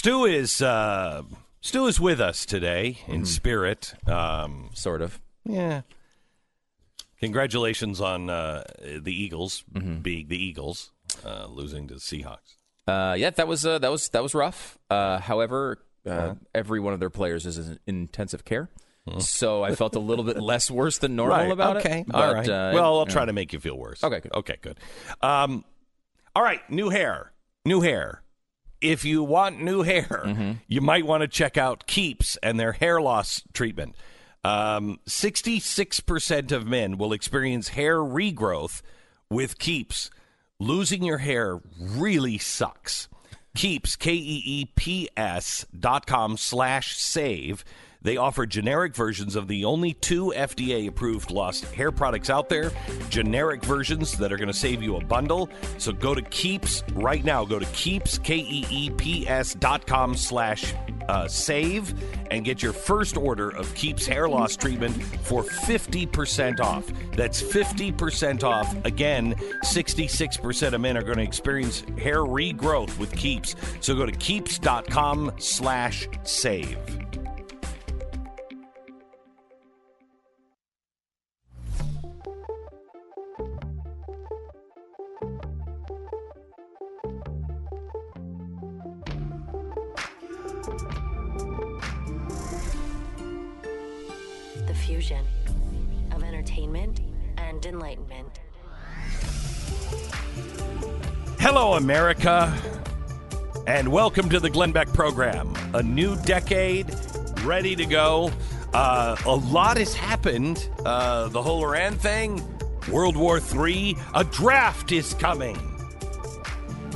Stu is uh, Stu is with us today in spirit. Um, Sort of. yeah. Congratulations on uh, the Eagles being the Eagles, uh, losing to the Seahawks. Uh, yeah, that was uh, that was that was rough. Uh, however, uh, every one of their players is in intensive care, so I felt a little bit less worse than normal about okay. it. All but, right. uh, well, I'll try to make you feel worse. Okay, good. Okay. Good. Um, all right. New hair. New hair. If you want new hair, Mm-hmm. you might want to check out Keeps and their hair loss treatment. Um, 66% of men will experience hair regrowth with Keeps. Losing your hair really sucks. Keeps, K E E P S dot com slash save. They offer generic versions of the only two FDA approved lost hair products out there. Generic versions that are going to save you a bundle. So go to Keeps right now. Go to Keeps, K E E P S dot com slash uh, save and get your first order of Keeps hair loss treatment for 50% off. That's 50% off. Again, 66% of men are going to experience hair regrowth with Keeps. So go to keeps.com slash save. Fusion of entertainment and enlightenment. Hello, America, and welcome to the Glenn Beck program. A new decade, ready to go. Uh, a lot has happened. Uh, the whole Iran thing, World War III, a draft is coming.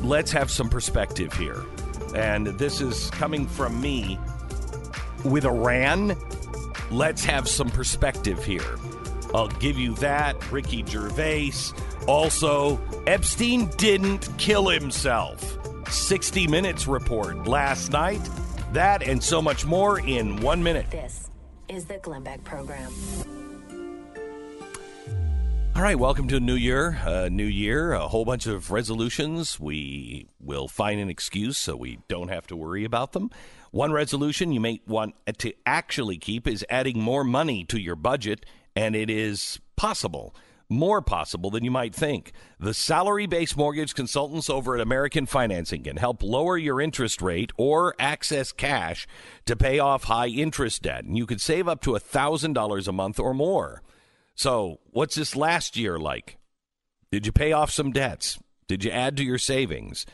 Let's have some perspective here. And this is coming from me with Iran. Let's have some perspective here. I'll give you that. Ricky Gervais. Also, Epstein didn't kill himself. 60 Minutes report last night. That and so much more in one minute. This is the Glenn Beck program. All right, welcome to a new year. A new year, a whole bunch of resolutions. We will find an excuse so we don't have to worry about them. One resolution you may want to actually keep is adding more money to your budget, and it is possible. More possible than you might think. The salary based mortgage consultants over at American Financing can help lower your interest rate or access cash to pay off high interest debt. And you could save up to $1,000 a month or more. So, what's this last year like? Did you pay off some debts? Did you add to your savings?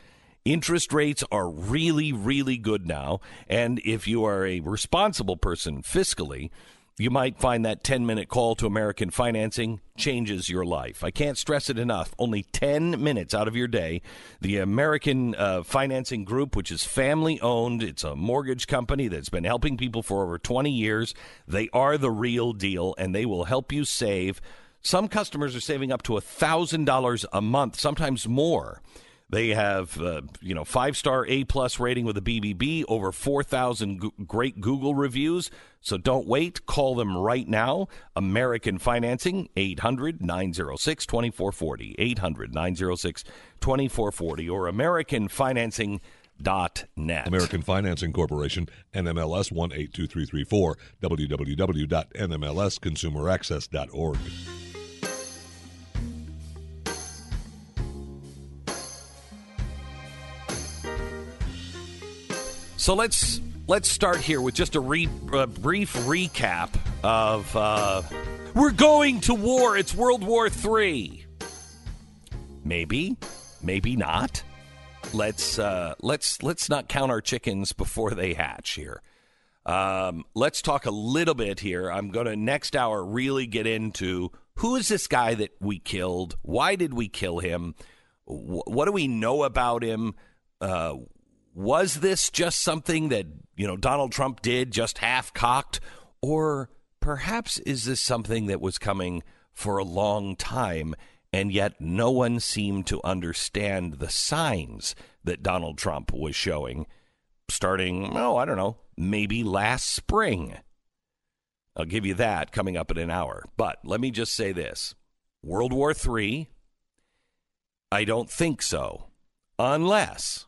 Interest rates are really, really good now. And if you are a responsible person fiscally, you might find that 10 minute call to American Financing changes your life. I can't stress it enough. Only 10 minutes out of your day. The American uh, Financing Group, which is family owned, it's a mortgage company that's been helping people for over 20 years. They are the real deal and they will help you save. Some customers are saving up to $1,000 a month, sometimes more. They have, uh, you know, five star A plus rating with a BBB, over 4,000 go- great Google reviews. So don't wait. Call them right now. American Financing, 800 906 2440. 800 906 2440 or AmericanFinancing.net. American Financing Corporation, NMLS 182334, www.nmlsconsumeraccess.org. So let's let's start here with just a re, uh, brief recap of uh, we're going to war. It's World War Three. Maybe, maybe not. Let's uh, let's let's not count our chickens before they hatch here. Um, let's talk a little bit here. I'm going to next hour really get into who is this guy that we killed? Why did we kill him? Wh- what do we know about him? Uh, was this just something that you know Donald Trump did, just half cocked, or perhaps is this something that was coming for a long time, and yet no one seemed to understand the signs that Donald Trump was showing, starting oh I don't know maybe last spring. I'll give you that coming up in an hour, but let me just say this: World War III. I don't think so, unless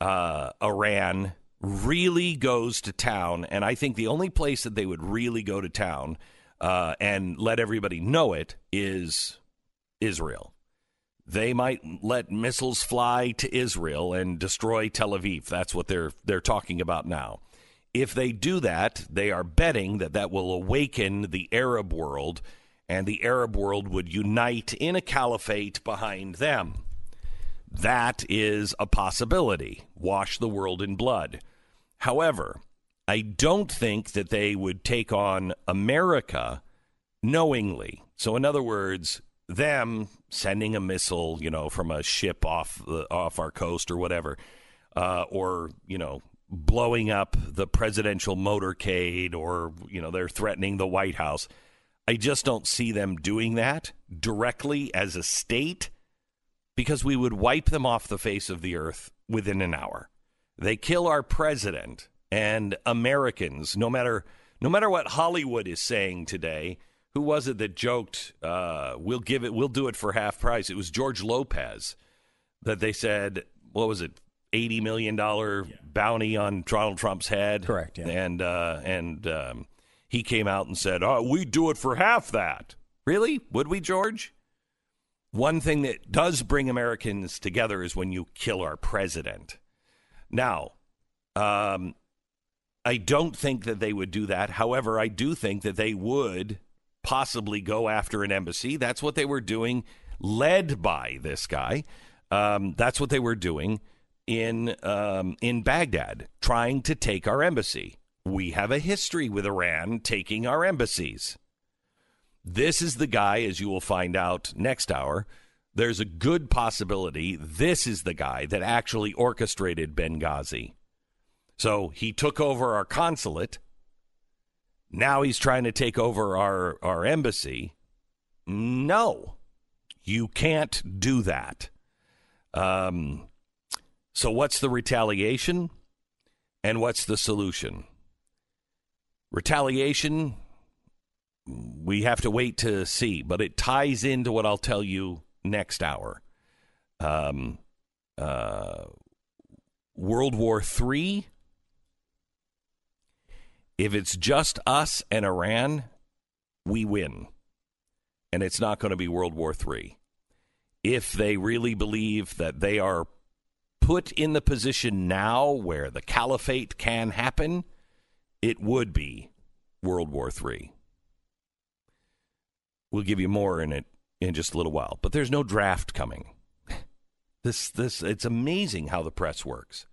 uh, Iran really goes to town, and I think the only place that they would really go to town uh, and let everybody know it is Israel. They might let missiles fly to Israel and destroy Tel Aviv. That's what they're they're talking about now. If they do that, they are betting that that will awaken the Arab world, and the Arab world would unite in a caliphate behind them. That is a possibility. Wash the world in blood. However, I don't think that they would take on America knowingly. So, in other words, them sending a missile, you know, from a ship off the, off our coast or whatever, uh, or you know, blowing up the presidential motorcade, or you know, they're threatening the White House. I just don't see them doing that directly as a state because we would wipe them off the face of the earth within an hour. They kill our president and Americans, no matter no matter what Hollywood is saying today. Who was it that joked, uh, "We'll give it, we'll do it for half price"? It was George Lopez that they said, "What was it? Eighty million dollar yeah. bounty on Donald Trump's head." Correct. Yeah. And uh, and um, he came out and said, "Oh, we do it for half that." Really? Would we, George? One thing that does bring Americans together is when you kill our president. Now, um, I don't think that they would do that. However, I do think that they would possibly go after an embassy. That's what they were doing, led by this guy. Um, that's what they were doing in um, in Baghdad, trying to take our embassy. We have a history with Iran taking our embassies. This is the guy, as you will find out next hour. There's a good possibility this is the guy that actually orchestrated Benghazi. So he took over our consulate. Now he's trying to take over our, our embassy. No, you can't do that. Um, so, what's the retaliation and what's the solution? Retaliation, we have to wait to see, but it ties into what I'll tell you next hour. Um, uh, World War III if it's just us and Iran, we win. And it's not going to be World War III. If they really believe that they are put in the position now where the caliphate can happen, it would be World War III. We'll give you more in it in just a little while, but there's no draft coming. This this it's amazing how the press works.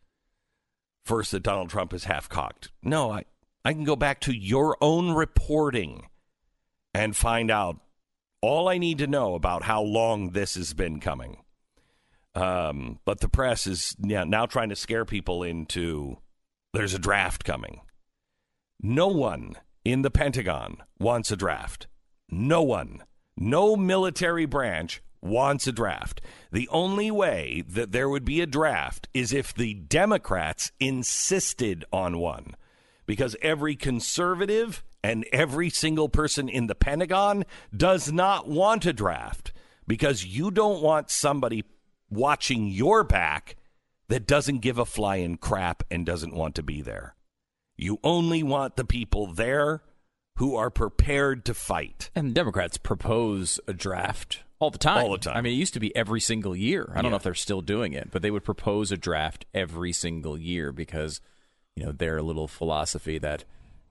First that Donald Trump is half cocked. No, I I can go back to your own reporting and find out all I need to know about how long this has been coming. Um, but the press is now trying to scare people into there's a draft coming. No one in the Pentagon wants a draft. No one, no military branch wants a draft. The only way that there would be a draft is if the Democrats insisted on one because every conservative and every single person in the Pentagon does not want a draft because you don't want somebody watching your back that doesn't give a flying crap and doesn't want to be there. You only want the people there who are prepared to fight. And Democrats propose a draft all the time. All the time. I mean, it used to be every single year. I don't yeah. know if they're still doing it, but they would propose a draft every single year because – you know their little philosophy that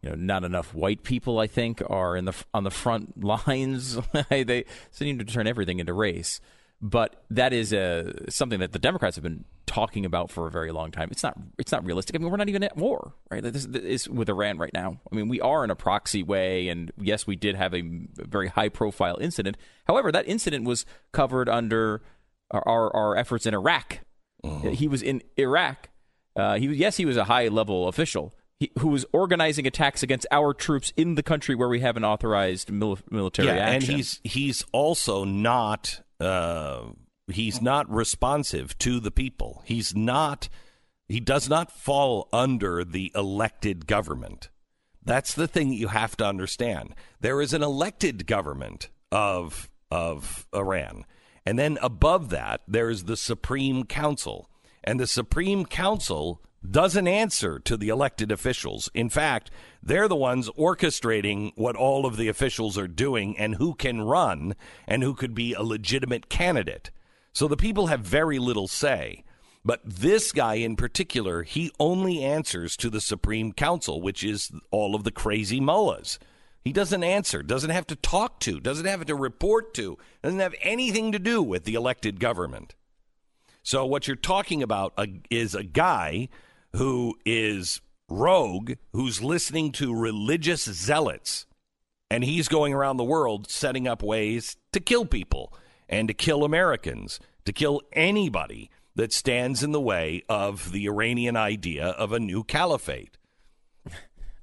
you know not enough white people I think are in the on the front lines. they seem to turn everything into race. But that is a, something that the Democrats have been talking about for a very long time. It's not it's not realistic. I mean, we're not even at war, right? This, this is with Iran right now. I mean, we are in a proxy way, and yes, we did have a very high profile incident. However, that incident was covered under our, our, our efforts in Iraq. Uh-huh. He was in Iraq uh, he yes, he was a high level official he, who was organizing attacks against our troops in the country where we have an authorized mil- military yeah, action. and he's he's also not uh, he's not responsive to the people. He's not he does not fall under the elected government. That's the thing you have to understand. There is an elected government of of Iran. And then above that, there is the Supreme Council. And the Supreme Council doesn't answer to the elected officials. In fact, they're the ones orchestrating what all of the officials are doing and who can run and who could be a legitimate candidate. So the people have very little say. But this guy in particular, he only answers to the Supreme Council, which is all of the crazy mullahs. He doesn't answer, doesn't have to talk to, doesn't have to report to, doesn't have anything to do with the elected government. So what you're talking about uh, is a guy who is rogue, who's listening to religious zealots, and he's going around the world setting up ways to kill people and to kill Americans, to kill anybody that stands in the way of the Iranian idea of a new caliphate.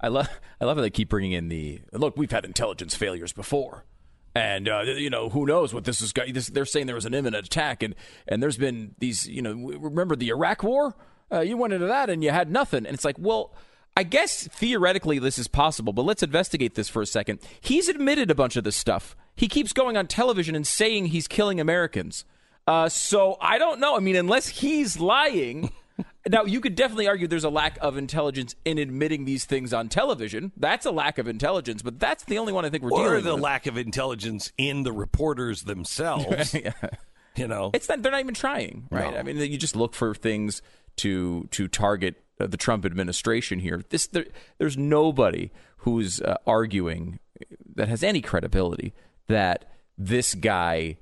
I love I love how they keep bringing in the look. We've had intelligence failures before, and uh, you know who knows what this is. This, they're saying there was an imminent attack, and and there's been these. You know, remember the Iraq War? Uh, you went into that and you had nothing, and it's like, well. I guess theoretically this is possible, but let's investigate this for a second. He's admitted a bunch of this stuff. He keeps going on television and saying he's killing Americans. Uh, so I don't know. I mean, unless he's lying. now, you could definitely argue there's a lack of intelligence in admitting these things on television. That's a lack of intelligence, but that's the only one I think we're or dealing with. Or the lack of intelligence in the reporters themselves. yeah. You know, It's not, they're not even trying, right? No. I mean, you just look for things to to target uh, the Trump administration here. This there, there's nobody who's uh, arguing that has any credibility that this guy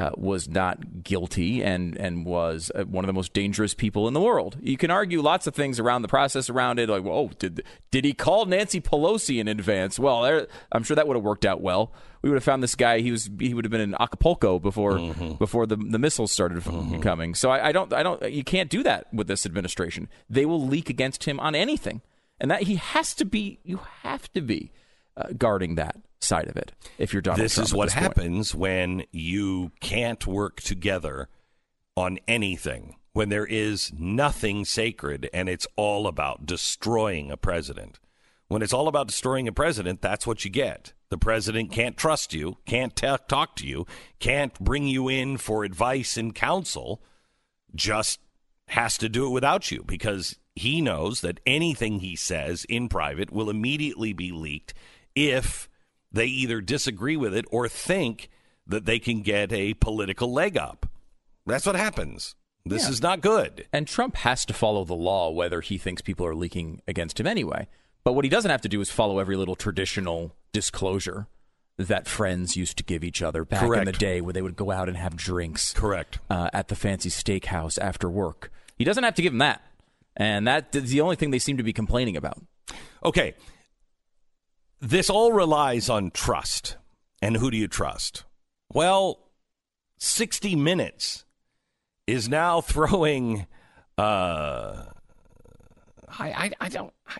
uh, was not guilty and and was uh, one of the most dangerous people in the world. You can argue lots of things around the process around it, like, well, oh, did did he call Nancy Pelosi in advance? Well, there, I'm sure that would have worked out well. We would have found this guy. He was he would have been in Acapulco before before the the missiles started f- coming. So I, I don't I don't you can't do that with this administration. They will leak against him on anything, and that he has to be. You have to be uh, guarding that side of it if you're Donald this Trump is what this point. happens when you can't work together on anything when there is nothing sacred and it's all about destroying a president when it's all about destroying a president that's what you get the president can't trust you can't ta- talk to you can't bring you in for advice and counsel just has to do it without you because he knows that anything he says in private will immediately be leaked if they either disagree with it or think that they can get a political leg up. That's what happens. This Yeah. is not good. And Trump has to follow the law whether he thinks people are leaking against him anyway. But what he doesn't have to do is follow every little traditional disclosure that friends used to give each other back in the day where they would go out and have drinks Correct. uh, at the fancy steakhouse after work. He doesn't have to give him that. And that is the only thing they seem to be complaining about. Okay. This all relies on trust. And who do you trust? Well, 60 Minutes is now throwing. Uh, I, I, I don't. I,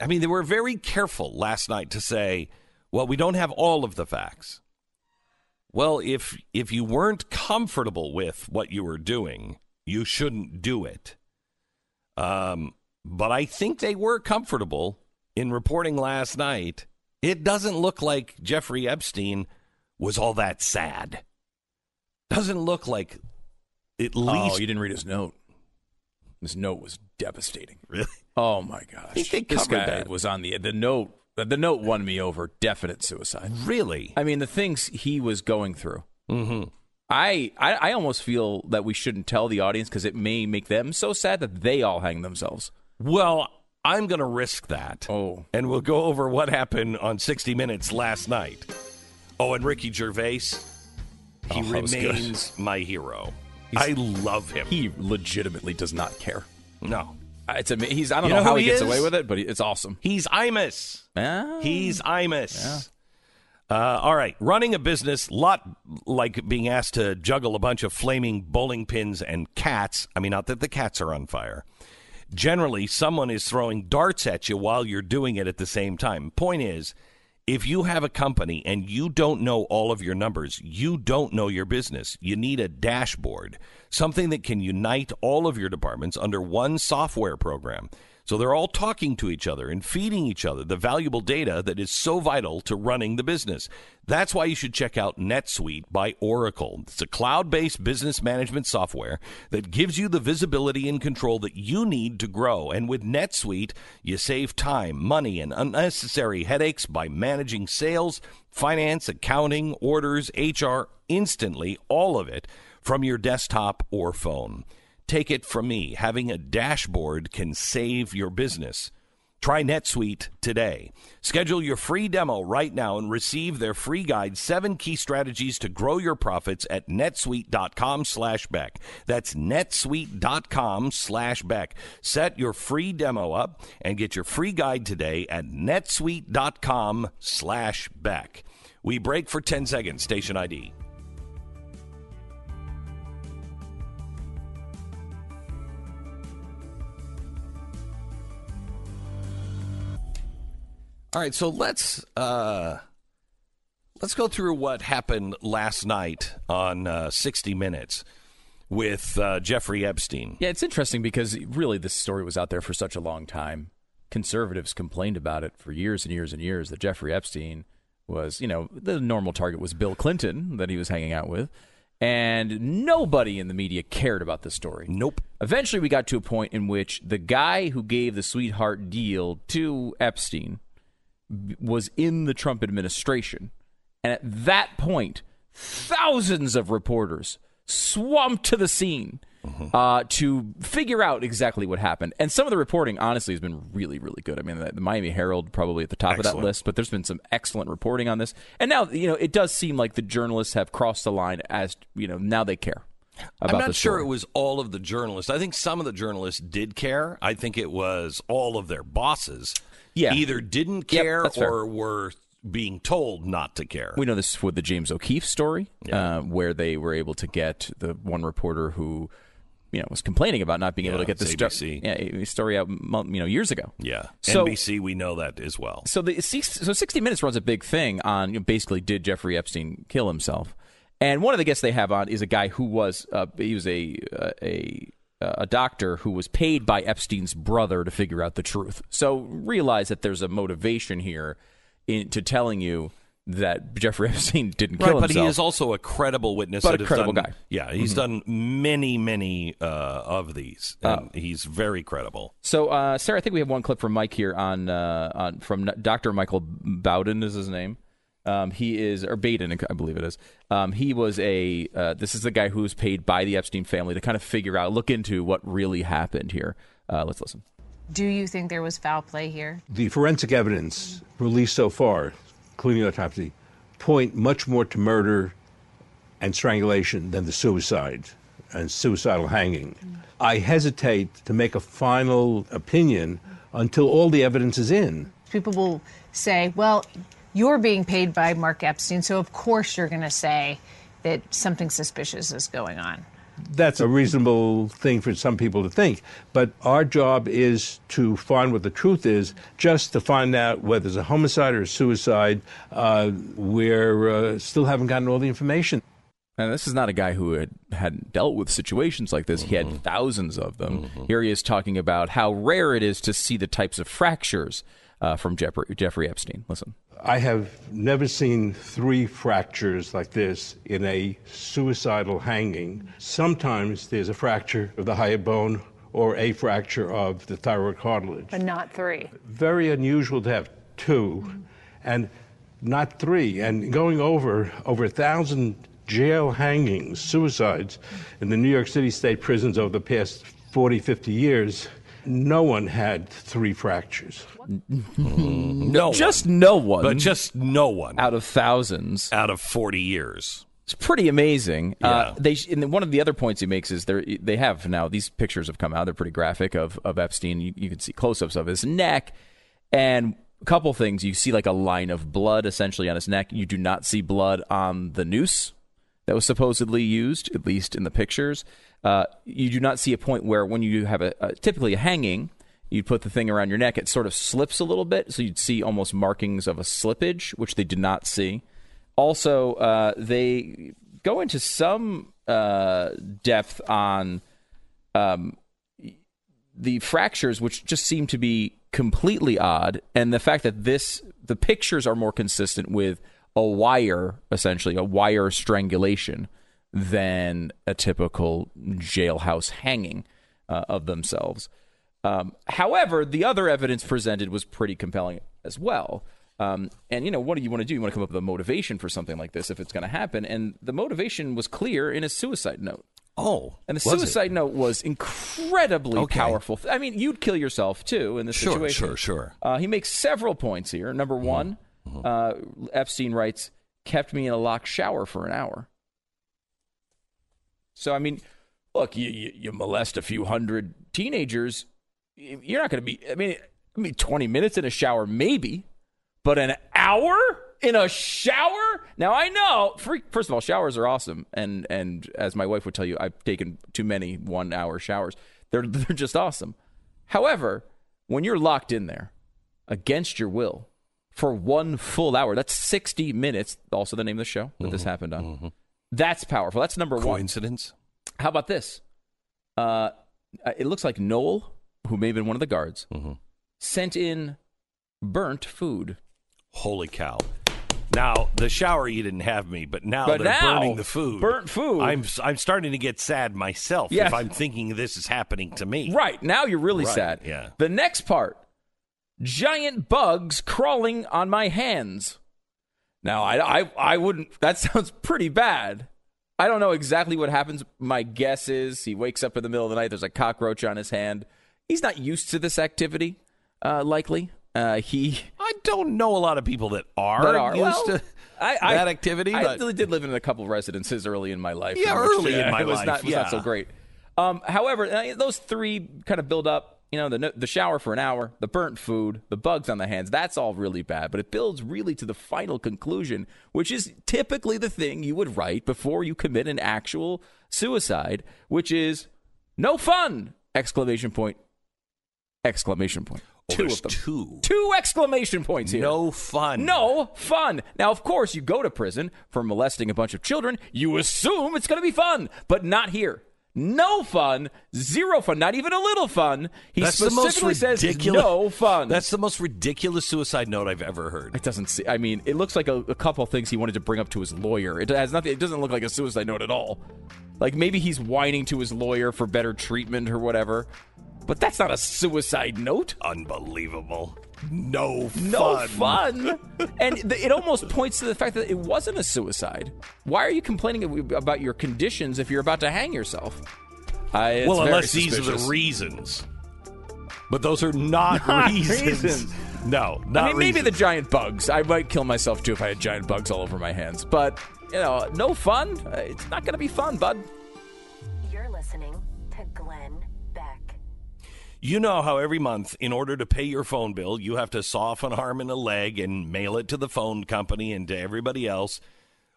I mean, they were very careful last night to say, well, we don't have all of the facts. Well, if if you weren't comfortable with what you were doing, you shouldn't do it. Um, but I think they were comfortable in reporting last night. It doesn't look like Jeffrey Epstein was all that sad. Doesn't look like at least. oh, you didn't read his note. His note was devastating. really. Oh my gosh! this guy that. was on the the note. The note won me over. Definite suicide. Really? I mean, the things he was going through. Mm-hmm. I, I, I almost feel that we shouldn't tell the audience because it may make them so sad that they all hang themselves. Well, I'm going to risk that. Oh. And we'll go over what happened on 60 Minutes last night. Oh, and Ricky Gervais, he Oh, that was good. remains my hero. I love him. He legitimately does not care. no. Uh, It's ama- he's I don't You know, know how he gets is? away with it, but it's awesome. He's Imus. Ah. He's Imus. Uh, all right, running a business, lot like being asked to juggle a bunch of flaming bowling pins and cats. I mean, not that the cats are on fire. Generally, someone is throwing darts at you while you're doing it at the same time. Point is, if you have a company and you don't know all of your numbers, you don't know your business. You need a dashboard, something that can unite all of your departments under one software program So they're all talking to each other and feeding each other the valuable data that is so vital to running the business. That's why you should check out NetSuite by Oracle. It's a cloud based business management software that gives you the visibility and control that you need to grow. And with NetSuite, you save time, money, and unnecessary headaches by managing sales, finance, accounting, orders, HR instantly, all of it from your desktop or phone. Take it from me, having a dashboard can save your business. Try NetSuite today. Schedule your free demo right now and receive their free guide, seven key strategies to grow your profits at netsuite.com slash Beck. That's netsuite.com slash Beck. Set your free demo up and get your free guide today at netsuite.com slash Beck. We break for 10 seconds, station ID. All right, so let's uh, let's go through what happened last night on uh, 60 Minutes with uh, Jeffrey Epstein. Yeah, it's interesting because really this story was out there for such a long time. Conservatives complained about it for years and years and years that Jeffrey Epstein was, you know, the normal target was Bill Clinton that he was hanging out with. And nobody in the media cared about this story. Nope. Eventually, we got to a point in which the guy who gave the sweetheart deal to Epstein was in the Trump administration. And at that point, thousands of reporters swamped to the scene Mm-hmm. uh, to figure out exactly what happened. And some of the reporting, honestly, has been really, really good. I mean, the, the Miami Herald probably at the top of that list, but there's been some excellent reporting on this. And now, you know, it does seem like the journalists have crossed the line as, you know, now they care. About I'm not sure it was all of the journalists. I think some of the journalists did care. I think it was all of their bosses Yeah. either didn't care fair. or were being told not to care. We know this with the James O'Keefe story, Yeah. uh, where they were able to get the one reporter who, you know, was complaining about not being able to get the sto- yeah, story out, you know, years ago. yeah. So- NBC, we know that as well. So the so 60 Minutes runs a big thing on you know, basically did Jeffrey Epstein kill himself? And one of the guests they have on is a guy who was uh, he was a uh, a a doctor who was paid by Epstein's brother to figure out the truth. So realize that there's a motivation here into telling you that Jeffrey Epstein didn't kill Right, but he is also a credible witness. But a credible done- guy. Mm-hmm. Yeah, he's done many, many uh, of these, and he's very credible. So, uh, Sarah, I think we have one clip from Mike here on uh, on from Dr. Michael Bowden is his name. Um, he is or Baden, I believe it is. Um, he was a. Uh, this is the guy who was paid by the Epstein family to kind of figure out, look into what really happened here. Uh, let's listen. Do you think there was foul play here? The forensic evidence released so far, including the autopsy, point much more to murder and strangulation than the suicide and suicidal hanging. I hesitate to make a final opinion until all the evidence is in. People will say, well, you're being paid by Mark Epstein, so of course you're going to say that something suspicious is going on. That's a reasonable thing for some people to think. But our job is to find what the truth is, just to find out whether it's a homicide or a suicide. Uh, we uh, still haven't gotten all the information. And this is not a guy who had hadn't dealt with situations like this. He had thousands of them. Here he is talking about how rare it is to see the types of fractures uh, from Jeffrey, Jeffrey Epstein. Listen. I have never seen three fractures like this in a suicidal hanging. Sometimes there's a fracture of the hyoid bone or a fracture of the thyroid cartilage. But not three. Very unusual to have two and not three. And going over over a thousand jail hangings, suicides in the New York City state prisons over the past 40, 50 years, no one had three fractures. No, Just one. no one. but just no one out of thousands. out of forty years. It's pretty amazing. Uh, they and one of the other points he makes is they they have now these pictures have come out. They're pretty graphic of of Epstein. You, you can see close-ups of his neck, and a couple things. You see like a line of blood essentially on his neck. You do not see blood on the noose that was supposedly used, at least in the pictures. Uh, you do not see a point where when you have a, a typically a hanging. You put the thing around your neck, it sort of slips a little bit, so you'd see almost markings of a slippage, which they did not see. Also, uh, they go into some uh, depth on um, the fractures, which just seem to be completely odd, and the fact that this the pictures are more consistent with a wire, essentially a wire strangulation, than a typical jailhouse hanging uh, of themselves. Um, however, the other evidence presented was pretty compelling as well. Um, and you know, what do you want to do? You want to come up with a motivation for something like this if it's going to happen. And the motivation was clear in his suicide note. Oh, And the was it? suicide note was incredibly Okay. powerful. I mean, you'd kill yourself too in this Sure, situation. sure, sure. Uh, he makes several points here. Number Mm-hmm. one, uh, Epstein writes, kept me in a locked shower for an hour. So, I mean, look, you, you, you molest a few hundred teenagers. You're not going to be, I mean, I mean, 20 minutes in a shower, maybe, but an hour in a shower? Now, I know, free, first of all, showers are awesome. And, and as my wife would tell you, I've taken too many one hour showers. They're, they're just awesome. However, when you're locked in there against your will for one full hour, that's 60 minutes, also the name of the show that this mm-hmm. happened on. Mm-hmm. That's powerful. That's number one. Coincidence? How about this? Uh, it looks like Noel, who may have been one of the guards, sent in burnt food. Holy cow! Now the shower you didn't have me, but now But they're now, burning the food. burnt food. I'm I'm starting to get sad myself Yes. if I'm thinking this is happening to me. Right now, you're really Right, sad. yeah. The next part: giant bugs crawling on my hands. Now, I, I, I wouldn't. That sounds pretty bad. I don't know exactly what happens. My guess is he wakes up in the middle of the night. There's a cockroach on his hand. He's not used to this activity. Uh, likely, uh, he I don't know a lot of people that are, that are used well, to I, I, that activity. I but really did live in a couple of residences early in my life. Yeah, in which, early in my it was life, Not, was not so great. Um, however, uh, those three kind of build up. You know, the the shower for an hour, the burnt food, the bugs on the hands. That's all really bad, but it builds really to the final conclusion, which is typically the thing you would write before you commit an actual suicide, which is no fun! Exclamation point! Exclamation point! Oh, two of them. two. Two exclamation points here. no fun. No fun. Now, of course, you go to prison for molesting a bunch of children. You assume it's going to be fun, but not here. No fun, zero fun, not even a little fun. He That's specifically says no fun. That's the most ridiculous suicide note I've ever heard. it doesn't. See, I mean, it looks like a, a couple things he wanted to bring up to his lawyer. It has nothing. It doesn't look like a suicide note at all. Like maybe he's whining to his lawyer for better treatment or whatever. But that's not a suicide note. Unbelievable. No fun. no fun. and th- it almost points to the fact that it wasn't a suicide. Why are you complaining about your conditions if you're about to hang yourself? I, it's Well, unless these are the reasons. But those are not, Not reasons. reasons. No, not I mean, maybe the giant bugs. I might kill myself too if I had giant bugs all over my hands. But you know, no fun. Uh, It's not going to be fun, bud. You know how every month, in order to pay your phone bill, you have to saw off arm and a leg and mail it to the phone company and to everybody else.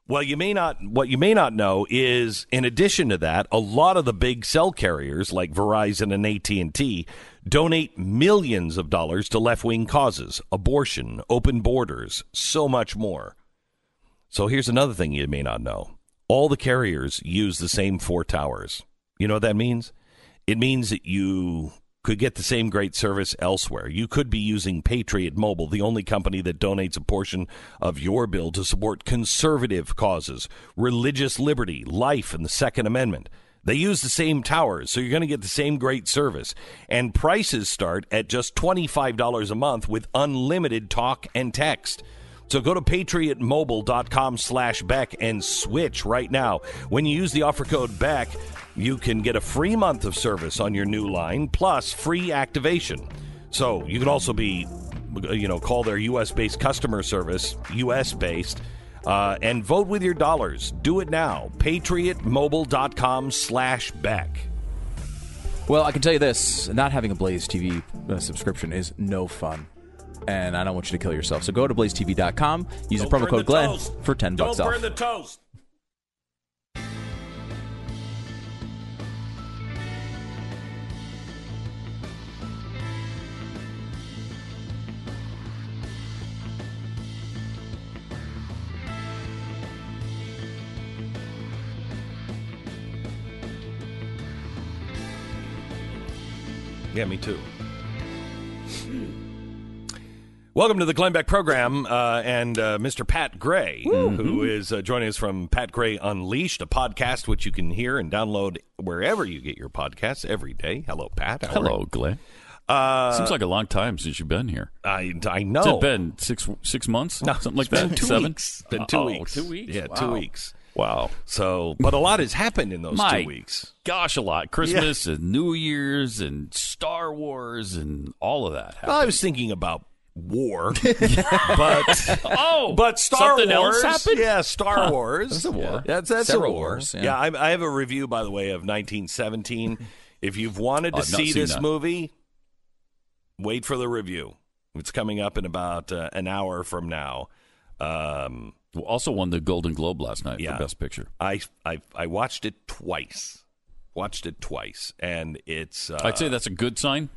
Well, you may not. What you may not know is, in addition to that, a lot of the big cell carriers like Verizon and AT and T donate millions of dollars to left-wing causes, abortion, open borders, so much more. So here's another thing you may not know: all the carriers use the same four towers. You know what that means? It means that you could get the same great service elsewhere. You could be using Patriot Mobile, the only company that donates a portion of your bill to support conservative causes, religious liberty, life, and the Second Amendment. They use the same towers, so you're going to get the same great service. And prices start at just $25 a month with unlimited talk and text. So go to patriotmobile.com slash Beck and switch right now. When you use the offer code Beck, you can get a free month of service on your new line plus free activation. So you can also be, you know, call their U.S. based customer service, U.S. based, uh, and vote with your dollars. Do it now. Patriotmobile.com slash Beck. Well, I can tell you this: not having a Blaze TV uh, subscription is no fun, and I don't want you to kill yourself. So go to blazetv.com, use the promo code Glenn for ten bucks off. the toast. Yeah, me too. Welcome to the Glenn Beck program, uh, and uh, Mr. Pat Gray, who is uh, joining us from Pat Gray Unleashed, a podcast which you can hear and download wherever you get your podcasts every day. Hello, Pat. How Hello, Glenn. Uh, Seems like a long time since you've been here. I, I know. It's been six six months? No, something like that. two Seven. weeks. It's been two Oh, weeks. Two weeks. Yeah, Wow. two weeks. Wow. So, but a lot has happened in those My two weeks. Gosh, a lot. Christmas and New Year's and Star Wars and all of that. Well, I was thinking about war, but oh, but Star Wars happened. Yeah, Star Wars. That's a war. That's that's Several a war. wars, Yeah, yeah. I, I have a review by the way of 1917. if you've wanted to I've see this that. movie, wait for the review. It's coming up in about uh, an hour from now. Um, Also won the Golden Globe last night Yeah. for Best Picture. I, I I watched it twice. Watched it twice, and it's. Uh, I'd say that's a good sign.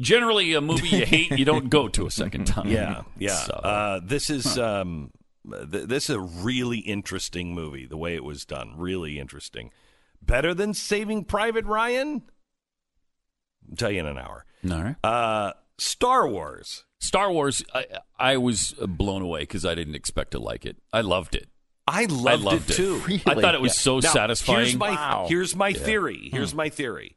Generally, a movie you hate, you don't go to a second time. Yeah, yeah. So, Uh, this is um, th- this is a really interesting movie. The way it was done, really interesting. Better than Saving Private Ryan. I'll tell you in an hour. all right. Uh, Star Wars. Star Wars, I, I was blown away because I didn't expect to like it. I loved it. I loved, loved it it. too. I thought it was so Now, satisfying. Here's my Wow. here's my theory. Hmm. Here's my theory.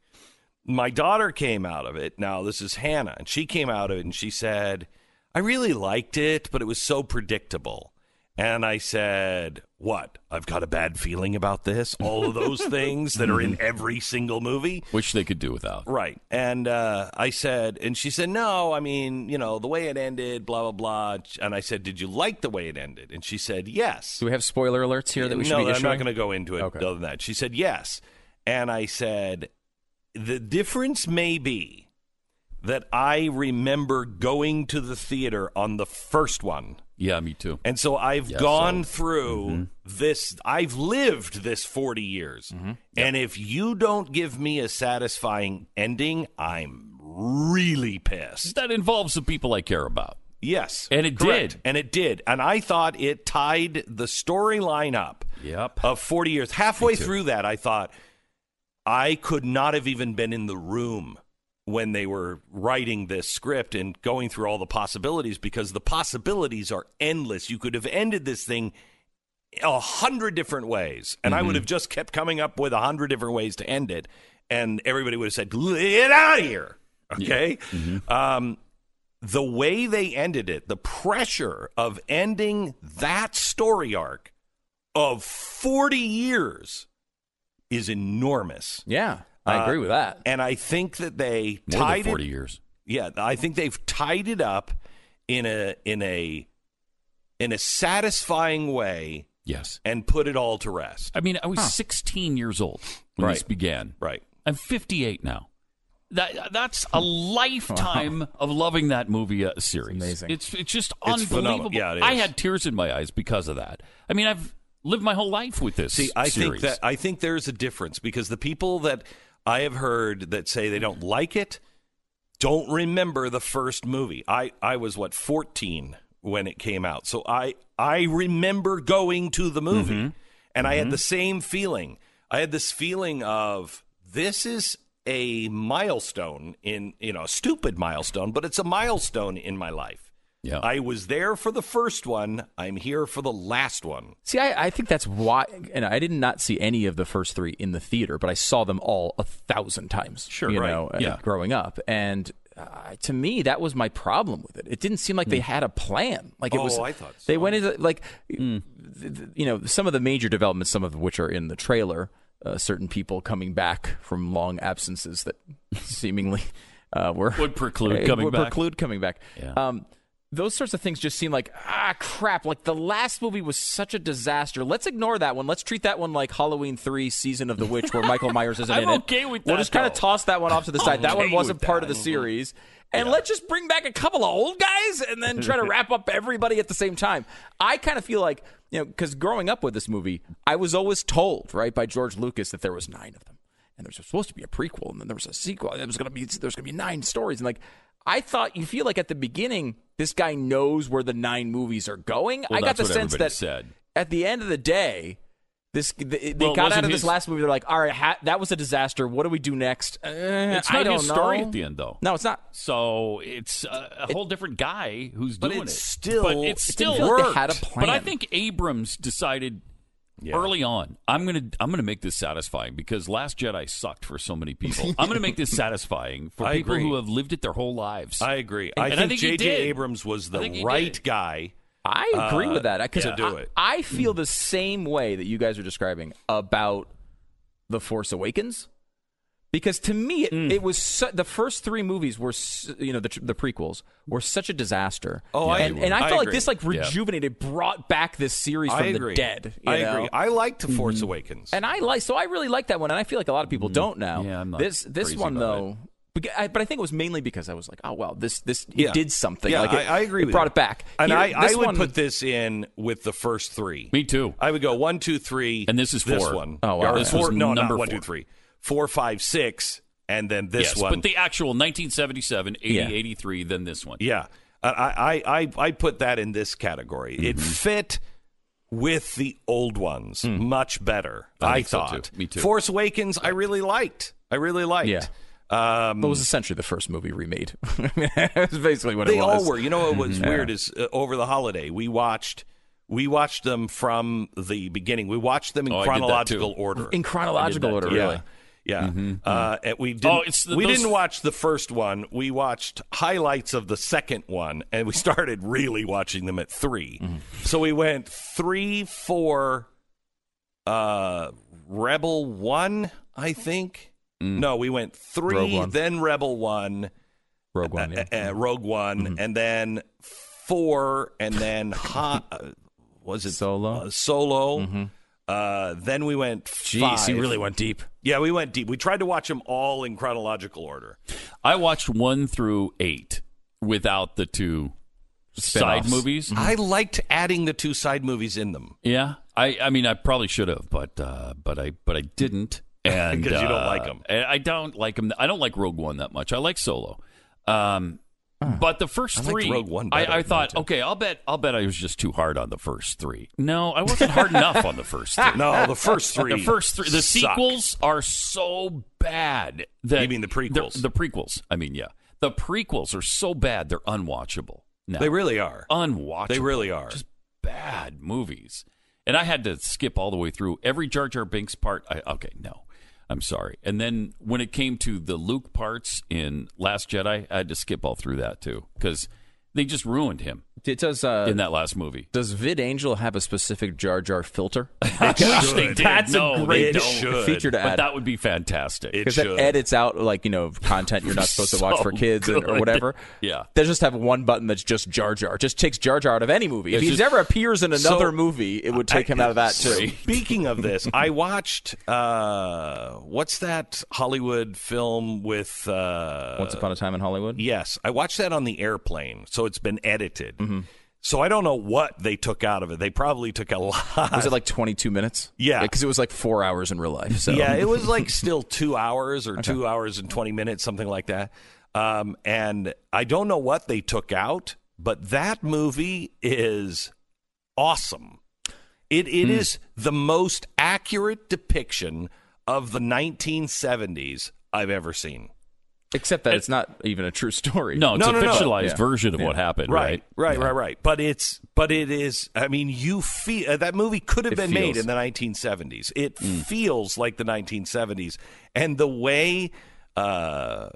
My daughter came out of it. Now this is Hannah, and she came out of it and she said, "I really liked it, but it was so predictable." And I said, "What? I've got a bad feeling about this. All of those things that are in every single movie." Which they could do without. Right. And uh, I said, and she said, no, I mean, you know, the way it ended, blah, blah, blah. And I said, did you like the way it ended? And she said, yes. Do we have spoiler alerts here that we should no, be I'm not going to go into it Okay. other than that. She said, yes. And I said, the difference may be that I remember going to the theater on the first one. Yeah, me too. And so I've Yeah, gone so- through mm-hmm. this, I've lived this 40 years. Mm-hmm. And if you don't give me a satisfying ending, I'm really pissed. That involves the people I care about. Yes. And it correct. did. And it did. And I thought it tied the storyline up Yep. of 40 years. Halfway through that, I thought I could not have even been in the room when they were writing this script and going through all the possibilities because the possibilities are endless. You could have ended this thing a hundred different ways, and I would have just kept coming up with a hundred different ways to end it, and everybody would have said, "Get out of here!" Okay. Um, the way they ended it, the pressure of ending that story arc of 40 years is enormous. Yeah, I Uh, agree with that. And I think that they More tied than 40 it, years. Yeah, I think they've tied it up in a in a in a satisfying way Yes. and put it all to rest. I mean, I was 16 years old when this Right. began. Right. I'm 58 now. That that's a lifetime of loving that movie uh, series. amazing. It's it's just It's phenomenal. unbelievable. Yeah, it I is. had tears in my eyes because of that. I mean, I've lived my whole life with this. See, I series. think that I think there's a difference because the people that I have heard that say they don't like it don't remember the first movie. I I was what 14 when it came out. So I I remember going to the movie Mm-hmm. and I had the same feeling. I had this feeling of this is a milestone in, you know, a stupid milestone, but it's a milestone in my life. Yeah. I was there for the first one. I'm here for the last one. See, I, I think that's why, and I did not see any of the first three in the theater, but I saw them all a thousand times. Sure, you right. know, uh, Yeah. growing up, and uh, to me, that was my problem with it. It didn't seem like they had a plan. Like it Oh, was, I thought they went into like, th- th- you know, some of the major developments, some of which are in the trailer. Uh, certain people coming back from long absences that seemingly uh, were Would preclude uh, coming would back. preclude coming back. Yeah. Um, those sorts of things just seem like ah crap. Like the last movie was such a disaster. Let's ignore that one. Let's treat that one like Halloween three, Season of the Witch, where Michael Myers isn't I'm in it. okay with We'll just kind of toss that one off to the side. that one wasn't part of the series. And let's just bring back a couple of old guys and then try to wrap up everybody at the same time. I kind of feel like you know because growing up with this movie, I was always told right by George Lucas that there was nine of them and there's supposed to be a prequel, and then there was a sequel. And there was going to be there's going to be nine stories, and like I thought, you feel like at the beginning, this guy knows where the nine movies are going. Well, I got the sense that said. at the end of the day, This they, they Well, got out of this his- last movie. They're like, all right, ha- that was a disaster. What do we do next? Uh, It's I not don't his story know. at the end, though. No, it's not. So it's a, a whole different guy who's doing it. still- but it still feel like worked. had a But I think Abrams decided Yeah. early on, I'm gonna I'm gonna make this satisfying because Last Jedi sucked for so many people. I'm gonna make this satisfying for I people agree. who have lived it their whole lives. I agree. And- I and think, I think J.J. Abrams was the right did. guy. I agree Uh, with that. Because to do I, it. I feel the same way that you guys are describing about the Force Awakens. Because to me, it, Mm. it was su- the first three movies were, su- you know, the, tr- the prequels were such a disaster. Oh, I and, agree. and I I felt like this like rejuvenated, brought back this series from the dead. you I know? agree. I liked The Force Awakens. And I like so I really like that one, and I feel like a lot of people don't now. Yeah, I'm not this this crazy one though, beca- I, but I think it was mainly because I was like, oh well, this this it Yeah. did something. Yeah, like it, I, I agree. It with brought you. it back, and Here, I, I would one- put this in with the first three. Me too. I would go one, two, three, And this is This four. one. Oh, wow. Or This four, was no, number not one, four. two, three. Four, five, six, and then this yes, one. but the actual 1977, 80, Yeah. 83, then this one. yeah, I, I, I, I put that in this category. It Mm-hmm. fit with the old ones much better. I I, think so, thought. too. Me too. Force Awakens, I really liked. I really liked. Yeah. Um, But it was essentially the first movie remade. I mean, That's basically what they it was. all were. You know what was weird is uh, over the holiday we watched we watched them from the beginning. We watched them in Oh, I did that, chronological order. in chronological order. too. Really, Yeah. Yeah. Uh, and we didn't, Oh, the- we those- didn't watch the first one. We watched highlights of the second one, and we started really watching them at 3 Mm-hmm. So we went three, four, uh, Rebel one, I think. No, we went Mm. Three, then Rebel one, Rogue One. Yeah. uh, uh, Rogue One, Mm-hmm. and then four, and then ha- uh, was it Solo? Uh, solo. Uh, then we went Jeez, five. you really went deep. Yeah, we went deep. We tried to watch them all in chronological order. I watched one through eight without the two side Spin-offs. movies. I liked adding the two side movies in them. Yeah, I, I mean, I probably should have, but uh, but I but I didn't, and 'Cause you don't uh, like 'em. and I don't like them. I don't like Rogue One that much. I like Solo, um, but the first I three, Rogue One I, better I than thought, that, okay, I'll bet I'll bet I was just too hard on the first three. No, I wasn't hard enough on the first three. No, the first three. The first three, the suck. sequels are so bad that You mean the prequels? The, the prequels. I mean, yeah, the prequels are so bad they're unwatchable. Now. They really are. unwatchable. They really are. just bad movies. And I had to skip all the way through every Jar Jar Binks part. I, okay, no, I'm sorry. And then when it came to the Luke parts in Last Jedi, I had to skip all through that too because they just ruined him It does. Uh, in that last movie. does VidAngel have a specific Jar Jar filter? I wish they. That's no, a great they don't. should. feature to But add. that would be fantastic. Because it should. edits out like you know content you're not supposed to watch for kids and, or whatever. Yeah. they just have one button that's just Jar Jar. Just takes Jar Jar out of any movie. If It's he ever appears in another So, movie, it would take I- him out of that too. Speaking of this, I watched uh, what's that Hollywood film with uh, Once Upon a Time in Hollywood. Yes, I watched that on the airplane, so it's been edited. Mm-hmm. So I don't know what they took out of it. They probably took a lot. Was it like 22 minutes? Yeah. because it was like four hours in real life. So Yeah, it was like still two hours or two hours and 20 minutes, something like that. Um, and I don't know what they took out, but that movie is awesome. It Hmm. it is the most accurate depiction of the 1970s I've ever seen. Except that it's not even a true story. no, it's No, a no, no. fictionalized Yeah. version of what happened, right? right, right, right. But it's but it is. I mean, you feel uh, that movie could have It been made in the 1970s. It Mm. feels like the 1970s, and the way uh,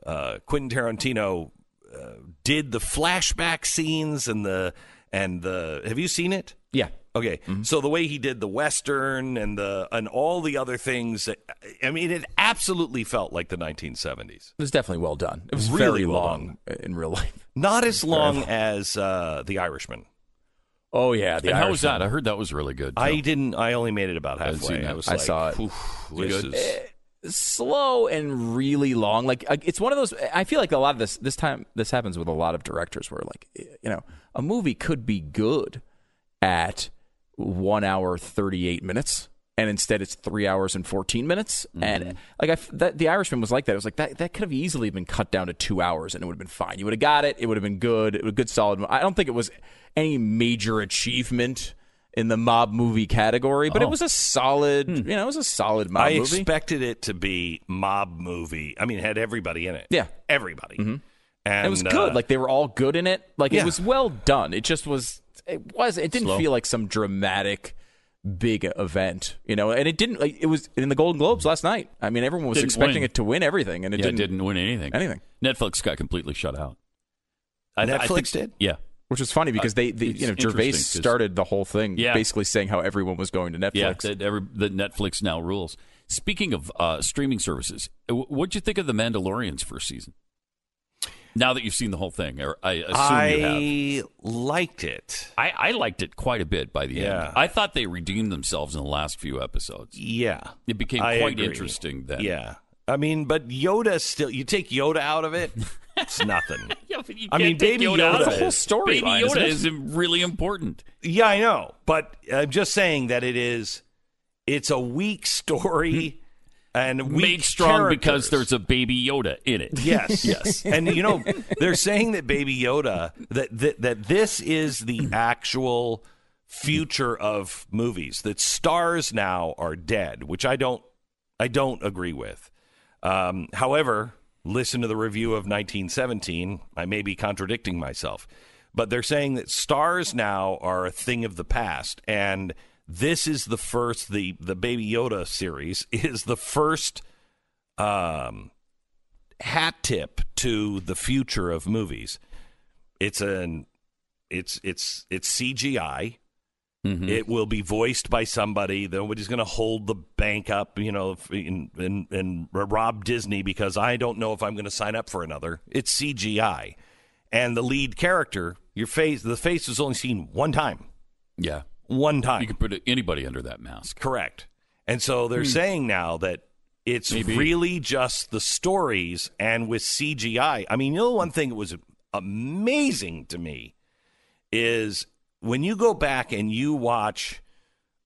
uh, Quentin Tarantino uh, did the flashback scenes and the and the. Have you seen it? Yeah, Okay, so the way he did the western and the and all the other things, I mean, it absolutely felt like the 1970s. it was definitely well done. It was Really very well long in real life. Not as long as uh, The Irishman. Oh yeah, the And how was that? I heard that was really good. I didn't. I only made it about Haven't halfway. seen that. I was I like, saw it. "Oof, Was it this good? is slow and really long. Like uh, it's one of those. I feel like a lot of this this time this happens with a lot of directors where like you know a movie could be good at one hour thirty eight minutes. And instead, it's three hours and fourteen minutes, mm-hmm. and like I, that, the Irishman was like that. It was like that. That could have easily been cut down to two hours, and it would have been fine. You would have got it. It would have been good. It was a good, solid. I don't think it was any major achievement in the mob movie category, but it Oh. was a solid, hmm. you know, it was a solid mob movie. I movie. expected it to be mob movie. I mean, it had everybody in it. Yeah. everybody. Mm-hmm. And it was good. uh, like they were all good in it. Like Yeah. it was well done. It just was. It was. It didn't Slow. feel like some dramatic, big event. You know, and it didn't. Like it was in the Golden Globes last night. I mean, everyone was Didn't expecting win. it to win everything, and it yeah, didn't, didn't win anything. Anything. Netflix got completely shut out. I- I Netflix think- did? Yeah. Which was funny because they, they Uh, you know, Gervais started the whole thing Yeah. basically saying how everyone was going to Netflix. Yeah, that, every, that Netflix now rules. Speaking of uh, streaming services, what'd you think of The Mandalorian's first season? Now that you've seen the whole thing, or I assume you have. I liked it. I, I liked it quite a bit by the Yeah. end. I thought they redeemed themselves in the last few episodes. Yeah, It became I quite agree. interesting then. Yeah, I mean, but Yoda still. You take Yoda out of it, it's nothing. Yeah, but you I mean, Baby Yoda Yoda out of is- the whole story Baby line, Yoda is really important. Yeah, I know, but I'm just saying that it is. It's a weak story hmm. And weak Made strong because there's a Baby Yoda in it. Yes, yes, and you know they're saying that Baby Yoda that that, that this is the actual future of movies. That stars now are dead, which I don't I don't agree with. Um, however, listen to the review of 1917. I may be contradicting myself, but they're saying that stars now are a thing of the past, and this is the first the the Baby Yoda series is the first um, hat tip to the future of movies. It's an it's it's it's CGI. It will be voiced by somebody. Nobody's going to hold the bank up, you know, and, and, and rob Disney because I don't know if I'm going to sign up for another. It's CGI, and the lead character, your face, the face is only seen one time, Yeah. One time. You can put anybody under that mask. Correct. And so they're saying now that it's Maybe. really just the stories and with CGI. I mean, you know, one thing that was amazing to me is when you go back and you watch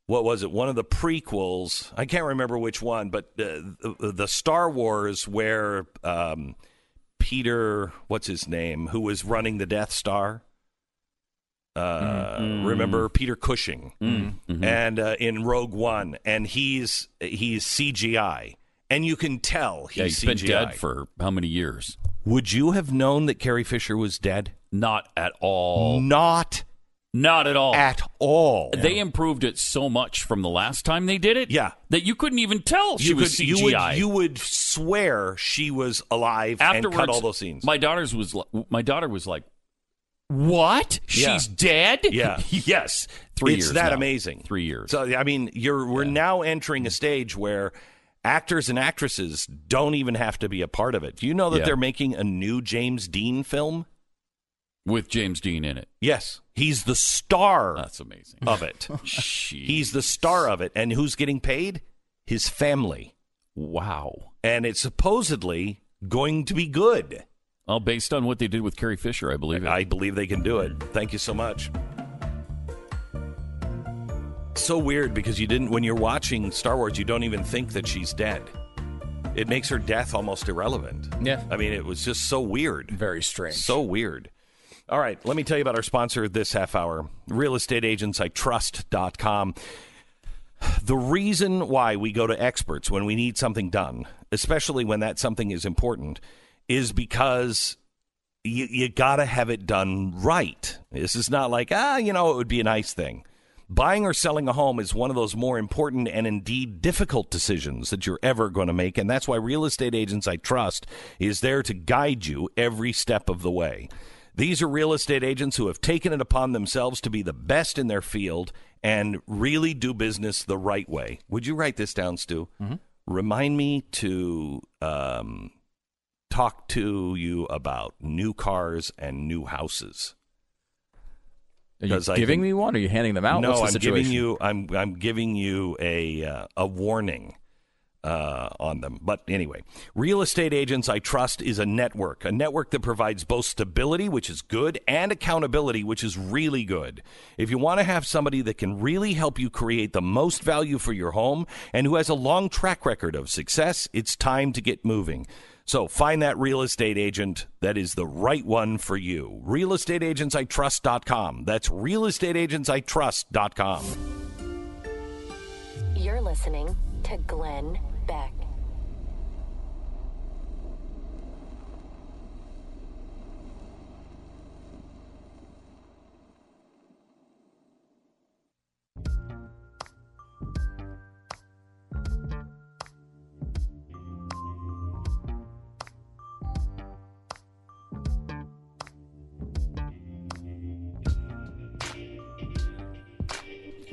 what was it one of the prequels i can't remember which one but uh, the, the star wars where um, peter what's his name who was running the death star uh, remember peter cushing and uh, in rogue one and he's he's cgi and you can tell Yeah, he's he's been dead for how many years? would you have known that carrie fisher was dead Not at all. not Not at all. at all They improved it so much from the last time they did it. Yeah. That you couldn't even tell she you was could, CGI. You would, you would swear she was alive Afterwards, and cut all those scenes. My daughter's was my daughter was like, "What? Yeah. She's dead?" Yeah. yes. Three it's years. that now. amazing. Three years. So I mean, you're we're now entering a stage where actors and actresses don't even have to be a part of it. Do you know that Yeah. they're making a new James Dean film? with James Dean in it. Yes, he's the star That's amazing. of it. He's the star of it, and who's getting paid? His family, wow. and it's supposedly going to be good. Well, based on what they did with Carrie Fisher, I believe it. I believe they can do it. Thank you so much. So weird because you didn't when you're watching Star Wars, you don't even think that she's dead. It makes her death almost irrelevant. Yeah. I mean, it was just so weird. Very strange. So weird. All right, let me tell you about our sponsor this half hour, realestateagentsitrust.com. The reason why we go to experts when we need something done, especially when that something is important, is because you, you got to have it done right. This is not like, ah, you know, it would be a nice thing. Buying or selling a home is one of those more important and indeed difficult decisions that you're ever going to make. And that's why Real Estate Agents I Trust is there to guide you every step of the way. These are real estate agents who have taken it upon themselves to be the best in their field and really do business the right way. Would you write this down, Stu? Remind me to um, talk to you about new cars and new houses. Are you giving me one? Or are you handing them out? No, What's the I'm situation? giving you I'm I'm giving you a uh, a warning uh, on them. But anyway, Real Estate Agents I Trust is a network, a network that provides both stability, which is good, and accountability, which is really good. If you want to have somebody that can really help you create the most value for your home and who has a long track record of success, it's time to get moving. So find that real estate agent that is the right one for you. Realestateagentsitrust.com. That's realestateagentsitrust.com. You're listening to Glenn Beck.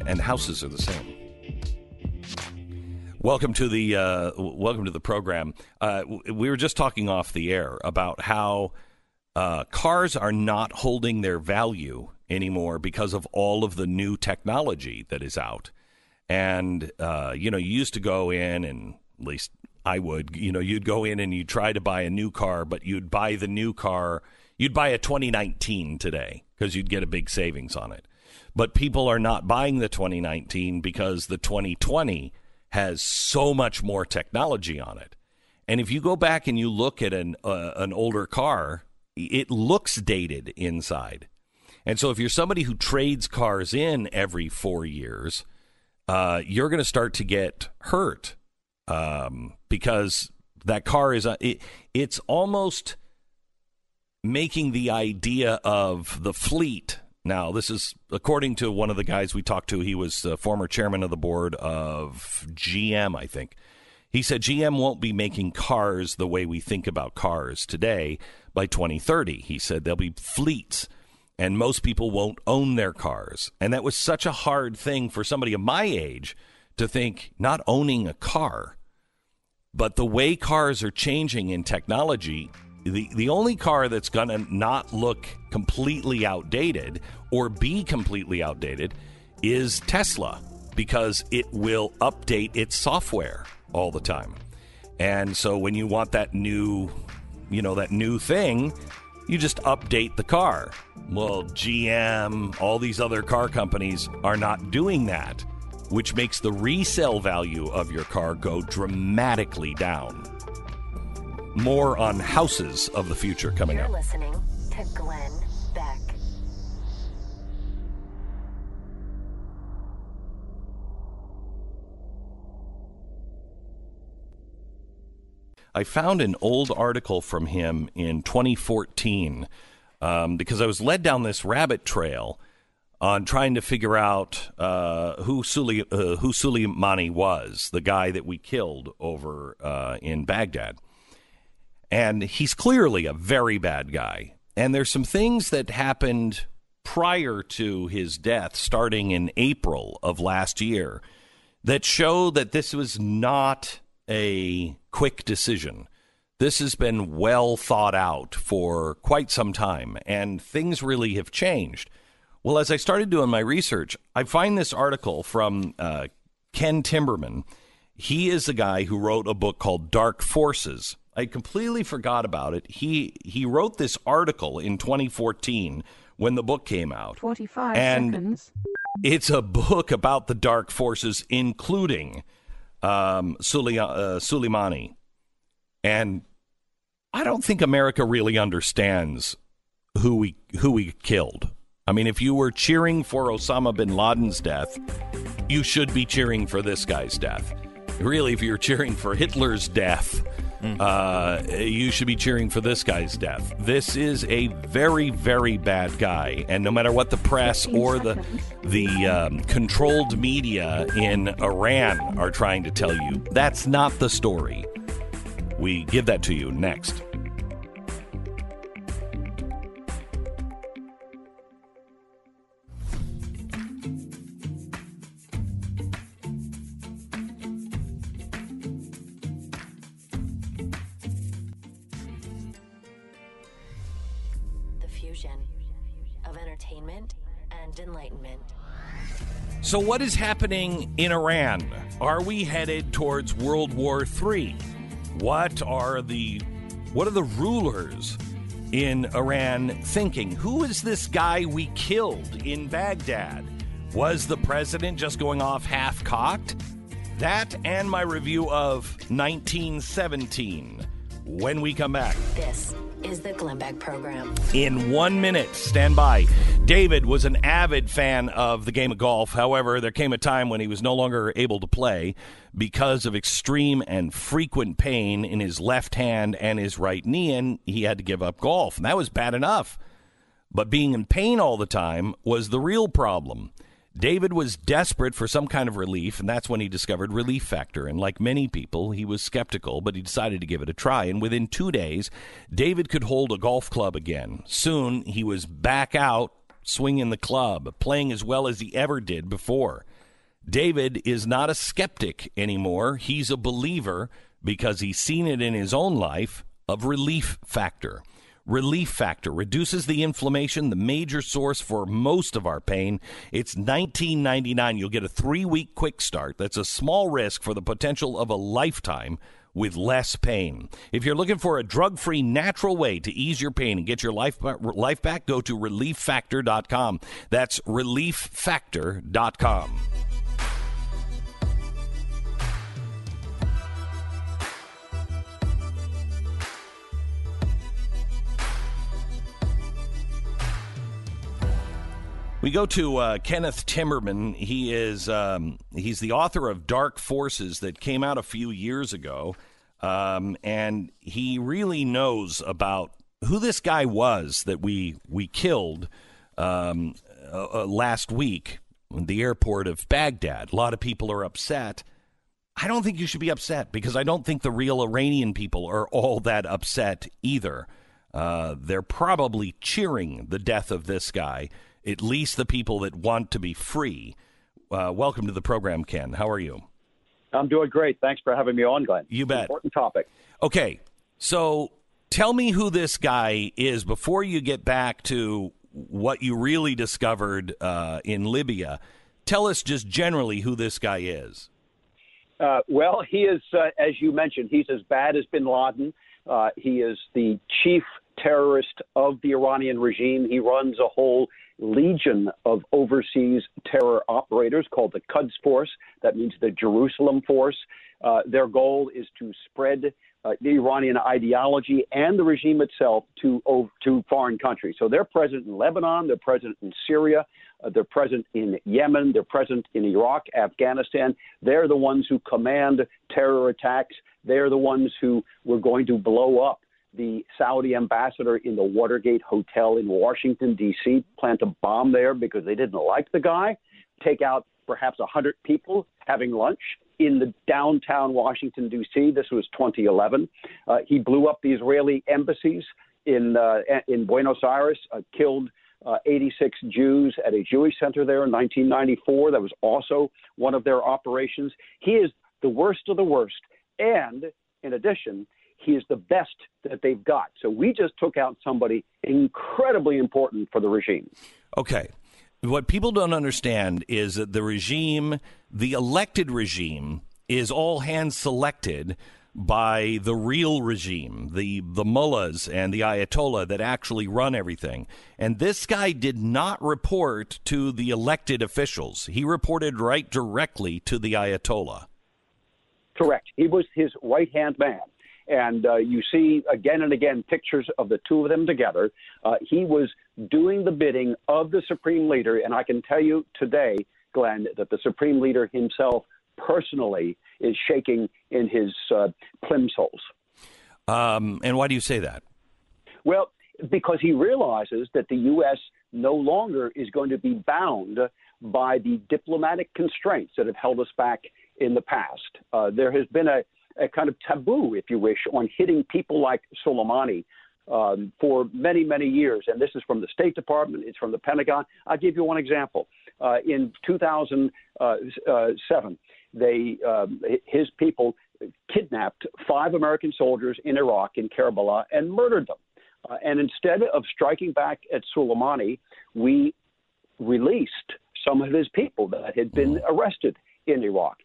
And houses are the same. Welcome to the uh, welcome to the program. Uh, we were just talking off the air about how uh, cars are not holding their value anymore because of all of the new technology that is out. And uh, you know, you used to go in, and at least I would. You know, you'd go in and you'd try to buy a new car, but you'd buy the new car. You'd buy a 2019 today because you'd get a big savings on it but people are not buying the 2019 because the 2020 has so much more technology on it. And if you go back and you look at an uh, an older car, it looks dated inside. And so if you're somebody who trades cars in every 4 years, uh, you're going to start to get hurt um, because that car is uh, it, it's almost making the idea of the fleet now, this is according to one of the guys we talked to. He was uh, former chairman of the board of GM, I think. He said GM won't be making cars the way we think about cars today by 2030. He said there'll be fleets and most people won't own their cars. And that was such a hard thing for somebody of my age to think not owning a car. But the way cars are changing in technology, the the only car that's to not look completely outdated or be completely outdated is Tesla because it will update its software all the time. And so when you want that new, you know, that new thing, you just update the car. Well, GM, all these other car companies are not doing that, which makes the resale value of your car go dramatically down. More on houses of the future coming You're up. listening to Glenn Beck. I found an old article from him in 2014 um, because I was led down this rabbit trail on trying to figure out uh, who Suli, uh, who Soleimani was, the guy that we killed over uh, in Baghdad. And he's clearly a very bad guy. And there's some things that happened prior to his death, starting in April of last year, that show that this was not a quick decision. This has been well thought out for quite some time, and things really have changed. Well, as I started doing my research, I find this article from uh, Ken Timmerman. He is the guy who wrote a book called Dark Forces. I completely forgot about it. He he wrote this article in 2014 when the book came out. 45 And- seconds. It's a book about the dark forces, including um, Suli- uh, Soleimani. And I don't think America really understands who we who we killed. I mean, if you were cheering for Osama bin Laden's death, you should be cheering for this guy's death. Really, if you're cheering for Hitler's death, uh, you should be cheering for this guy's death. This is a very, very bad guy, and no matter what the press or the the um, controlled media in Iran are trying to tell you, that's not the story. We give that to you next. So, what is happening in Iran? Are we headed towards World War III? What are the what are the rulers in Iran thinking? Who is this guy we killed in Baghdad? Was the president just going off half cocked? That and my review of 1917. when we come back. This is the Glenn Beck Program. In one minute, stand by. David was an avid fan of the game of golf. However, there came a time when he was no longer able to play because of extreme and frequent pain in his left hand and his right knee, and he had to give up golf. And that was bad enough. But being in pain all the time was the real problem. David was desperate for some kind of relief, and that's when he discovered Relief Factor. And like many people, he was skeptical, but he decided to give it a try. And within two days, David could hold a golf club again. Soon, he was back out swinging the club, playing as well as he ever did before. David is not a skeptic anymore. He's a believer because he's seen it in his own life of Relief Factor. Relief Factor reduces the inflammation, the major source for most of our pain. It's $19.99. You'll get a three week quick start. That's a small risk for the potential of a lifetime with less pain. If you're looking for a drug free, natural way to ease your pain and get your life, life back, go to relieffactor.com. That's relieffactor.com. We go to uh, Kenneth Timmerman. He is um, he's the author of Dark Forces that came out a few years ago, um, and he really knows about who this guy was that we we killed um, uh, uh, last week in the airport of Baghdad. A lot of people are upset. I don't think you should be upset because I don't think the real Iranian people are all that upset either. Uh, they're probably cheering the death of this guy at least the people that want to be free. Uh, welcome to the program, Ken. How are you? I'm doing great. Thanks for having me on, Glenn. You bet. Important topic. Okay, so tell me who this guy is before you get back to what you really discovered uh, in Libya. Tell us just generally who this guy is. Uh, well, he is, uh, as you mentioned, he's as bad as bin Laden. Uh, he is the chief terrorist of the Iranian regime. He runs a whole legion of overseas terror operators called the Quds Force. That means the Jerusalem Force. Uh, their goal is to spread uh, the Iranian ideology and the regime itself to to foreign countries. So they're present in Lebanon, they're present in Syria, uh, they're present in Yemen, they're present in Iraq, Afghanistan. They're the ones who command terror attacks. They're the ones who were going to blow up the Saudi ambassador in the Watergate Hotel in Washington, D.C., planned to bomb there because they didn't like the guy, take out perhaps 100 people having lunch in the downtown Washington, D.C. This was 2011. Uh, he blew up the Israeli embassies in, uh, in Buenos Aires, uh, killed uh, 86 Jews at a Jewish center there in 1994. That was also one of their operations. He is the worst of the worst. And in addition, he is the best that they've got. So we just took out somebody incredibly important for the regime. Okay. What people don't understand is that the regime, the elected regime, is all hands selected by the real regime, the the mullahs and the ayatollah that actually run everything. And this guy did not report to the elected officials. He reported right directly to the ayatollah. Correct. He was his right hand man. And uh, you see again and again pictures of the two of them together. Uh, he was doing the bidding of the supreme leader. And I can tell you today, Glenn, that the supreme leader himself personally is shaking in his uh, plimsolls. Um, and why do you say that? Well, because he realizes that the U.S. no longer is going to be bound by the diplomatic constraints that have held us back in the past. Uh, there has been a, a kind of taboo, if you wish, on hitting people like Soleimani um, for many, many years. And this is from the State Department, it's from the Pentagon. I'll give you one example. Uh, in 2007, they, um, his people kidnapped five American soldiers in Iraq, in Karbala, and murdered them. Uh, and instead of striking back at Soleimani, we released some of his people that had been arrested in Iraq.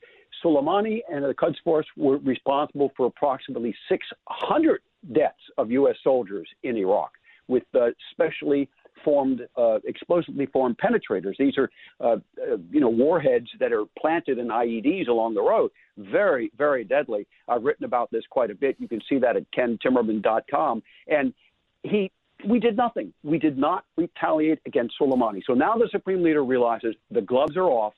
Soleimani and the Quds Force were responsible for approximately 600 deaths of U.S. soldiers in Iraq, with uh, specially formed, uh, explosively formed penetrators. These are, uh, uh, you know, warheads that are planted in IEDs along the road. Very, very deadly. I've written about this quite a bit. You can see that at kentimmerman.com. And he, we did nothing. We did not retaliate against Soleimani. So now the supreme leader realizes the gloves are off.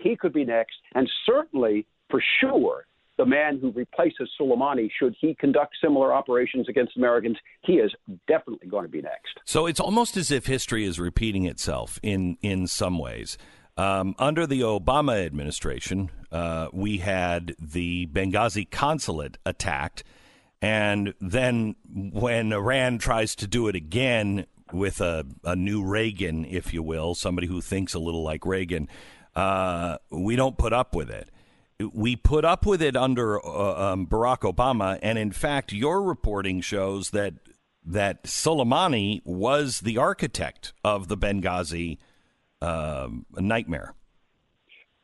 He could be next, and certainly, for sure, the man who replaces Soleimani, should he conduct similar operations against Americans, he is definitely going to be next. So it's almost as if history is repeating itself in in some ways. Um, under the Obama administration, uh, we had the Benghazi consulate attacked, and then when Iran tries to do it again with a, a new Reagan, if you will, somebody who thinks a little like Reagan, uh, we don't put up with it we put up with it under uh, um, Barack Obama, and in fact, your reporting shows that that Soleimani was the architect of the Benghazi um, nightmare.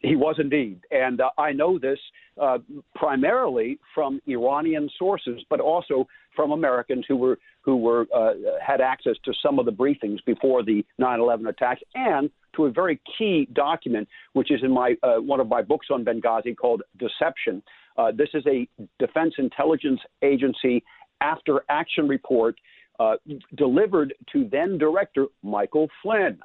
He was indeed, and uh, I know this uh, primarily from Iranian sources, but also from Americans who were who were uh, had access to some of the briefings before the 9/11 attacks, and to a very key document, which is in my uh, one of my books on Benghazi called Deception. Uh, this is a Defense Intelligence Agency after action report uh, delivered to then Director Michael Flynn.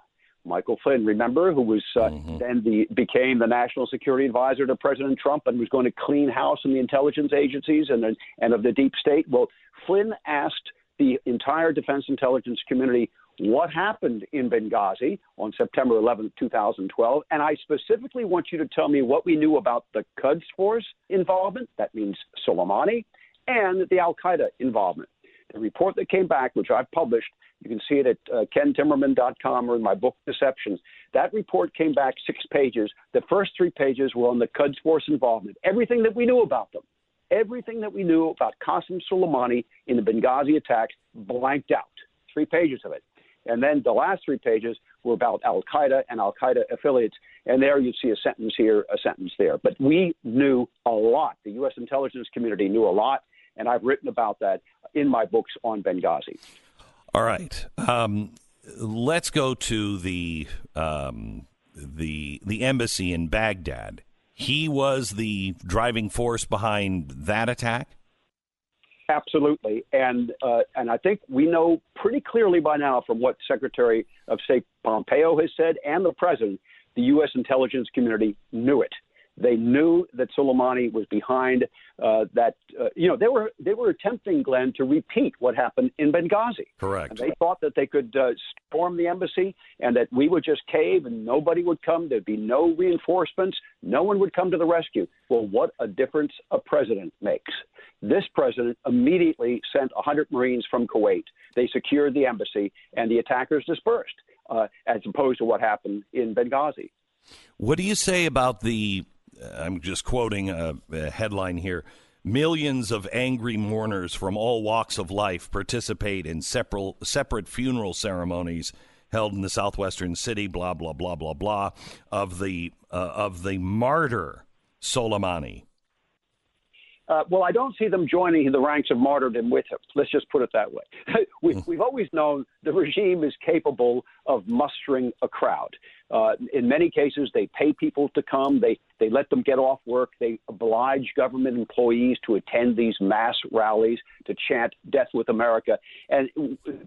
Michael Flynn, remember, who was uh, mm-hmm. then the became the national security advisor to President Trump and was going to clean house in the intelligence agencies and and of the deep state. Well, Flynn asked the entire defense intelligence community what happened in Benghazi on September 11, 2012. And I specifically want you to tell me what we knew about the Quds Force involvement, that means Soleimani, and the Al Qaeda involvement. The report that came back, which I've published, you can see it at uh, kentimmerman.com or in my book, Deceptions. That report came back six pages. The first three pages were on the Quds Force involvement, everything that we knew about them. Everything that we knew about Qasem Soleimani in the Benghazi attacks blanked out. Three pages of it. And then the last three pages were about Al Qaeda and Al Qaeda affiliates. And there you see a sentence here, a sentence there. But we knew a lot. The U.S. intelligence community knew a lot. And I've written about that in my books on Benghazi. All right. Um, let's go to the um, the the embassy in Baghdad. He was the driving force behind that attack. Absolutely, and uh, and I think we know pretty clearly by now from what Secretary of State Pompeo has said and the president, the U.S. intelligence community knew it. They knew that Soleimani was behind uh, that. Uh, you know, they were they were attempting, Glenn, to repeat what happened in Benghazi. Correct. And they thought that they could uh, storm the embassy and that we would just cave and nobody would come. There'd be no reinforcements. No one would come to the rescue. Well, what a difference a president makes. This president immediately sent 100 Marines from Kuwait. They secured the embassy, and the attackers dispersed, uh, as opposed to what happened in Benghazi. What do you say about the I'm just quoting a, a headline here. Millions of angry mourners from all walks of life participate in separate, separate funeral ceremonies held in the southwestern city. Blah blah blah blah blah of the uh, of the martyr Soleimani. Uh, well, I don't see them joining the ranks of martyrdom with him. Let's just put it that way. we, have hmm. always known the regime is capable of mustering a crowd. Uh, in many cases, they pay people to come. They they let them get off work. They oblige government employees to attend these mass rallies to chant "Death with America." And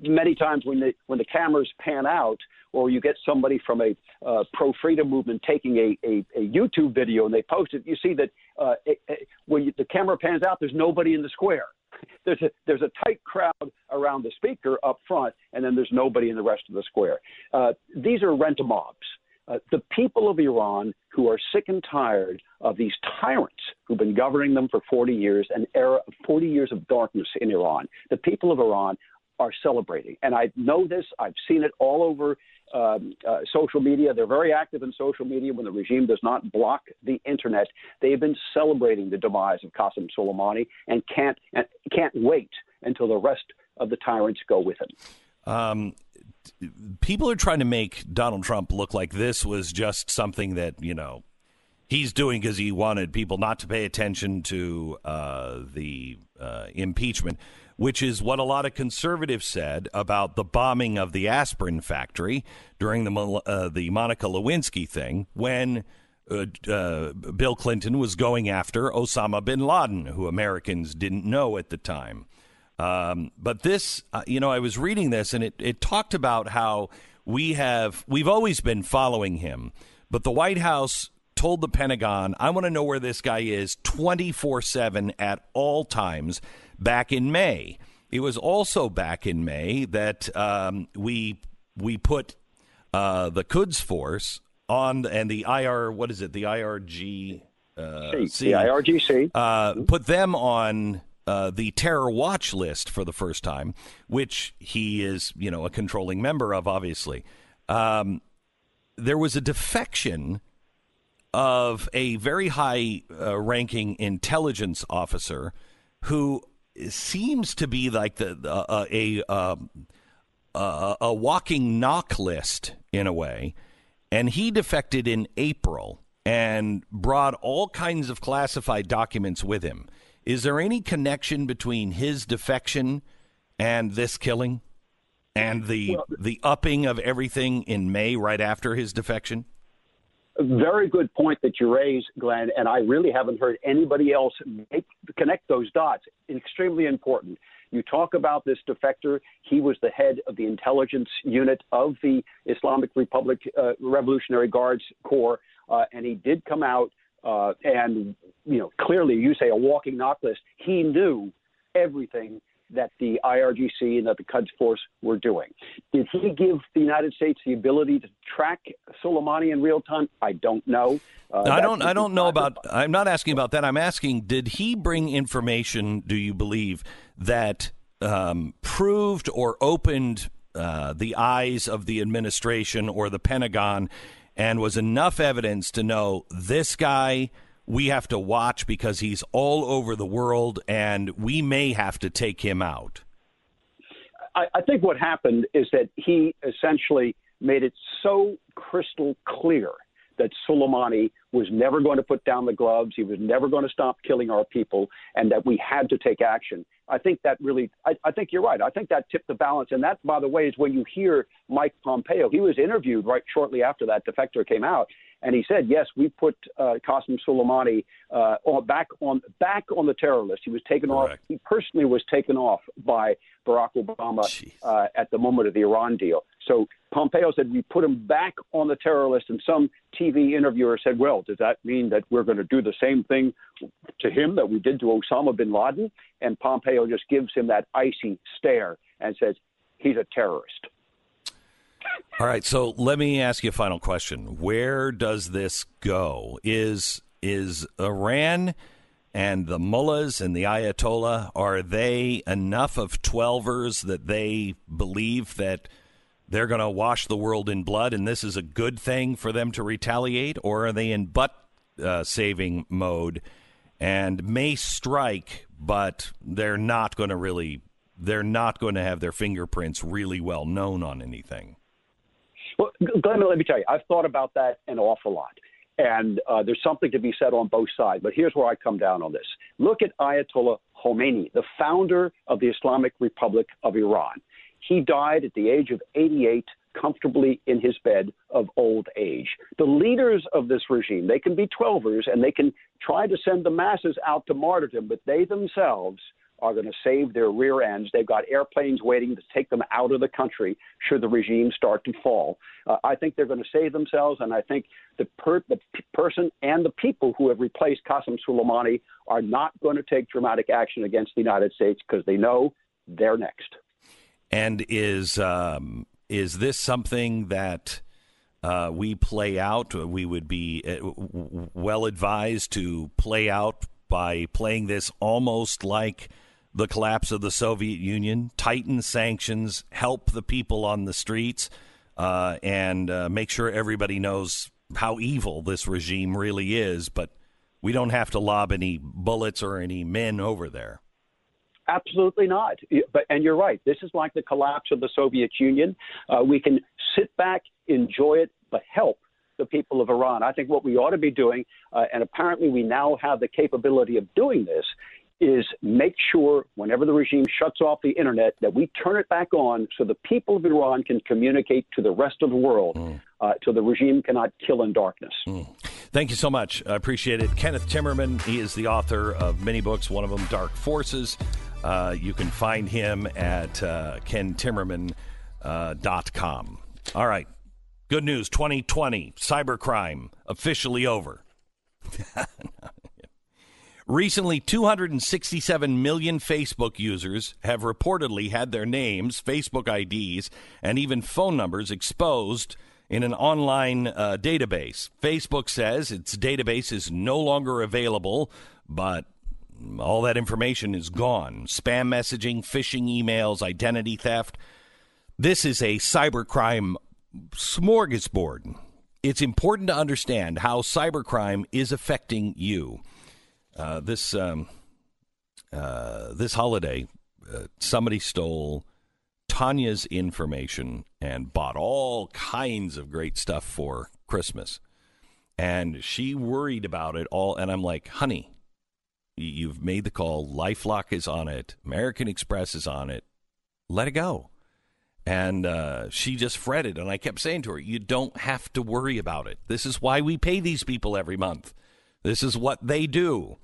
many times, when the when the cameras pan out, or you get somebody from a uh, pro freedom movement taking a, a, a, YouTube video and they post it, you see that uh, it, it, when you, the camera pans out, there's nobody in the square. There's a there's a tight crowd around the speaker up front, and then there's nobody in the rest of the square. Uh, these are rent a mobs. Uh, the people of Iran who are sick and tired of these tyrants who've been governing them for 40 years, an era of 40 years of darkness in Iran. The people of Iran are celebrating. And I know this, I've seen it all over um, uh, social media. They're very active in social media when the regime does not block the internet. They have been celebrating the demise of Qasem Soleimani and can't, and can't wait until the rest of the tyrants go with him. Um, people are trying to make Donald Trump look like this was just something that you know he's doing because he wanted people not to pay attention to uh, the uh, impeachment. Which is what a lot of conservatives said about the bombing of the aspirin factory during the uh, the Monica Lewinsky thing when. Uh, uh, Bill Clinton was going after Osama bin Laden, who Americans didn't know at the time. Um, but this, uh, you know, I was reading this and it, it talked about how we have, we've always been following him, but the White House told the Pentagon, I want to know where this guy is 24 7 at all times back in May. It was also back in May that um, we we put uh, the Quds Force on and the IR what is it the IRG uh, C, the IRGC uh, put them on uh, the terror watch list for the first time, which he is you know a controlling member of, obviously. Um, there was a defection of a very high uh, ranking intelligence officer who seems to be like the uh, a um, uh, a walking NOC list in a way, and he defected in April and brought all kinds of classified documents with him. Is there any connection between his defection and this killing, and the well, the upping of everything in May right after his defection? Very good point that you raise, Glenn, and I really haven't heard anybody else make, connect those dots. Extremely important. You talk about this defector. He was the head of the intelligence unit of the Islamic Republic uh, Revolutionary Guards Corps, uh, and he did come out uh, and, you know, clearly, you say a walking NOC list. He knew everything that the IRGC and that the Quds Force were doing. Did he give the United States the ability to track Soleimani in real time? I don't know. Uh, I don't. I don't know about. I'm not asking about that. I'm asking, did he bring information? Do you believe that um, proved or opened uh, the eyes of the administration or the Pentagon, and was enough evidence to know this guy? We have to watch because he's all over the world and we may have to take him out? I, I think what happened is that he essentially made it so crystal clear that Soleimani was never going to put down the gloves, he was never going to stop killing our people, and that we had to take action. I think that really, I, I think you're right. I think that tipped the balance. And that, by the way, is when you hear Mike Pompeo. He was interviewed right shortly after that defector came out, and he said, "Yes, we put uh, Qasem Soleimani uh, on, back on back on the terror list. He was taken Correct. off. He personally was taken off by Barack Obama uh, at the moment of the Iran deal. So Pompeo said we put him back on the terror list, and some TV interviewer said, "Well, does that mean that we're going to do the same thing to him that we did to Osama bin Laden?" And Pompeo just gives him that icy stare and says, "He's a terrorist." All right, so let me ask you a final question. Where does this go? Is is Iran and the mullahs and the ayatollah are they enough of twelvers that they believe that they're going to wash the world in blood and this is a good thing for them to retaliate or are they in butt uh, saving mode and may strike but they're not going to really they're not going to have their fingerprints really well known on anything well, Glenn, let me tell you, I've thought about that an awful lot. And uh, there's something to be said on both sides. But here's where I come down on this. Look at Ayatollah Khomeini, the founder of the Islamic Republic of Iran. He died at the age of 88 comfortably in his bed of old age. The leaders of this regime, they can be twelvers and they can try to send the masses out to martyrdom, but they themselves are going to save their rear ends. They've got airplanes waiting to take them out of the country should the regime start to fall. Uh, I think they're going to save themselves, and I think the, per- the p- person and the people who have replaced Qasem Soleimani are not going to take dramatic action against the United States because they know they're next. And is um, is this something that? Uh, we play out. We would be uh, well advised to play out by playing this almost like the collapse of the Soviet Union, tighten sanctions, help the people on the streets, uh, and uh, make sure everybody knows how evil this regime really is. But we don't have to lob any bullets or any men over there. Absolutely not. But and you're right. This is like the collapse of the Soviet Union. Uh, we can sit back, enjoy it, but help the people of Iran. I think what we ought to be doing, uh, and apparently we now have the capability of doing this, is make sure whenever the regime shuts off the internet that we turn it back on so the people of Iran can communicate to the rest of the world mm. uh, so the regime cannot kill in darkness. Mm. Thank you so much. I appreciate it. Kenneth Timmerman, he is the author of many books, one of them, Dark Forces. Uh, you can find him at uh, kentimmerman.com. Uh, All right. Good news 2020, cybercrime officially over. Recently, 267 million Facebook users have reportedly had their names, Facebook IDs, and even phone numbers exposed in an online uh, database. Facebook says its database is no longer available, but all that information is gone. Spam messaging, phishing emails, identity theft. This is a cybercrime smorgasbord. It's important to understand how cybercrime is affecting you. Uh, this um, uh, this holiday, uh, somebody stole Tanya's information and bought all kinds of great stuff for Christmas, and she worried about it all. And I'm like, honey, you've made the call. LifeLock is on it. American Express is on it. Let it go. And uh, she just fretted, and I kept saying to her, "You don't have to worry about it. This is why we pay these people every month. This is what they do."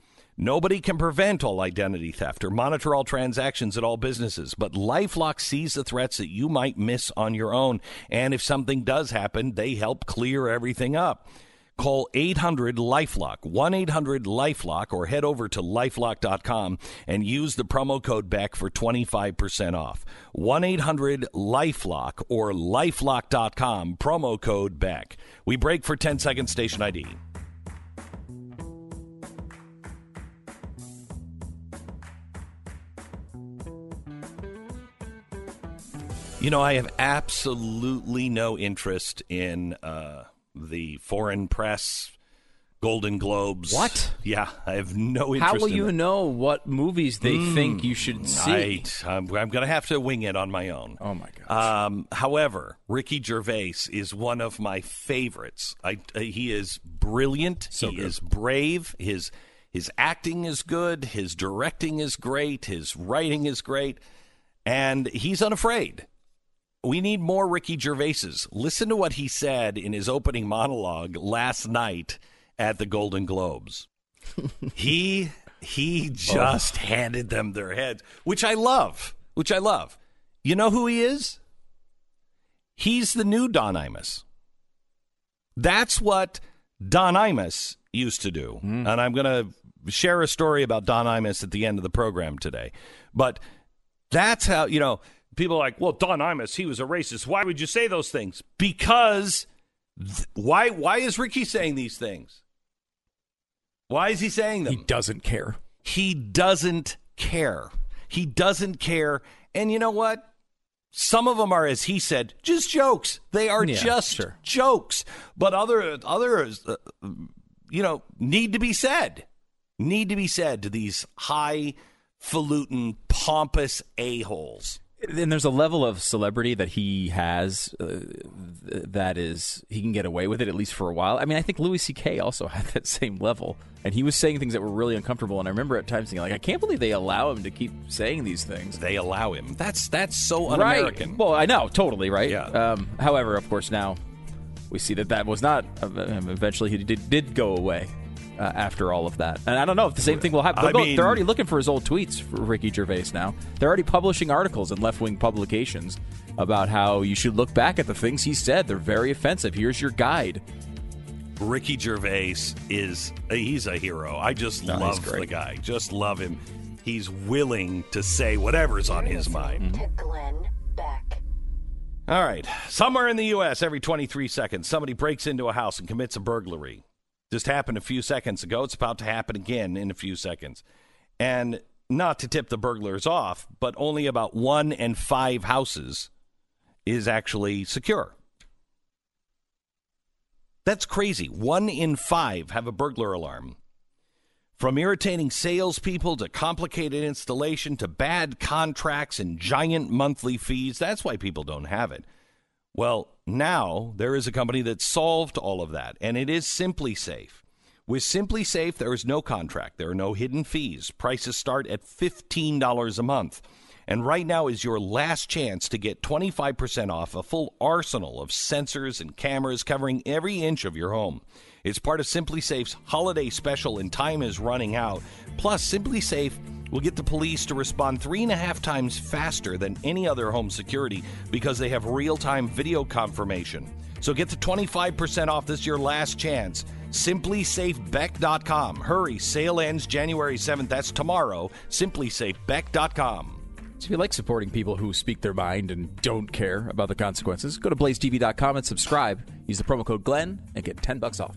Nobody can prevent all identity theft or monitor all transactions at all businesses, but Lifelock sees the threats that you might miss on your own. And if something does happen, they help clear everything up. Call 800 Lifelock, 1 800 Lifelock, or head over to lifelock.com and use the promo code BECK for 25% off. 1 800 Lifelock or lifelock.com, promo code BECK. We break for 10 seconds, station ID. You know, I have absolutely no interest in uh, the foreign press, Golden Globes. What? Yeah, I have no interest. How will in you it. know what movies they mm, think you should see? Right. I'm, I'm going to have to wing it on my own. Oh my god. Um, however, Ricky Gervais is one of my favorites. I, uh, he is brilliant. So he good. is brave. His his acting is good. His directing is great. His writing is great, and he's unafraid we need more Ricky Gervaises. Listen to what he said in his opening monologue last night at the Golden Globes. he he just oh. handed them their heads, which I love. Which I love. You know who he is? He's the new Don Imus. That's what Don Imus used to do. Mm. And I'm going to share a story about Don Imus at the end of the program today. But that's how, you know, people are like, well, Don Imus, he was a racist. Why would you say those things? Because th- why? Why is Ricky saying these things? Why is he saying them? He doesn't care. He doesn't care. He doesn't care. And you know what? Some of them are, as he said, just jokes. They are yeah, just sure. jokes. But other others, uh, you know, need to be said. Need to be said to these highfalutin, pompous a And there's a level of celebrity that he has uh, that is he can get away with it at least for a while. I mean, I think Louis C.K. also had that same level, and he was saying things that were really uncomfortable. And I remember at times thinking, like, I can't believe they allow him to keep saying these things. They allow him. That's that's so un-American. Right. Well, I know totally right. Yeah. Um, however, of course, now we see that that was not. Uh, eventually, he did, did go away uh, after all of that. And I don't know if the same thing will happen. They're, mean, they're, already looking for his old tweets for Ricky Gervais now. They're already publishing articles in left wing publications about how you should look back at the things he said. They're very offensive. Here's your guide. Ricky Gervais is he's a hero. I just no, love the guy. Just love him. He's willing to say whatever's on his mind. Glenn Beck. All right. Somewhere in the U.S., every 23 seconds, somebody breaks into a house and commits a burglary. Just happened a few seconds ago. It's about to happen again in a few seconds. And not to tip the burglars off, but only about one in five houses is actually secure. That's crazy. One in five have a burglar alarm. From irritating salespeople to complicated installation to bad contracts and giant monthly fees, that's why people don't have it. Well, now there is a company that solved all of that, and it is SimpliSafe. With SimpliSafe, there is no contract, there are no hidden fees. Prices start at $15 a month. And right now is your last chance to get 25% off a full arsenal of sensors and cameras covering every inch of your home. It's part of SimpliSafe's holiday special, and time is running out. Plus, SimpliSafe will get the police to respond three and a half times faster than any other home security because they have real time video confirmation. So get the 25% off this your last chance. SimpliSafeBeck.com. Hurry, sale ends January 7th. That's tomorrow. SimpliSafeBeck.com. So if you like supporting people who speak their mind and don't care about the consequences, go to blazetv.com and subscribe. Use the promo code Glenn and get 10 bucks off.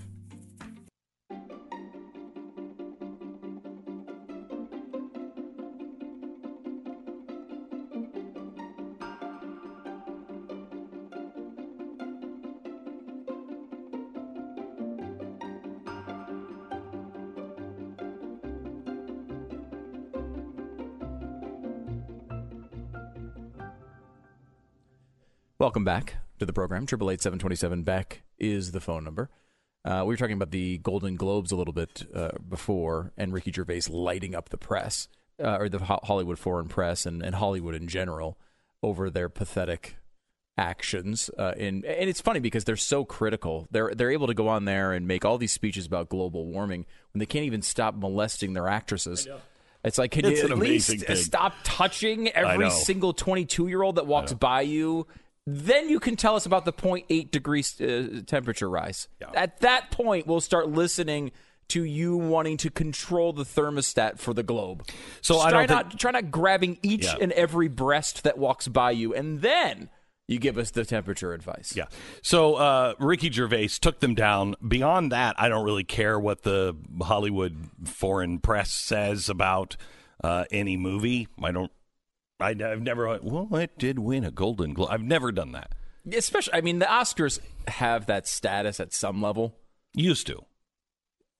Welcome back to the program. Triple eight seven twenty seven Beck is the phone number. Uh, we were talking about the Golden Globes a little bit uh, before, and Ricky Gervais lighting up the press uh, or the Ho- Hollywood foreign press and, and Hollywood in general over their pathetic actions. Uh, in and it's funny because they're so critical. They're they're able to go on there and make all these speeches about global warming when they can't even stop molesting their actresses. It's like, can It's you at least thing. stop touching every single 22 year old that walks by you? Then you can tell us about the 0.8 degrees uh, temperature rise. At that point, we'll start listening to you wanting to control the thermostat for the globe. So Just I try don't not try not grabbing each Yeah. and every breast that walks by you, and then you give us the temperature advice. Yeah. So uh, Ricky Gervais took them down. Beyond that, I don't really care what the Hollywood foreign press says about uh, any movie. I don't. I, I've never. Well, it did win a Golden Globe. I've never done that. Especially, I mean, the Oscars have that status at some level. Used to.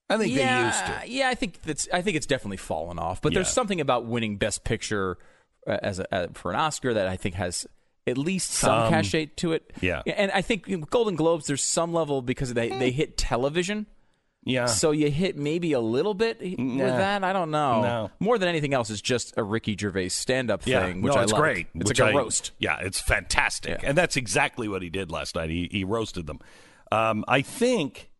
I think yeah, they used to. Yeah, I think that's. I think it's definitely fallen off. But there's something about winning Best Picture uh, as a, uh, for an Oscar that I think has at least some, Some. cachet to it. Yeah. and I think Golden Globes there's some level because they they hit television. Yeah. So you hit maybe a little bit with Nah. that. I don't know. No. More than anything else, is just a Ricky Gervais stand-up yeah, thing, which no, I it's like. great. It's which like a I- roast. Yeah, it's fantastic, Yeah. and that's exactly what he did last night. He he roasted them. Um, I think,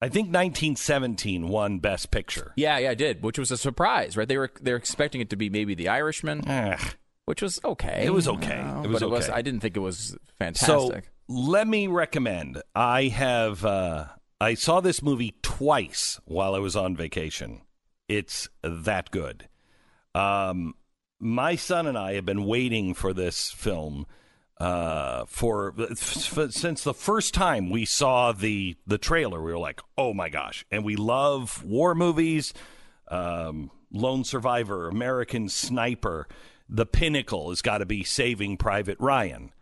I think 1917 won Best Picture. Yeah, yeah, I did, which was a surprise, right? They were they're expecting it to be maybe The Irishman, Ugh. which was okay. It was okay. Uh, It was but it was. okay. I didn't think it was fantastic. So fantastic. let me recommend. I have uh, I saw this movie twice while I was on vacation. It's that good. Um, my son and I have been waiting for this film uh, for f- since the first time we saw the the trailer. We were like, "Oh my gosh!" And we love war movies. Um, Lone Survivor, American Sniper. The pinnacle has got to be Saving Private Ryan.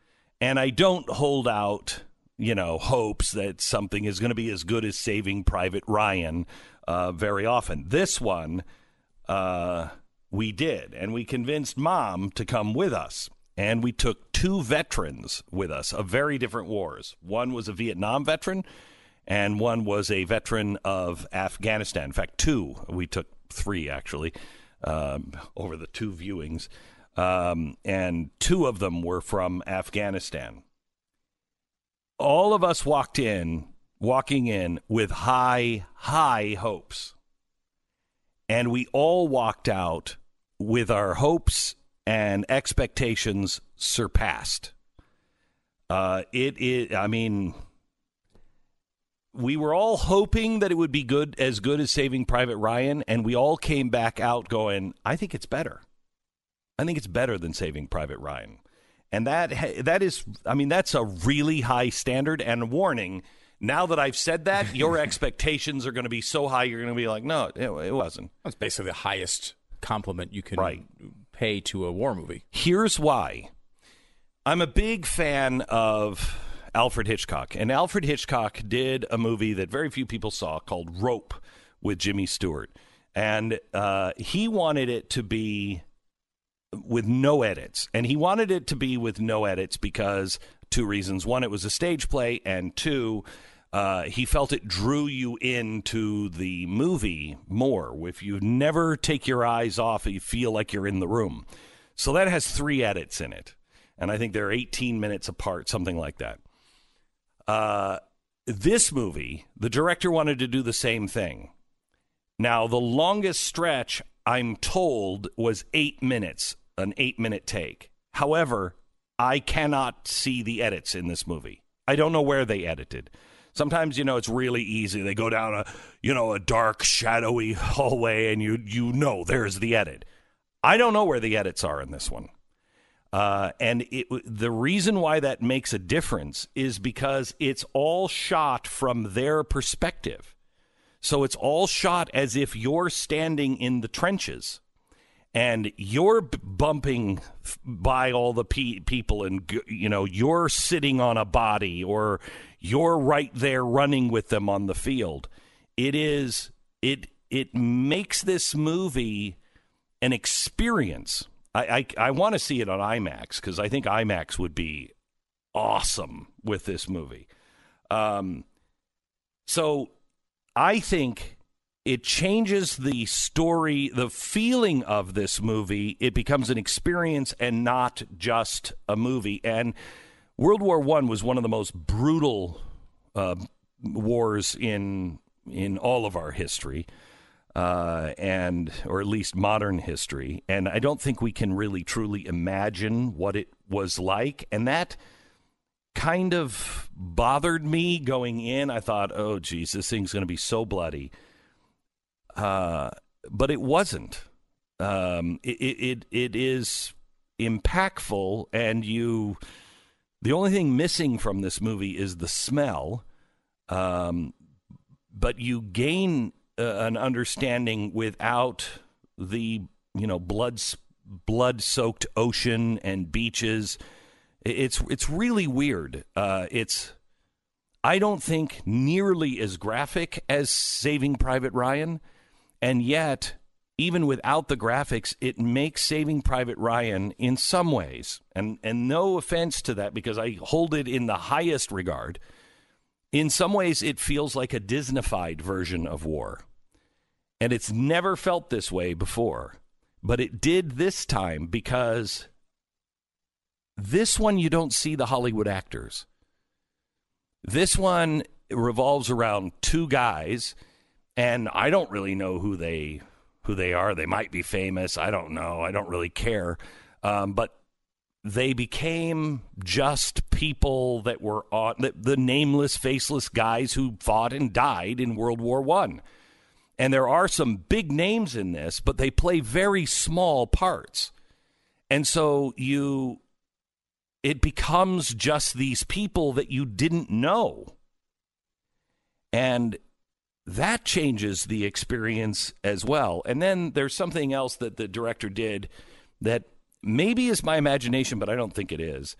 And I don't hold out, you know, hopes that something is going to be as good as Saving Private Ryan uh, very often. This one, uh, we did, and we convinced mom to come with us. And we took two veterans with us of very different wars. One was a Vietnam veteran, and one was a veteran of Afghanistan. In fact, two. We took three, actually, um, over the two viewings. Um, and two of them were from Afghanistan. All of us walked in, walking in with high, high hopes. And we all walked out with our hopes and expectations surpassed. Uh, it is, I mean, we were all hoping that it would be good, as good as Saving Private Ryan, and we all came back out going, I think it's better. I think it's better than Saving Private Ryan. And that that is I mean that's a really high standard and warning. Now that I've said that, your expectations are going to be so high you're going to be like, no, it, it wasn't. That's basically the highest compliment you can Right. pay to a war movie. Here's why. I'm a big fan of Alfred Hitchcock, and Alfred Hitchcock did a movie that very few people saw called Rope with Jimmy Stewart, and uh, he wanted it to be with no edits, and he wanted it to be with no edits because two reasons: one, it was a stage play, and two. uh, he felt it drew you into the movie more. If you never take your eyes off, you feel like you're in the room. So that has three edits in it, and I think they're 18 minutes apart, something like that. Uh, this movie, the director wanted to do the same thing. Now, the longest stretch, I'm told, was eight minutes, an eight minute take. However, I cannot see the edits in this movie. I don't know where they edited. Sometimes, you know, it's really easy. They go down a, you know, a dark, shadowy hallway and you you know there's the edit. I don't know where the edits are in this one. Uh, and it, the reason why that makes a difference is because it's all shot from their perspective. So it's all shot as if you're standing in the trenches and you're b- bumping f- by all the pe- people and you know you're sitting on a body or you're right there running with them on the field. It is it it makes this movie an experience. I I, I want to see it on IMAX because I think IMAX would be awesome with this movie. Um, so I think it changes the story, the feeling of this movie. It becomes an experience and not just a movie. And World War One was one of the most brutal uh, wars in in all of our history, uh, and or at least modern history. And I don't think we can really truly imagine what it was like. And that kind of bothered me going in. I thought, oh, geez, this thing's going to be so bloody. Uh, but it wasn't. Um, it, it it is impactful, and you. The only thing missing from this movie is the smell, um, but you gain uh, an understanding without the you know blood blood soaked ocean and beaches. It's it's really weird. Uh, it's I don't think nearly as graphic as Saving Private Ryan, and yet even without the graphics, it makes Saving Private Ryan in some ways, and and no offense to that because I hold it in the highest regard. In some ways, it feels like a Disneyfied version of war, and it's never felt this way before, but it did this time because this one you don't see the Hollywood actors. This one revolves around two guys, and I don't really know who they who they are. They might be famous. I don't know. I don't really care. Um, but they became just people that were on the, the nameless, faceless guys who fought and died in World War One. And there are some big names in this, but they play very small parts. And so you it becomes just these people that you didn't know. And that changes the experience as well. And then there's something else that the director did that maybe is my imagination, but I don't think it is.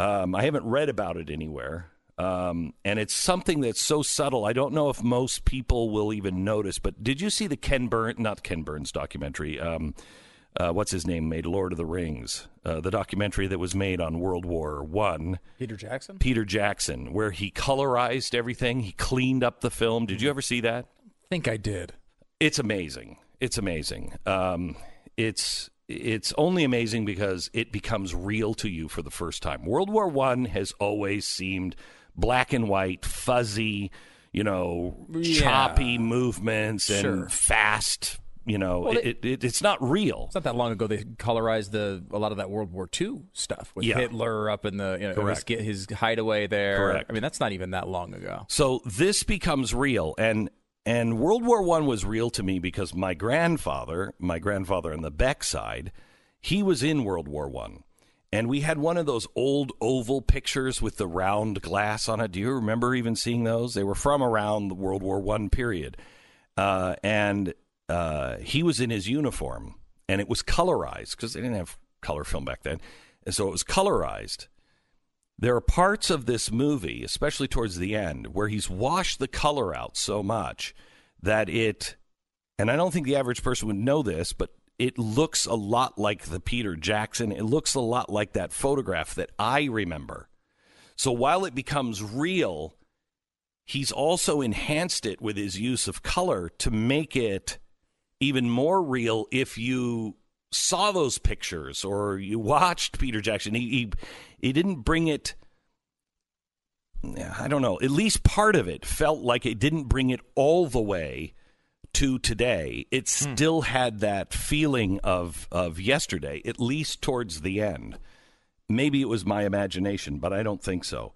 Um, I haven't read about it anywhere. Um, and it's something that's so subtle. I don't know if most people will even notice. But did you see the Ken Burns, not Ken Burns documentary? Um, uh, what's his name made Lord of the Rings, uh, the documentary that was made on World War One. Peter Jackson. Peter Jackson, where he colorized everything, he cleaned up the film. Did you ever see that? I think I did. It's amazing. It's amazing. Um, it's it's only amazing because it becomes real to you for the first time. World War One has always seemed black and white, fuzzy, you know, Yeah. choppy movements and Sure. fast. You know, Well, they- it, it, it's not real. It's not that long ago they colorized the a lot of that World War II stuff with Yeah. Hitler up in the you know Correct. his, his hideaway there. Correct. I mean that's not even that long ago. So this becomes real, and and World War One was real to me because my grandfather, my grandfather on the Beck side, he was in World War One, and we had one of those old oval pictures with the round glass on it. Do you remember even seeing those? They were from around the World War One period, uh, and uh, he was in his uniform, and it was colorized because they didn't have color film back then, and so it was colorized. There are parts of this movie, especially towards the end, where he's washed the color out so much that it, and I don't think the average person would know this, but it looks a lot like the Peter Jackson. It looks a lot like that photograph that I remember. So while it becomes real, he's also enhanced it with his use of color to make it even more real if you saw those pictures or you watched Peter Jackson. He he, he didn't bring it. I don't know. At least part of it felt like it didn't bring it all the way to today. It hmm. still had that feeling of of yesterday, at least towards the end. Maybe it was my imagination, but I don't think so.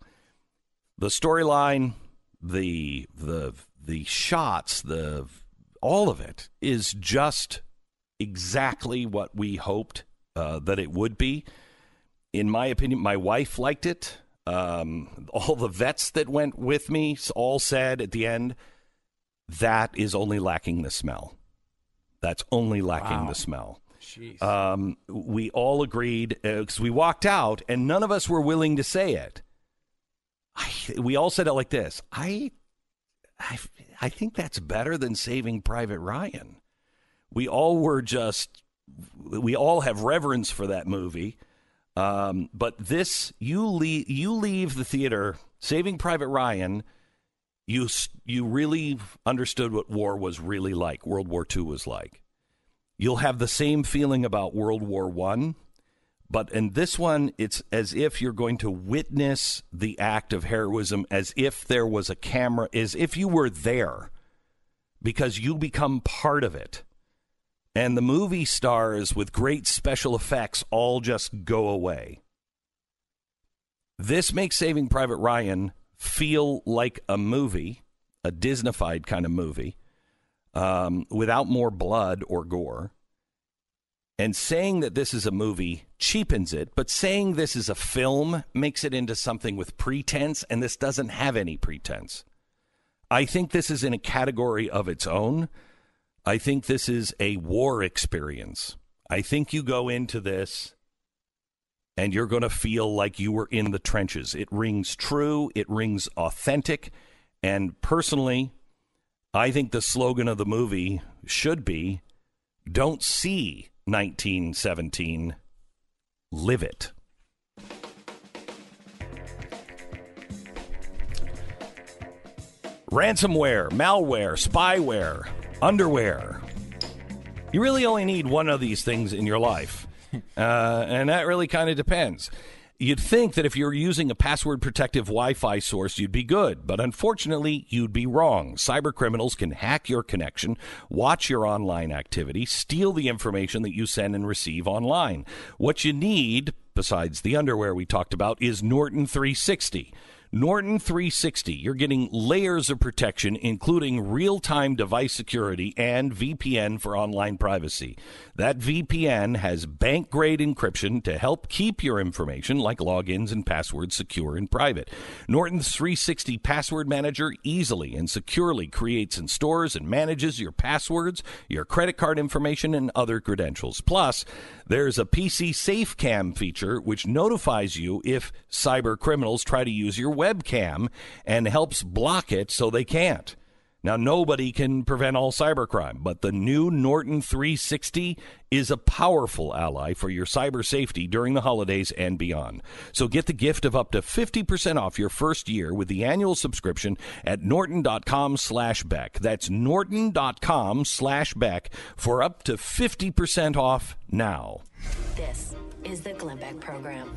The storyline, the the the shots, the all of it is just exactly what we hoped uh, that it would be. In my opinion, my wife liked it. Um, all the vets that went with me all said at the end that is only lacking the smell. That's only lacking the smell. Um, we all agreed because we walked out and none of us were willing to say it. I, we all said it like this. I, I, I think that's better than Saving Private Ryan. We all were just, we all have reverence for that movie. Um, but this, you leave, you leave the theater, Saving Private Ryan. you, you really understood what war was really like. World War II was like. You'll have the same feeling about World War One, but in this one, it's as if you're going to witness the act of heroism, as if there was a camera, as if you were there, because you become part of it. And the movie stars with great special effects all just go away. This makes Saving Private Ryan feel like a movie, a Disneyfied kind of movie, um, without more blood or gore. And saying that this is a movie cheapens it, but saying this is a film makes it into something with pretense, and this doesn't have any pretense. I think this is in a category of its own. I think this is a war experience. I think you go into this and you're going to feel like you were in the trenches. It rings true, it rings authentic. And personally, I think the slogan of the movie should be don't see 1917, live it. Ransomware, malware, spyware, underwear. You really only need one of these things in your life. Uh, and that really kind of depends. You'd think that if you're using a password protective Wi Fi source, you'd be good, but unfortunately, you'd be wrong. Cyber criminals can hack your connection, watch your online activity, steal the information that you send and receive online. What you need, besides the underwear we talked about, is Norton 360. Norton 360, you're getting layers of protection, including real time device security and VPN for online privacy. That VPN has bank grade encryption to help keep your information, like logins and passwords, secure and private. Norton's 360 Password Manager easily and securely creates and stores and manages your passwords, your credit card information, and other credentials. Plus, there's a PC SafeCam feature which notifies you if cyber criminals try to use your webcam and helps block it so they can't. Now, nobody can prevent all cybercrime, but the new Norton 360 is a powerful ally for your cyber safety during the holidays and beyond. So get the gift of up to 50% off your first year with the annual subscription at norton.com slash Beck. That's norton.com slash Beck for up to 50% off now. This is the Glenn Beck Program.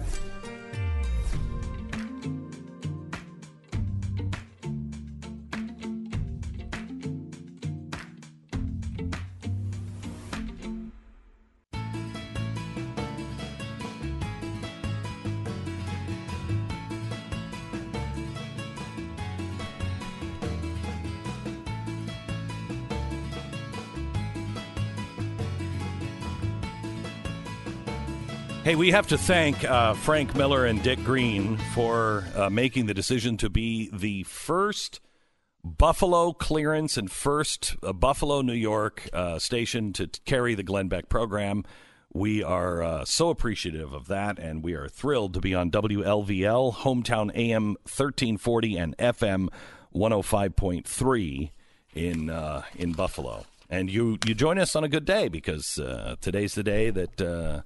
Hey, we have to thank uh, Frank Miller and Dick Green for uh, making the decision to be the first Buffalo clearance and first uh, Buffalo, New York uh, station to t- carry the Glenn Beck program. We are uh, so appreciative of that, and we are thrilled to be on WLVL, hometown AM 1340 and FM 105.3 in uh, in Buffalo. And you you join us on a good day because today's the day that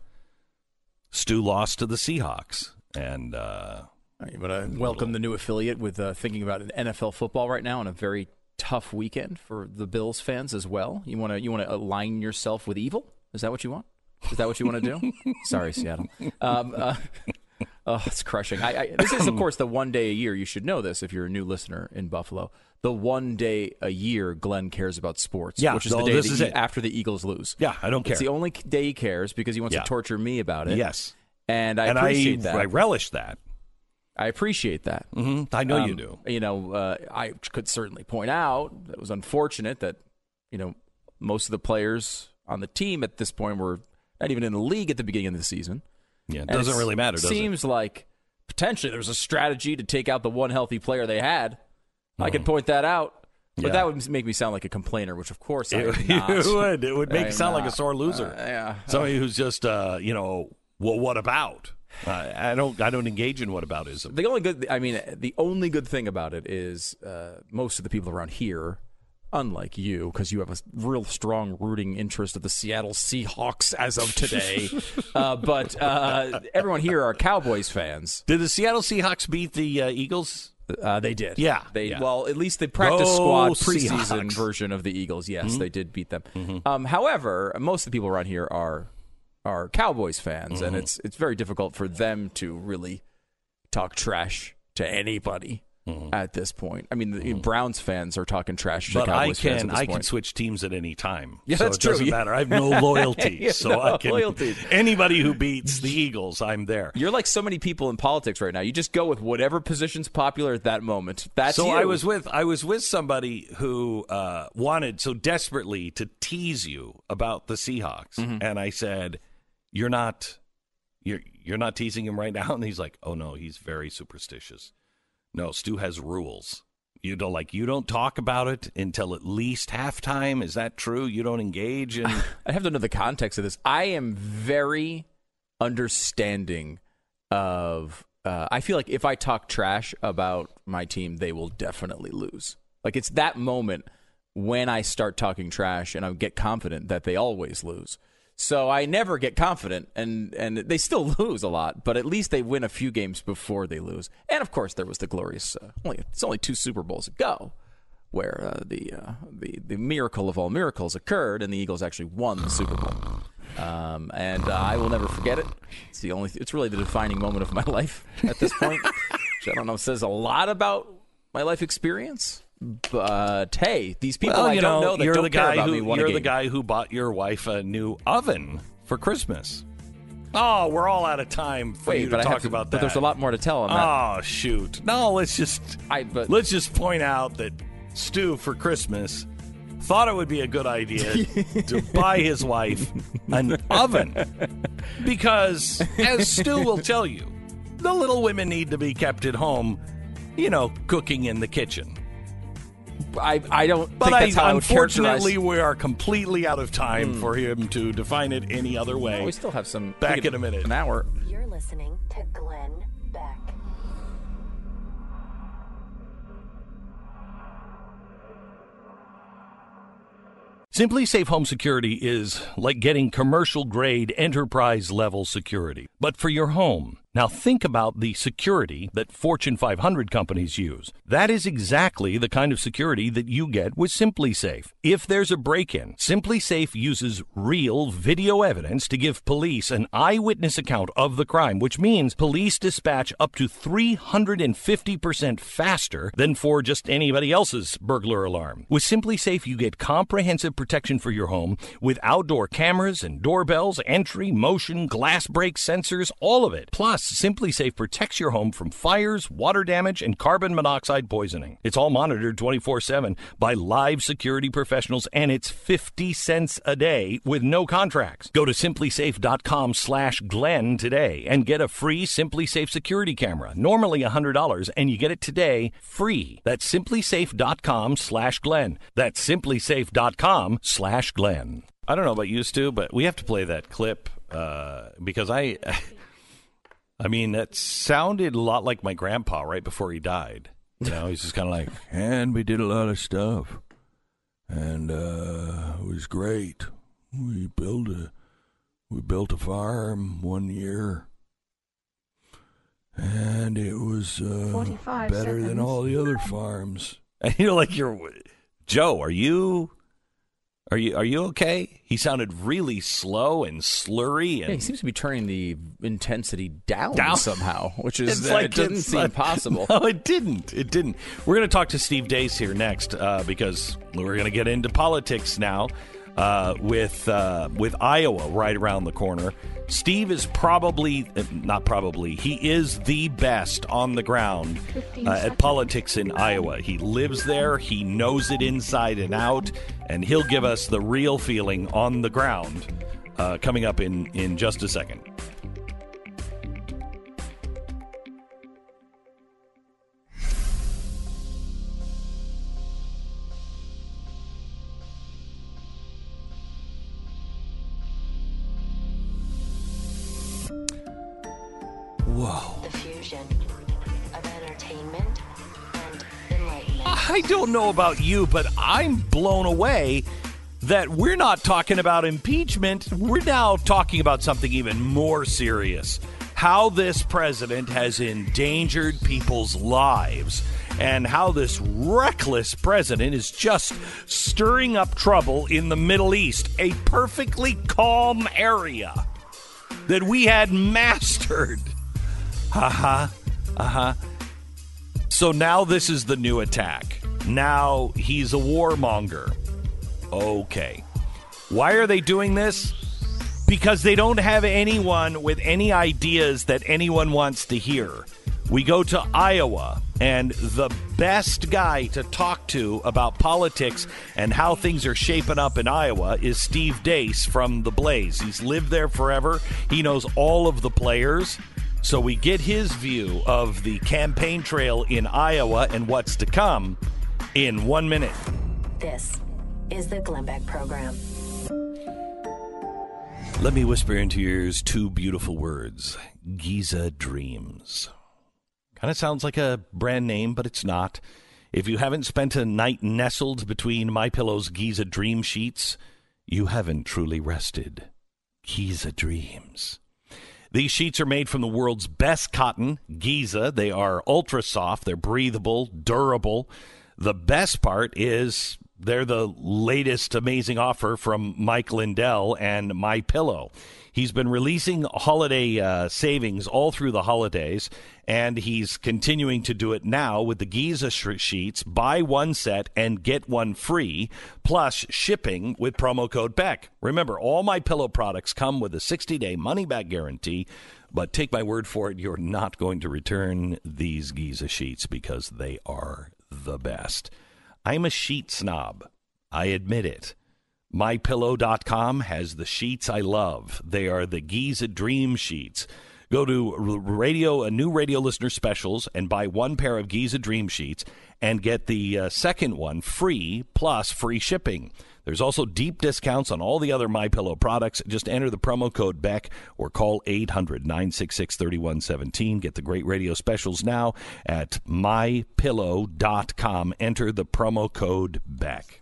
Stu lost to the Seahawks, and uh, want to welcome the new affiliate with uh, thinking about an NFL football right now on a very tough weekend for the Bills fans as well. You want to you want to align yourself with evil? Is that what you want? Is that what you want to do? Sorry, Seattle. Um, uh, oh, it's crushing. I, I, this is, of course, the one day a year. You should know this if you're a new listener in Buffalo. The one day a year Glenn cares about sports, Yeah, which is the day this the- is it. after the Eagles lose. Yeah, I don't care. It's the only day he cares because he wants Yeah. to torture me about it. Yes. and I and appreciate I, that. I relish that. I appreciate that. hmm I know you Um, do. You know, uh, I could certainly point out that it was unfortunate that you know most of the players on the team at this point were not even in the league at the beginning of the season. Yeah, it And doesn't really matter, does it? seems like potentially there was a strategy to take out the one healthy player they had. I could point that out, but Hmm. Yeah. that would make me sound like a complainer, which of course It, not. it would. It would make you sound am like a sore loser. Uh, yeah. Somebody who's just, uh, you know, well, what about? I I don't. I don't engage in whataboutism. The only good, I mean, the only good thing about it is uh, most of the people around here, unlike you, because you have a real strong rooting interest of the Seattle Seahawks as of today. uh, but uh, everyone here are Cowboys fans. Did the Seattle Seahawks beat the uh, Eagles? Uh, they did. Yeah, They yeah. well, at least the practice Go squad preseason Seahawks. Mm-hmm. version of the Eagles. Yes, they did beat them. Um, however, most of the people around here are are Cowboys fans, Mm-hmm. and it's it's very difficult for them to really talk trash to anybody at this point. I mean, the Browns fans are talking trash Mm-hmm. But I can. I can switch teams at any time. Yeah, so that's it true. doesn't matter. I have no loyalty, have so no I can. loyalties. Anybody who beats the Eagles, I'm there. You're like so many people in politics right now. You just go with whatever position's popular at that moment. That's so you. I was with I was with somebody who uh, wanted so desperately to tease you about the Seahawks, Mm-hmm. and I said, "You're not, you're you're not teasing him right now." And he's like, "Oh no, he's very superstitious. No, Stu has rules. You don't like you don't talk about it until at least halftime. Is that true? You don't engage in." I have to know the context of this. I am very understanding of. Uh, I feel like if I talk trash about my team, they will definitely lose. Like it's that moment when I start talking trash and I get confident that they always lose. So I never get confident, and and they still lose a lot, but at least they win a few games before they lose. And of course, there was the glorious. Uh, only it's only two Super Bowls ago where uh, the uh, the the miracle of all miracles occurred, and the Eagles actually won the Super Bowl. Um, and uh, I will never forget it. It's the only. It's really the defining moment of my life at this point. which I don't know says a lot about my life experience. But hey, these people well, I you don't know, know that you're don't the guy who you're the guy who bought your wife a new oven for Christmas. Oh, we're all out of time for Wait, you to but I talk to, about But that. there's a lot more to tell on that. Oh shoot! No, let's just I but let's just point out that Stu for Christmas thought it would be a good idea to buy his wife an oven because, as Stu will tell you, the little women need to be kept at home, you know, cooking in the kitchen. I I don't But think I, that's how I would unfortunately, we are completely out of time hmm. for him to define it any other way. we still have some Back in a minute. An hour. You're listening to Glenn Beck. SimpliSafe Home Security is like getting commercial grade enterprise level security, but for your home. Now think about the security that Fortune 500 companies use. That is exactly the kind of security that you get with SimpliSafe. If there's a break-in, SimpliSafe uses real video evidence to give police an eyewitness account of the crime, which means police dispatch up to 350% faster than for just anybody else's burglar alarm. With SimpliSafe, you get comprehensive protection for your home with outdoor cameras and doorbells, entry, motion, glass break sensors, all of it. Plus, SimpliSafe protects your home from fires, water damage, and carbon monoxide poisoning. It's all monitored 24 7 by live security professionals, and it's 50 cents a day with no contracts. Go to simplisafe.com slash Glenn today and get a free SimpliSafe security camera, normally $100, and you get it today free. That's simplisafe.com slash Glenn. That's simplisafe.com slash Glenn. I don't know about you, Stu, but we have to play that clip uh, because I. I mean, that sounded a lot like my grandpa right before he died. You know, he's just kind of like, and we did a lot of stuff, and uh, it was great. We built a we built a farm one year, and it was uh, 45 better than all the other farms. And you're like, you're Joe. Are you? Are you? Are you okay? He sounded really slow and slurry, and Yeah, he seems to be turning the intensity down, Down. somehow, which is uh, like it doesn't it's seem possible. No, it didn't. It didn't. We're going to talk to Steve Deace here next uh, because we're going to get into politics now uh, with uh, with Iowa right around the corner. Steve is probably uh, not probably he is the best on the ground uh, at politics in Iowa. He lives there. He knows it inside and out, and he'll give us the real feeling on the ground. Uh, coming up in in just a second. Whoa. The fusion of entertainment and enlightenment. I don't know about you, but I'm blown away that we're not talking about impeachment. We're now talking about something even more serious. How this president has endangered people's lives and how this reckless president is just stirring up trouble in the Middle East, a perfectly calm area that we had mastered. Uh huh. Uh huh. So now this is the new attack. Now he's a warmonger. Okay. Why are they doing this? Because they don't have anyone with any ideas that anyone wants to hear. We go to Iowa, and the best guy to talk to about politics and how things are shaping up in Iowa is Steve Deace from The Blaze. He's lived there forever, he knows all of the players. So we get his view of the campaign trail in Iowa and what's to come in one minute. This is the Glenn Beck Program. Let me whisper into your ears two beautiful words Giza Dreams. Kind of sounds like a brand name, but it's not. If you haven't spent a night nestled between My Pillow's Giza Dream sheets, you haven't truly rested. Giza Dreams. These sheets are made from the world's best cotton, Giza. They are ultra soft, they're breathable, durable. The best part is they're the latest amazing offer from Mike Lindell and My Pillow. He's been releasing holiday uh, savings all through the holidays, and he's continuing to do it now with the Giza sh- sheets. Buy one set and get one free, plus shipping with promo code Beck. Remember, all my pillow products come with a 60-day money-back guarantee. But take my word for it, you're not going to return these Giza sheets because they are the best. I'm a sheet snob. I admit it. MyPillow.com has the sheets I love. They are the Giza Dream Sheets. Go to radio, a new radio listener specials, and buy one pair of Giza Dream Sheets and get the uh, second one free plus free shipping. There's also deep discounts on all the other My Pillow products. Just enter the promo code Beck or call 800-966-3117. Get the great radio specials now at mypillow.com. Enter the promo code Beck.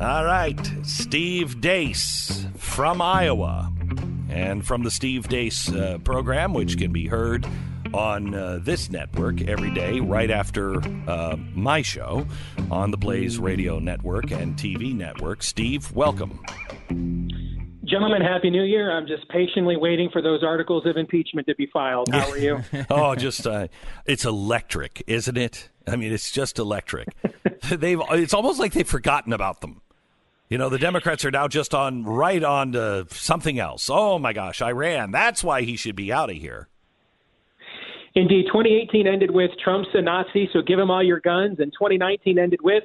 All right, Steve Deace from Iowa, and from the Steve Deace uh, program, which can be heard on uh, this network every day, right after uh, my show on the Blaze Radio Network and TV network. Steve, welcome. Gentlemen, Happy New Year. I'm just patiently waiting for those articles of impeachment to be filed. How are you? oh, just uh, it's electric, isn't it? I mean, it's just electric. They've it's almost like they've forgotten about them. You know, the Democrats are now just on right on to something else. Oh my gosh, Iran. That's why he should be out of here. Indeed, 2018 ended with Trump's a Nazi, so give him all your guns. And 2019 ended with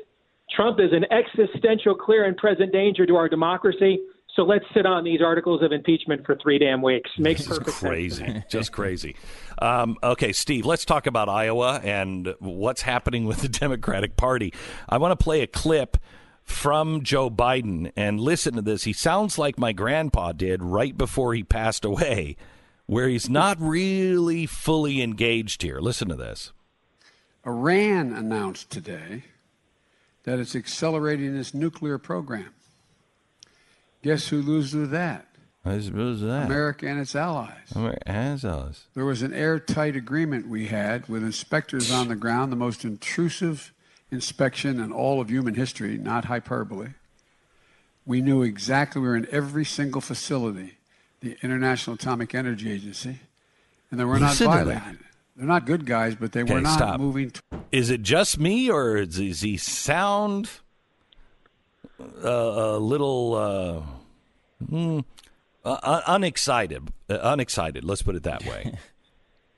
Trump is an existential, clear, and present danger to our democracy. So let's sit on these articles of impeachment for three damn weeks. Makes This is perfect sense. to me. crazy, just crazy. Um, okay, Steve, let's talk about Iowa and what's happening with the Democratic Party. I want to play a clip from Joe Biden and listen to this. He sounds like my grandpa did right before he passed away, where he's not really fully engaged here. Listen to this. Iran announced today that it's accelerating its nuclear program. Guess who loses with that? I suppose that. America and its allies. America has us. There was an airtight agreement we had with inspectors on the ground, the most intrusive inspection in all of human history, not hyperbole. We knew exactly we were in every single facility, the International Atomic Energy Agency, and they were not Listen to violating that. They're not good guys, but they Okay, were not stop. moving. T- Is it just me, or is, does he sound uh, a little uh, hmm, uh, unexcited? Uh, unexcited. Let's put it that way.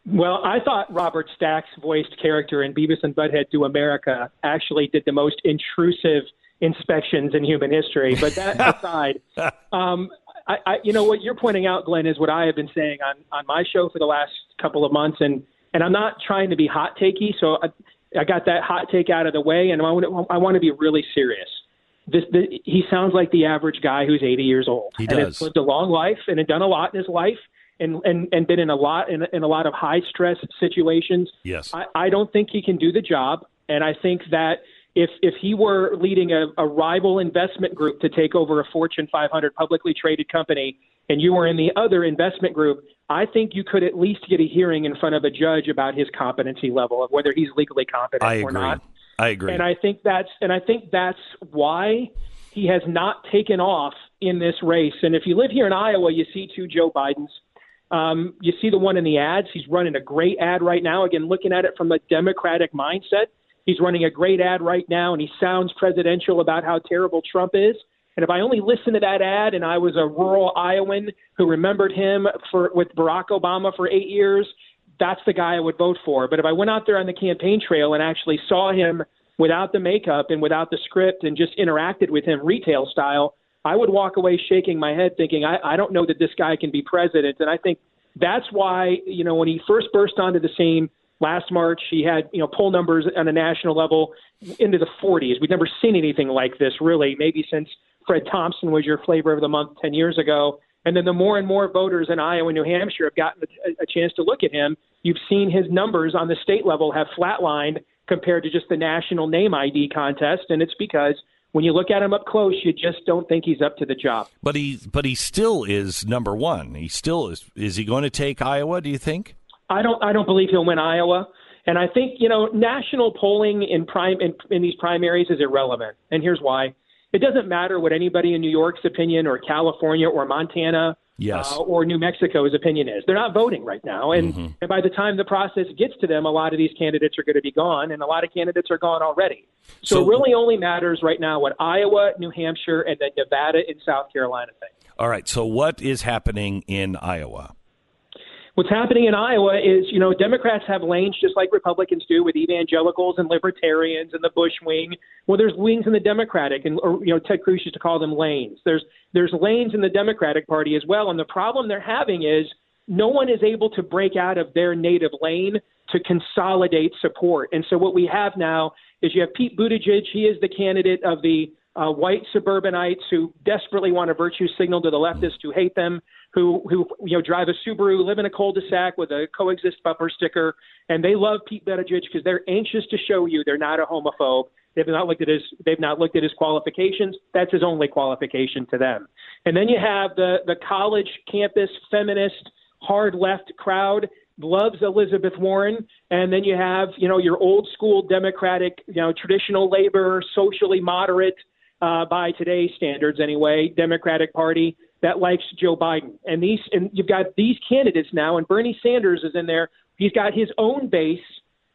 Well, I thought Robert Stack's voiced character in Beavis and Butthead Do America actually did the most intrusive inspections in human history. But that aside, um, I, I, you know what you're pointing out, Glenn, is what I have been saying on on my show for the last couple of months, and and I'm not trying to be hot takey, so I, I got that hot take out of the way, and I want to, I want to be really serious. This, the, he sounds like the average guy who's 80 years old. He and does. has lived a long life and had done a lot in his life and, and, and been in a lot in, in a lot of high stress situations. Yes. I, I don't think he can do the job. And I think that if if he were leading a, a rival investment group to take over a Fortune 500 publicly traded company, and you were in the other investment group, I think you could at least get a hearing in front of a judge about his competency level of whether he's legally competent I or agree. not. I agree. And I think that's and I think that's why he has not taken off in this race. And if you live here in Iowa, you see two Joe Bidens. Um, you see the one in the ads. He's running a great ad right now. Again, looking at it from a Democratic mindset, he's running a great ad right now, and he sounds presidential about how terrible Trump is. And if I only listened to that ad, and I was a rural Iowan who remembered him for with Barack Obama for eight years, that's the guy I would vote for. But if I went out there on the campaign trail and actually saw him without the makeup and without the script and just interacted with him retail style, I would walk away shaking my head thinking, I, I don't know that this guy can be president. And I think that's why, you know, when he first burst onto the scene last March, he had, you know, poll numbers on a national level into the 40s. We'd never seen anything like this, really, maybe since Fred Thompson was your flavor of the month 10 years ago. And then the more and more voters in Iowa and New Hampshire have gotten a, a chance to look at him, you've seen his numbers on the state level have flatlined compared to just the national name ID contest. And it's because when you look at him up close, you just don't think he's up to the job. but he, but he still is number one. He still is. Is he going to take Iowa? Do you think? I don't. I don't believe he'll win Iowa. And I think you know national polling in prime in, in these primaries is irrelevant. And here's why: it doesn't matter what anybody in New York's opinion, or California, or Montana, Yes. uh, or New Mexico's opinion is. They're not voting right now, and Mm-hmm. and by the time the process gets to them, a lot of these candidates are going to be gone, and a lot of candidates are gone already. So, So- it really only matters right now what Iowa, New Hampshire, and then Nevada and South Carolina think. All right. So what is happening in Iowa? What's happening in Iowa is, you know, Democrats have lanes just like Republicans do with evangelicals and libertarians and the Bush wing. Well, there's wings in the Democratic, and or, you know, Ted Cruz used to call them lanes. There's there's lanes in the Democratic Party as well, and the problem they're having is no one is able to break out of their native lane to consolidate support. And so what we have now is you have Pete Buttigieg. He is the candidate of the uh, white suburbanites who desperately want a virtue signal to the leftists who hate them, who who you know drive a Subaru, live in a cul-de-sac with a coexist bumper sticker, and they love Pete Buttigieg because they're anxious to show you they're not a homophobe. They've not looked at his they've not looked at his qualifications. That's his only qualification to them. And then you have the the college campus feminist hard left crowd loves Elizabeth Warren, and then you have you know your old school Democratic, you know traditional labor, socially moderate uh, by today's standards anyway, Democratic Party that likes Joe Biden. And these and you've got these candidates now, and Bernie Sanders is in there. He's got his own base.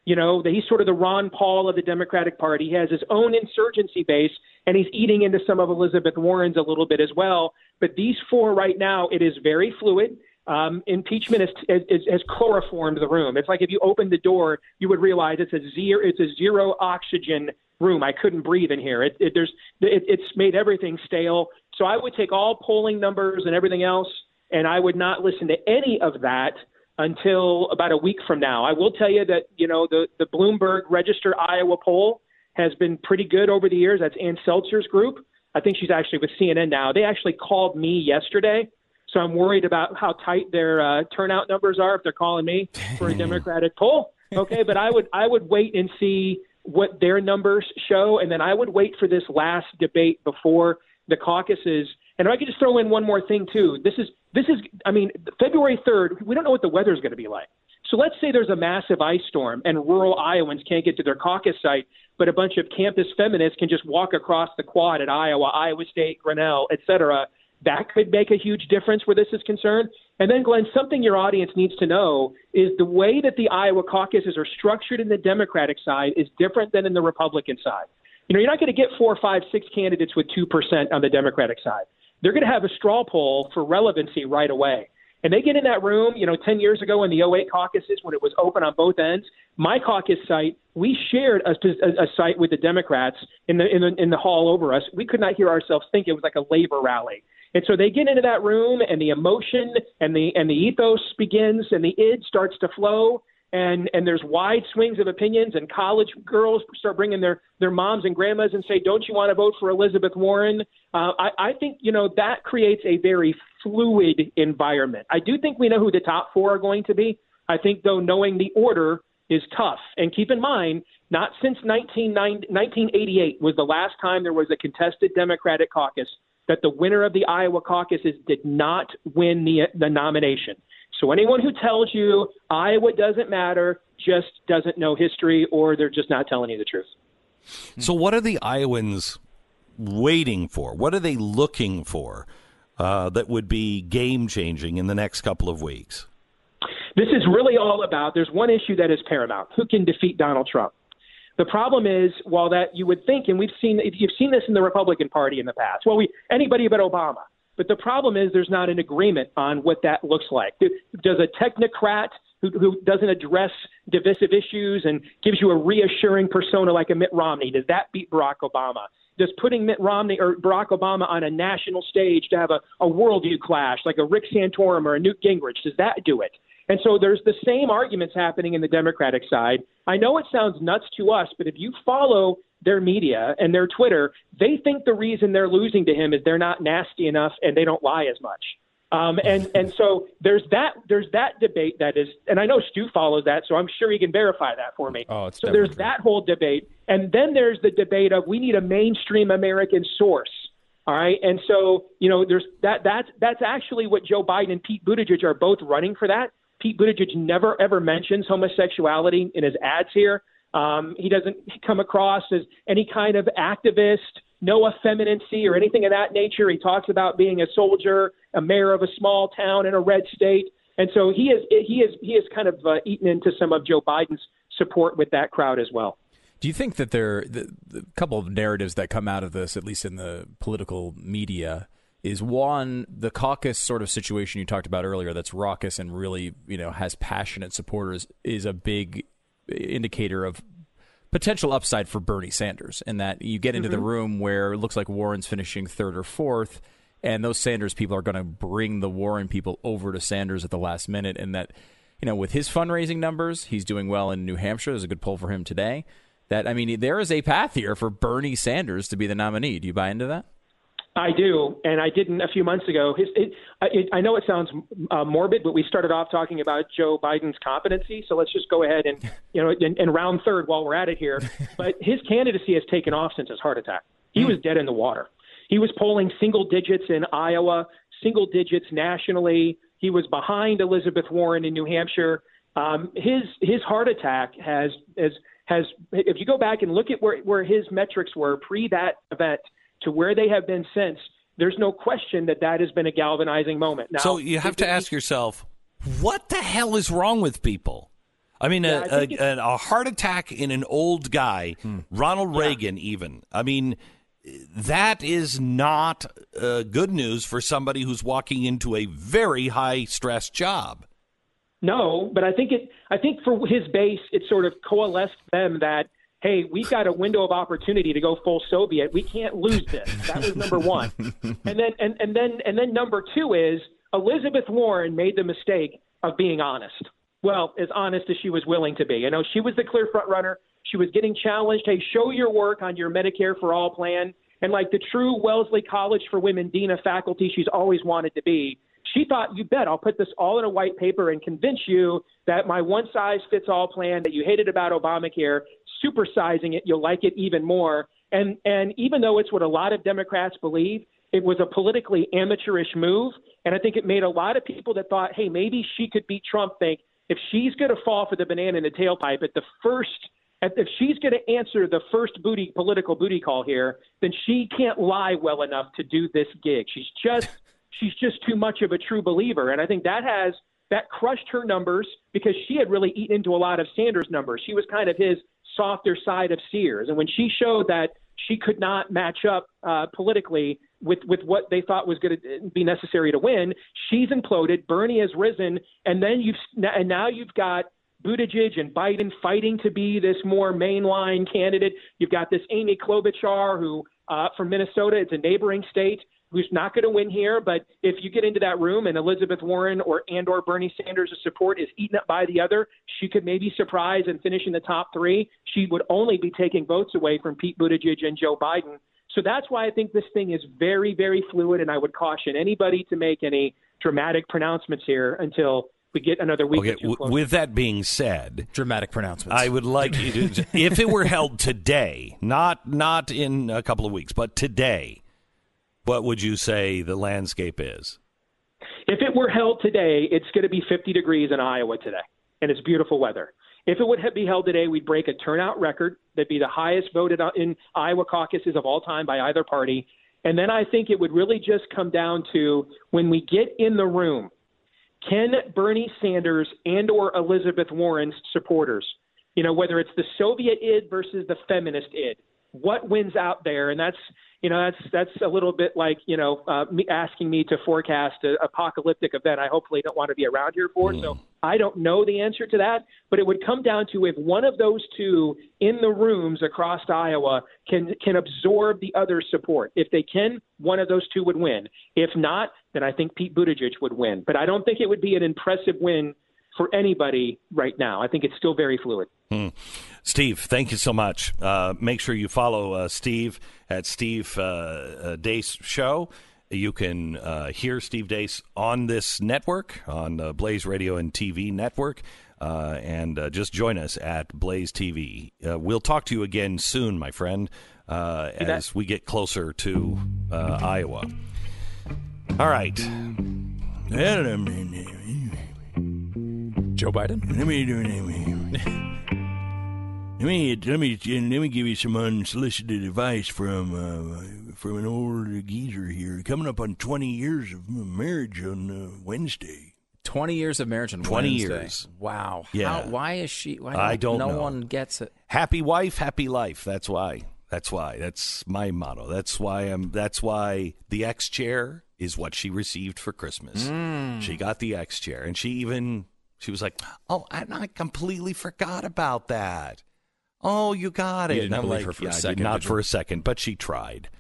You know, that he's sort of the Ron Paul of the Democratic Party. He has his own insurgency base, and he's eating into some of Elizabeth Warren's a little bit as well. But these four right now, it is very fluid. Um, impeachment has, has, has chloroformed the room. It's like if you opened the door, you would realize it's a zero, it's a zero oxygen room. I couldn't breathe in here. It, it, there's, it, it's made everything stale. So I would take all polling numbers and everything else, and I would not listen to any of that until about a week from now. I will tell you that you know the the Bloomberg Register Iowa poll has been pretty good over the years. That's Ann Selzer's group. I think she's actually with CNN now. They actually called me yesterday, so I'm worried about how tight their uh, turnout numbers are if they're calling me for a Democratic poll. Okay, but I would I would wait and see what their numbers show, and then I would wait for this last debate before the caucuses And if I could just throw in one more thing too, this is this is I mean February 3rd. We don't know what the weather is going to be like. So let's say there's a massive ice storm and rural Iowans can't get to their caucus site, but a bunch of campus feminists can just walk across the quad at Iowa, Iowa State, Grinnell, et cetera. That could make a huge difference where this is concerned. And then, Glenn, something your audience needs to know is the way that the Iowa caucuses are structured in the Democratic side is different than in the Republican side. You know, you're not going to get four, five, six candidates with 2% on the Democratic side. They're going to have a straw poll for relevancy right away. And they get in that room, you know, 10 years ago in the 08 caucuses when it was open on both ends. My caucus site, we shared a, a, a site with the Democrats in the, in the in the hall over us. We could not hear ourselves think it was like a labor rally. And so they get into that room, and the emotion and the and the ethos begins, and the id starts to flow, and and there's wide swings of opinions, and college girls start bringing their their moms and grandmas and say, "Don't you want to vote for Elizabeth Warren?" Uh, I, I think you know that creates a very fluid environment. I do think we know who the top four are going to be. I think though knowing the order is tough, and keep in mind, not since 1988 was the last time there was a contested Democratic caucus that the winner of the Iowa caucuses did not win the, the nomination. So anyone who tells you Iowa doesn't matter just doesn't know history or they're just not telling you the truth. So, what are the Iowans waiting for? What are they looking for uh, that would be game changing in the next couple of weeks? This is really all about there's one issue that is paramount who can defeat Donald Trump? The problem is, while that you would think, and we've seen you've seen this in the Republican Party in the past. Well, we anybody but Obama. But the problem is, there's not an agreement on what that looks like. Does a technocrat who, who doesn't address divisive issues and gives you a reassuring persona like a Mitt Romney, does that beat Barack Obama? Does putting Mitt Romney or Barack Obama on a national stage to have a, a worldview clash like a Rick Santorum or a Newt Gingrich, does that do it? And so there's the same arguments happening in the Democratic side. I know it sounds nuts to us, but if you follow their media and their Twitter, they think the reason they're losing to him is they're not nasty enough and they don't lie as much. Um, and and so there's that there's that debate that is, and I know Stu follows that, so I'm sure he can verify that for me. Oh, it's so there's that whole debate, and then there's the debate of we need a mainstream American source. All right, and so you know there's that that's that's actually what Joe Biden and Pete Buttigieg are both running for that. Pete Buttigieg never ever mentions homosexuality in his ads here. Um, he doesn't come across as any kind of activist, no effeminacy or anything of that nature. He talks about being a soldier, a mayor of a small town in a red state, and so he is he is he is kind of uh, eaten into some of Joe Biden's support with that crowd as well. Do you think that there the, the couple of narratives that come out of this, at least in the political media, is one the caucus sort of situation you talked about earlier that's raucous and really you know has passionate supporters is a big indicator of potential upside for Bernie Sanders in that you get into mm-hmm. the room where it looks like Warren's finishing third or fourth and those Sanders people are going to bring the Warren people over to Sanders at the last minute and that you know with his fundraising numbers he's doing well in New Hampshire. There's a good poll for him today. That I mean there is a path here for Bernie Sanders to be the nominee. Do you buy into that I do, and I didn't a few months ago. His, it, it, I know it sounds uh, morbid, but we started off talking about Joe Biden's competency. So let's just go ahead and you know, in, in round third while we're at it here. But his candidacy has taken off since his heart attack. He mm. was dead in the water. He was polling single digits in Iowa, single digits nationally. He was behind Elizabeth Warren in New Hampshire. Um, his his heart attack has has has. If you go back and look at where where his metrics were pre that event to where they have been since, there's no question that that has been a galvanizing moment. Now, so you have to ask yourself, what the hell is wrong with people? I mean, yeah, a, a, a, heart attack in an old guy, hmm. Ronald Reagan, yeah. even. I mean, that is not uh, good news for somebody who's walking into a very high stress job. No, but I think it. I think for his base, it sort of coalesced them that hey, we've got a window of opportunity to go full Soviet. We can't lose this. That was number one. and then and, and then and then number two is Elizabeth Warren made the mistake of being honest. Well, as honest as she was willing to be. You know, she was the clear front runner. She was getting challenged. Hey, show your work on your Medicare for All plan. And like the true Wellesley College for Women dean of faculty she's always wanted to be, she thought, you bet, I'll put this all in a white paper and convince you that my one size fits all plan that you hated about Obamacare supersizing it, you'll like it even more. And and even though it's what a lot of Democrats believe, it was a politically amateurish move. And I think it made a lot of people that thought, hey, maybe she could beat Trump think if she's going to fall for the banana in the tailpipe at the first if she's going to answer the first booty political booty call here, then she can't lie well enough to do this gig. She's just she's just too much of a true believer, and I think that has that crushed her numbers because she had really eaten into a lot of Sanders' numbers. She was kind of his softer side of Sears, and when she showed that she could not match up uh, politically with with what they thought was going to be necessary to win, she's imploded. Bernie has risen, and then you've and now you've got Buttigieg and Biden fighting to be this more mainline candidate. You've got this Amy Klobuchar, who uh, from Minnesota, it's a neighboring state, who's not going to win here. But if you get into that room and Elizabeth Warren or and or Bernie Sanders' support is eaten up by the other, she could maybe surprise and finish in the top three. She would only be taking votes away from Pete Buttigieg and Joe Biden. So that's why I think this thing is very, very fluid, and I would caution anybody to make any dramatic pronouncements here until we get another week. Okay, w- with that being said, dramatic pronouncements. I would like you to, if it were held today, not not in a couple of weeks, but today, what would you say the landscape is? If it were held today, it's going to be 50 degrees in Iowa today, and it's beautiful weather. If it would be held today, we'd break a turnout record. That'd be the highest voted in Iowa caucuses of all time by either party. And then I think it would really just come down to when we get in the room, can Bernie Sanders and or Elizabeth Warren's supporters, you know, whether it's the Soviet id versus the feminist id, what wins out there? And that's you know that's that's a little bit like you know uh, me asking me to forecast an apocalyptic event. I hopefully don't want to be around here for. Mm. So I don't know the answer to that, but it would come down to if one of those two in the rooms across Iowa can can absorb the other support. If they can, one of those two would win. If not, then I think Pete Buttigieg would win. But I don't think it would be an impressive win for anybody right now. I think it's still very fluid. Hmm. Steve, thank you so much. Uh, make sure you follow uh, Steve at Steve uh, uh Deace Show. You can uh, hear Steve Deace on this network, on the Blaze Radio and TV network. Uh, and just join us at Blaze TV. we'll talk to you again soon, my friend, as we get closer to Iowa. All right. Joe Biden? Let me do it. Let me let me let me give you some unsolicited advice from uh, from an old geezer here. Coming up on twenty years of marriage on uh, Wednesday. Twenty years of marriage on 20 Wednesday. years. Wow. Yeah. How, why is she? Why I don't no know. one gets it. Happy wife, happy life. That's why. That's why. That's my motto. That's why I'm. That's why the X chair is what she received for Christmas. Mm. She got the X chair, and she even she was like, "Oh, I, I completely forgot about that." Oh, you got it. You didn't and I'm believe like, her for a yeah, did second, not for a second, but she tried.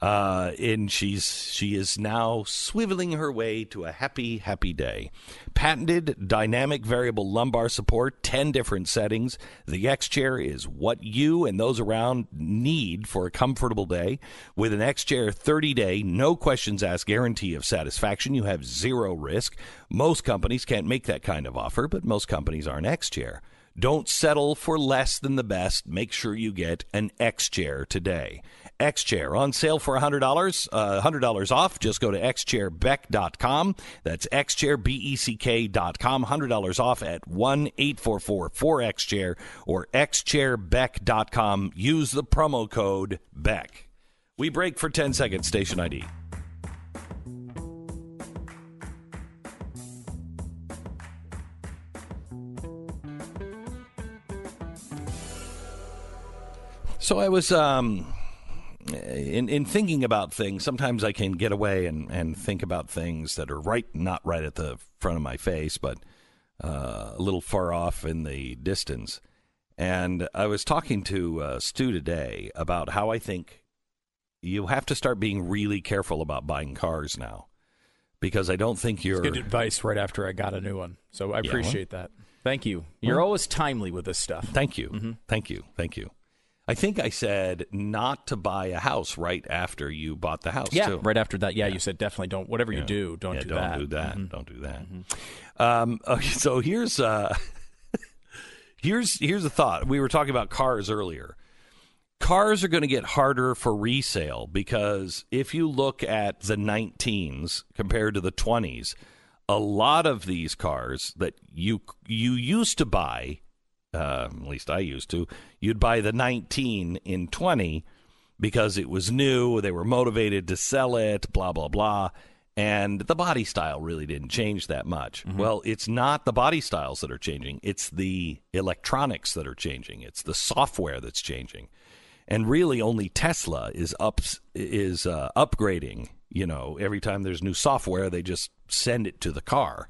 Uh, and she's she is now swiveling her way to a happy, happy day. Patented dynamic variable lumbar support, ten different settings. The X chair is what you and those around need for a comfortable day. With an X chair 30 day, no questions asked guarantee of satisfaction, you have zero risk. Most companies can't make that kind of offer, but most companies are an X chair. Don't settle for less than the best. Make sure you get an X chair today. X Chair on sale for $100, uh, $100 off. Just go to xchairbeck.com. That's xchairbeck.com. $100 off at 1 844 4XChair or xchairbeck.com. Use the promo code BECK. We break for 10 seconds, station ID. So I was um, in in thinking about things. Sometimes I can get away and, and think about things that are right, not right at the front of my face, but uh, a little far off in the distance. And I was talking to uh, Stu today about how I think you have to start being really careful about buying cars now, because I don't think you're Good advice right after I got a new one. So I Yeah. appreciate that. Thank you. You're always timely with this stuff. Thank you. Thank you. Thank you. I think I said not to buy a house right after you bought the house. Yeah, too. right after that. Yeah, you said definitely don't. Whatever you do, don't Yeah, do don't that. do that. Mhm. Don't do that. Um, okay, so here's uh, here's here's a thought. We were talking about cars earlier. cars are going to get harder for resale because if you look at the 19s compared to the 20s, a lot of these cars that you you used to buy, uh, at least I used to, you'd buy the 19 in 20 because it was new, they were motivated to sell it, blah blah blah. And the body style really didn't change that much. Well, it's not the body styles that are changing, it's the electronics that are changing, it's the software that's changing and really only Tesla is ups is uh, upgrading. You know, every time there's new software, they just send it to the car,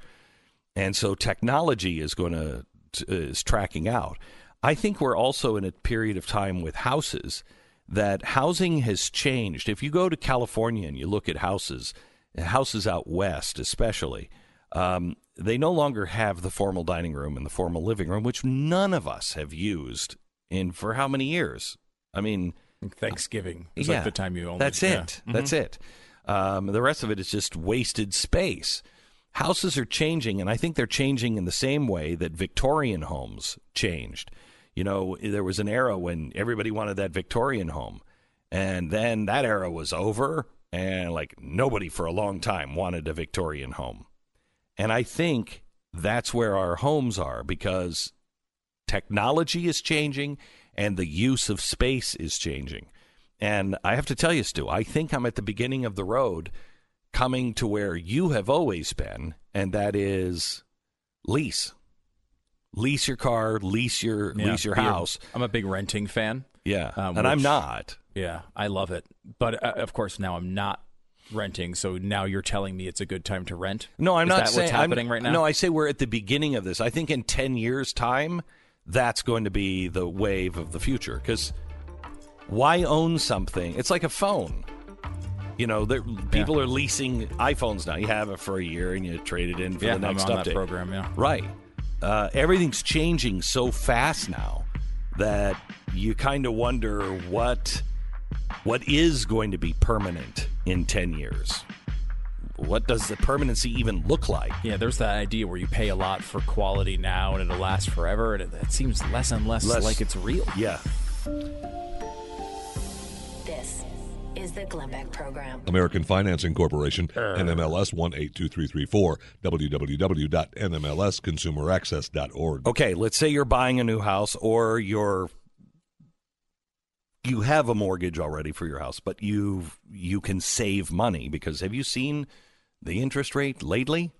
and so technology is going to is tracking out. I think we're also in a period of time with houses that housing has changed. If you go to California and you look at houses, houses out west especially, um, they no longer have the formal dining room and the formal living room, which none of us have used in for how many years? I mean, Thanksgiving is yeah, like the time you only. That's yeah. it. That's it. Um, the rest of it is just wasted space. Houses are changing, and I think they're changing in the same way that Victorian homes changed. You know, there was an era when everybody wanted that Victorian home, and then that era was over, and like nobody for a long time wanted a Victorian home. And I think that's where our homes are because technology is changing and the use of space is changing. And I have to tell you, Stu, I think I'm at the beginning of the road coming to where you have always been, and that is lease. Lease your car, lease your Yeah, lease your house. I'm a big renting fan. Yeah. um, and I'm not. Yeah, I love it. But uh, of course, now I'm not renting. So now you're telling me it's a good time to rent. No, I'm Is not that saying what's happening I'm, right now. No, I say we're at the beginning of this. I think in 10 years time that's going to be the wave of the future cuz why own something? It's like a phone. You know, there, people are leasing iPhones now. You have it for a year and you trade it in for Yeah, the I'm next on update. that program, yeah. Right. Uh, everything's changing so fast now that you kind of wonder what what is going to be permanent in 10 years. What does the permanency even look like? Yeah, there's that idea where you pay a lot for quality now and it'll last forever, and it, it seems less and less, Less- like it's real. Yeah. This is the Glenn Beck Program. American Financing Corporation, uh. NMLS 182334, www.nmlsconsumeraccess.org. Okay, let's say you're buying a new house or you're you have a mortgage already for your house, but you you can save money because have you seen the interest rate lately?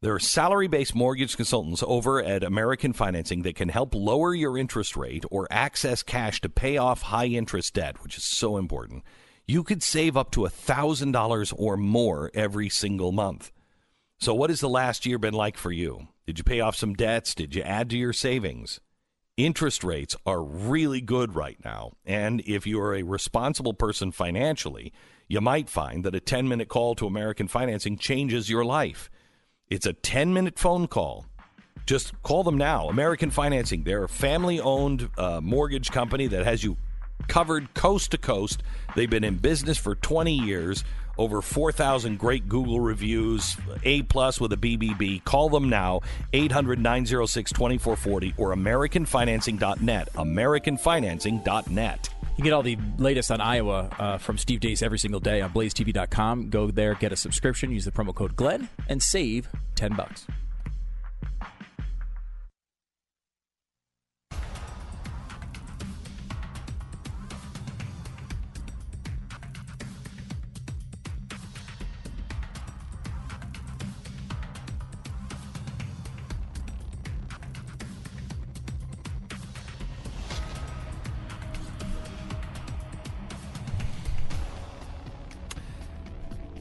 There are salary-based mortgage consultants over at American Financing that can help lower your interest rate or access cash to pay off high-interest debt, which is so important. You could save up to $1,000 or more every single month. So, what has the last year been like for you? Did you pay off some debts? Did you add to your savings? Interest rates are really good right now. And if you are a responsible person financially, you might find that a 10 minute call to American Financing changes your life. It's a 10 minute phone call. Just call them now. American Financing, they're a family owned uh, mortgage company that has you covered coast to coast. They've been in business for 20 years, over 4,000 great Google reviews, A plus with a BBB. Call them now, 800 906 2440 or AmericanFinancing.net. AmericanFinancing.net. You get all the latest on Iowa uh, from Steve Deace every single day on blazetv.com. Go there, get a subscription, use the promo code GLEN, and save 10 bucks.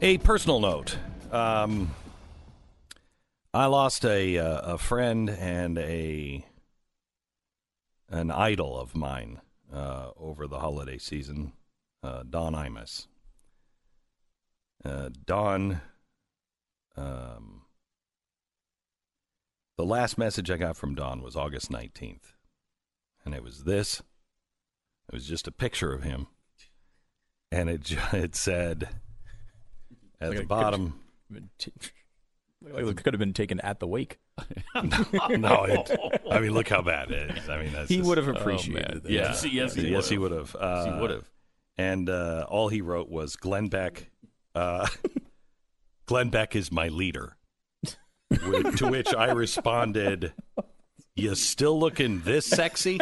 A personal note. Um, I lost a uh, a friend and a an idol of mine uh, over the holiday season, uh, Don Imus. Uh, Don, um, the last message I got from Don was August nineteenth, and it was this. It was just a picture of him, and it it said at Like the a- bottom. It could have been taken at the wake. no, it, I mean, look how bad it is. I mean, that's He just- would have oh, appreciated man. that. Yeah, Yes, yes, he yes, he would've. would have. Yes, he would've. And uh, all he wrote was Glenn Beck. Uh, Glenn Beck is my leader. Wh- to which I responded, "You still looking this sexy?"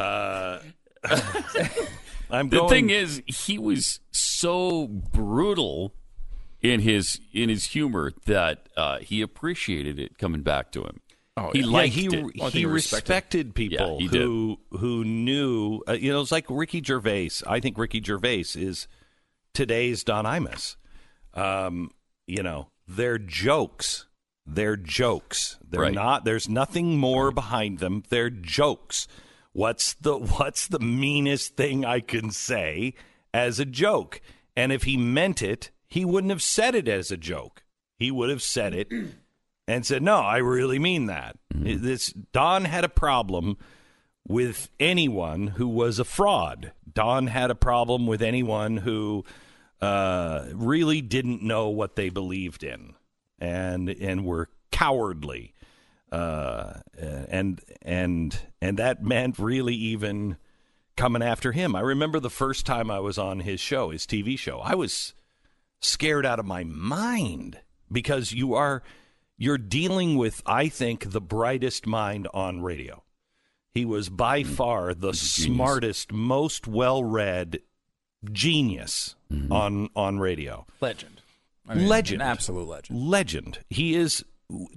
uh, I'm the going. thing is, he was so brutal in his in his humor that uh, he appreciated it coming back to him. Oh, he yeah. liked he, it. he Well, I he respected, respected- people Yeah, he who who knew. Uh, you know, it's like Ricky Gervais. I think Ricky Gervais is today's Don Imus. Um, you know, they're jokes. They're jokes. They're Right. not. There's nothing more behind them. They're jokes. What's the What's the meanest thing I can say as a joke? And if he meant it, he wouldn't have said it as a joke. He would have said it and said, "No, I really mean that." This Don had a problem with anyone who was a fraud. Don had a problem with anyone who uh, really didn't know what they believed in, and and were cowardly, Uh, uh, and and and that meant really even coming after him. I remember the first time I was on his show, his TV show. I was scared out of my mind because you are you're dealing with I think the brightest mind on radio. He was by far the smartest, most well-read genius on on radio. Legend. legend. An absolute legend. Legend. He is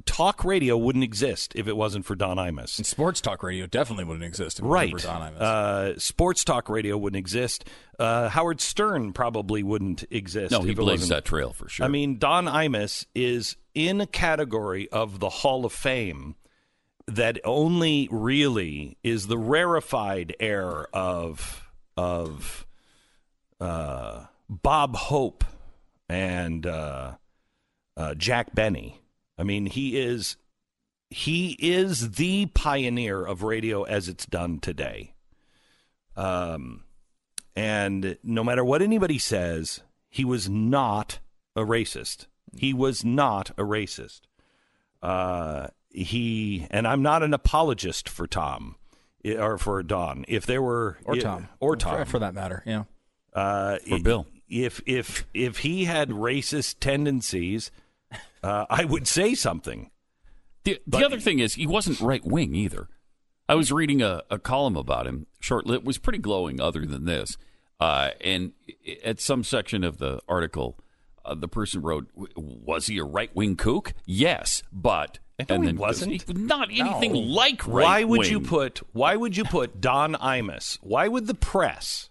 talk radio wouldn't exist if it wasn't for Don Imus. And sports talk radio definitely wouldn't exist if it Right. wasn't for Don Imus. Uh, sports talk radio wouldn't exist. Uh, Howard Stern probably wouldn't exist. No, he blazed that trail for sure. I mean, Don Imus is in a category of the Hall of Fame that only really is the rarefied air of of uh, Bob Hope and uh, uh, Jack Benny. I mean, he is he is the pioneer of radio as it's done today. Um, and no matter what anybody says, he was not a racist. He was not a racist. Uh, he and I'm not an apologist for Tom or for Don. If there were or i- Tom. or Tom For, that matter. Yeah. uh, For Bill. If if if he had racist tendencies, uh, I would say something. The, the other thing is, he wasn't right wing either. I was reading a, a column about him. Short, it was pretty glowing. Other than this, uh, and at some section of the article, uh, the person wrote, "Was he a right wing kook? Yes, but No, and he then wasn't. not anything No. like right. Why would you put Why would you put Don Imus? Why would the press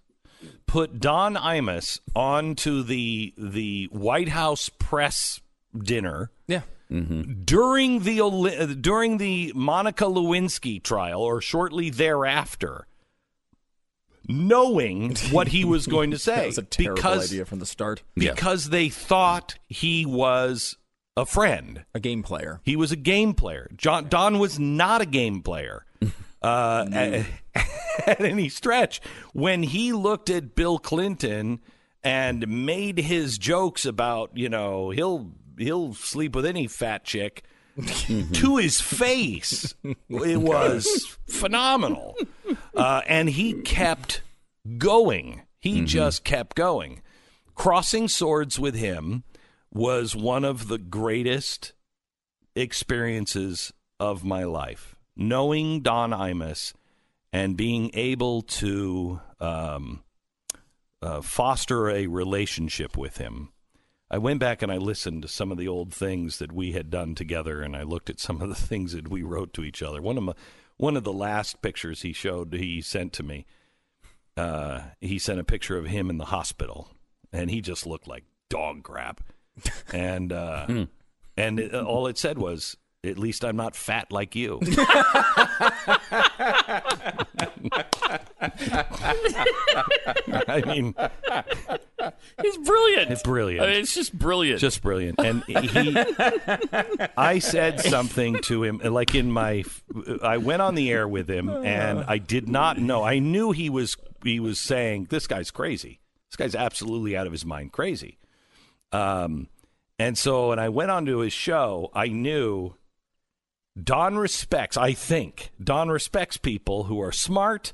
put Don Imus onto the the White House press dinner Yeah. during the uh, during the Monica Lewinsky trial or shortly thereafter, knowing what he was going to say? That was a terrible because idea from the start. because they thought he was a friend. A game player. He was a game player. John Don was not a game player uh, at, at any stretch. When he looked at Bill Clinton and made his jokes about, you know, he'll he'll sleep with any fat chick to his face, it was phenomenal. Uh, and he kept going. He just kept going. Crossing swords with him was one of the greatest experiences of my life. Knowing Don Imus and being able to um, uh, foster a relationship with him. I went back and I listened to some of the old things that we had done together, and I looked at some of the things that we wrote to each other. One of my, one of the last pictures he showed, he sent to me. Uh, he sent a picture of him in the hospital, and he just looked like dog crap. And uh, and it, all it said was, "At least I'm not fat like you." I mean, he's brilliant. It's brilliant. I mean, it's just brilliant. just brilliant. And he, I said something to him, like in my, I went on the air with him, and I did not know. I knew he was he was saying this guy's crazy. This guy's absolutely out of his mind crazy. Um, and so when I went onto his show, I knew Don respects, I think, Don respects people who are smart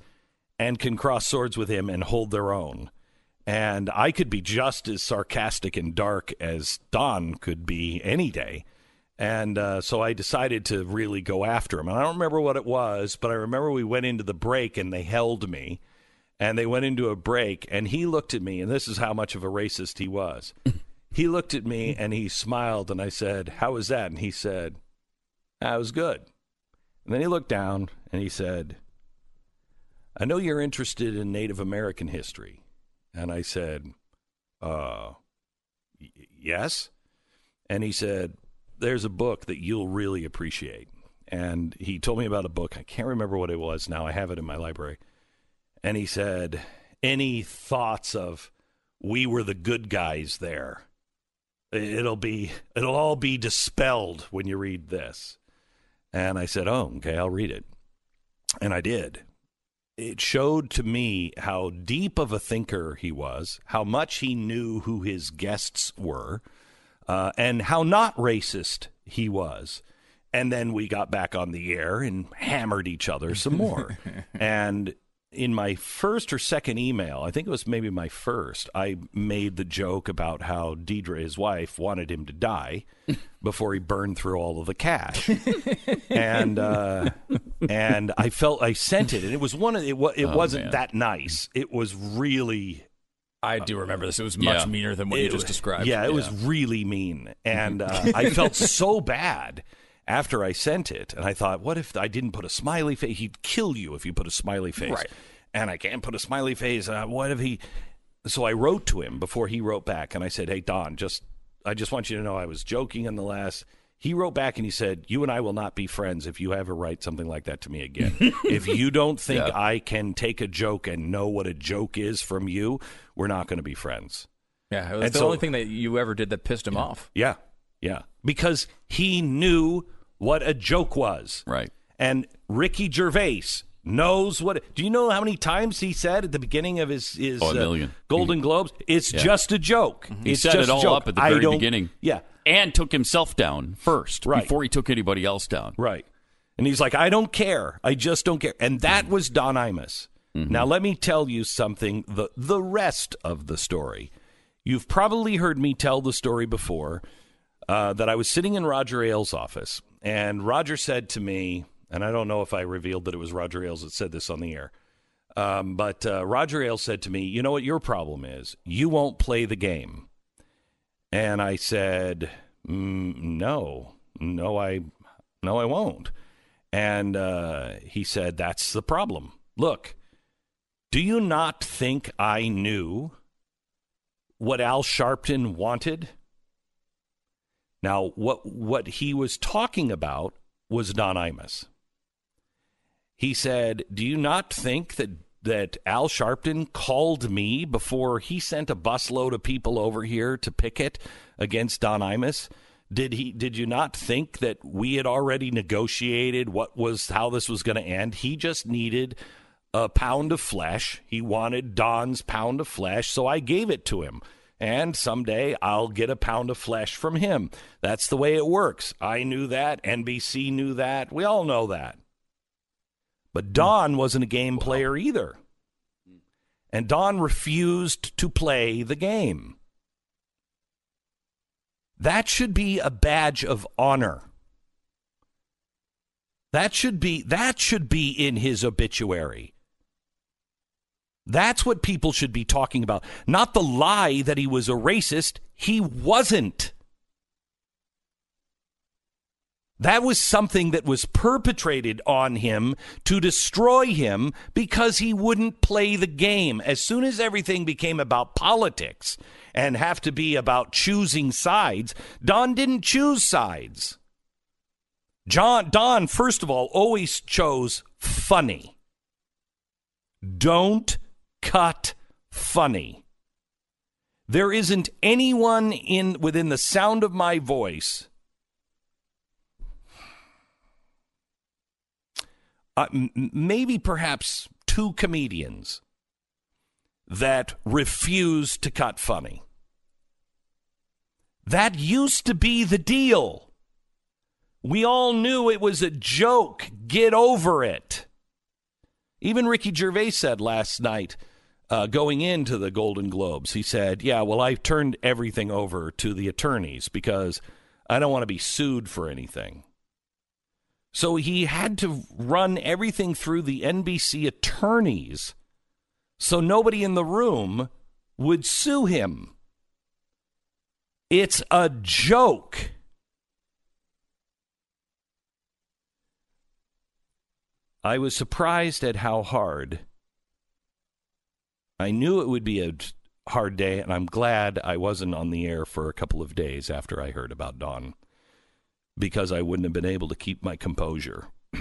and can cross swords with him and hold their own. And I could be just as sarcastic and dark as Don could be any day. And uh, so I decided to really go after him. And I don't remember what it was, but I remember we went into the break and they held me. And they went into a break, and he looked at me, and this is how much of a racist he was. he looked at me and he smiled, and I said, How was that? And he said, That was good. And then he looked down and he said, I know you're interested in Native American history. And I said, Uh, y- yes. And he said, There's a book that you'll really appreciate. And he told me about a book. I can't remember what it was now. I have it in my library. And he said, Any thoughts of we were the good guys there? It'll be, it'll all be dispelled when you read this. And I said, Oh, okay, I'll read it. And I did. It showed to me how deep of a thinker he was, how much he knew who his guests were, uh, and how not racist he was. And then we got back on the air and hammered each other some more. and in my first or second email, I think it was maybe my first, I made the joke about how Deirdre, his wife, wanted him to die before he burned through all of the cash. and uh, and I felt I sent it, and it was one of it. wa- It Oh, wasn't man. that nice. It was really. I do remember this. It was much Yeah. meaner than what you just described. Yeah, it was really mean, and uh, I felt so bad after I sent it, and I thought, what if I didn't put a smiley face? He'd kill you if you put a smiley face, Right. And I can't put a smiley face. Uh, what if he? So I wrote to him before he wrote back, and I said, "Hey Don, just I just want you to know I was joking in the last." He wrote back and he said, "You and I will not be friends if you ever write something like that to me again. if you don't think Yeah. I can take a joke and know what a joke is from you, we're not going to be friends." Yeah, it was And the so- only thing that you ever did that pissed him off. Yeah, yeah. Because he knew what a joke was. Right. And Ricky Gervais knows what. Do you know how many times he said at the beginning of his, his Oh, a uh, million. Golden Globes? It's Yeah. just a joke. He It's set just it all joke. up at the very beginning. Yeah. And took himself down first Right. before he took anybody else down. Right. And he's like, I don't care. I just don't care. And that Mm-hmm. was Don Imus. Now, let me tell you something the, the rest of the story. You've probably heard me tell the story before uh, that I was sitting in Roger Ailes' office, and Roger said to me, and I don't know if I revealed that it was Roger Ailes that said this on the air, um, but uh, Roger Ailes said to me, You know what your problem is? You won't play the game. And I said, mm, "No, no, I, no, I won't." And uh, he said, "That's the problem. Look, do you not think I knew what Al Sharpton wanted?" Now, what what he was talking about was Don Imus. He said, "Do you not think that that Al Sharpton called me before he sent a busload of people over here to picket against Don Imus? Did he? Did you not think that we had already negotiated what was how this was going to end? He just needed a pound of flesh. He wanted Don's pound of flesh, so I gave it to him." And someday I'll get a pound of flesh from him. That's the way it works. I knew that. NBC knew that. We all know that. But hmm. Don wasn't a game player either. And Don refused to play the game. That should be a badge of honor. That should be that should be in his obituary. That's what people should be talking about, not the lie that he was a racist. He wasn't. That was something that was perpetrated on him to destroy him because he wouldn't play the game. As soon as everything became about politics and have to be about choosing sides, Don didn't choose sides. John Don, first of all, always chose funny. Don't cut funny. There isn't anyone in within the sound of my voice uh, m- maybe perhaps two comedians that refuse to cut funny. That used to be the deal. We all knew it was a joke. Get over it. Even Ricky Gervais said last night, uh, going into the Golden Globes, he said, Yeah, well, I've turned everything over to the attorneys because I don't want to be sued for anything. So he had to run everything through the NBC attorneys so nobody in the room would sue him. It's a joke. I was surprised at how hard. I knew it would be a hard day, and I'm glad I wasn't on the air for a couple of days after I heard about Don because I wouldn't have been able to keep my composure.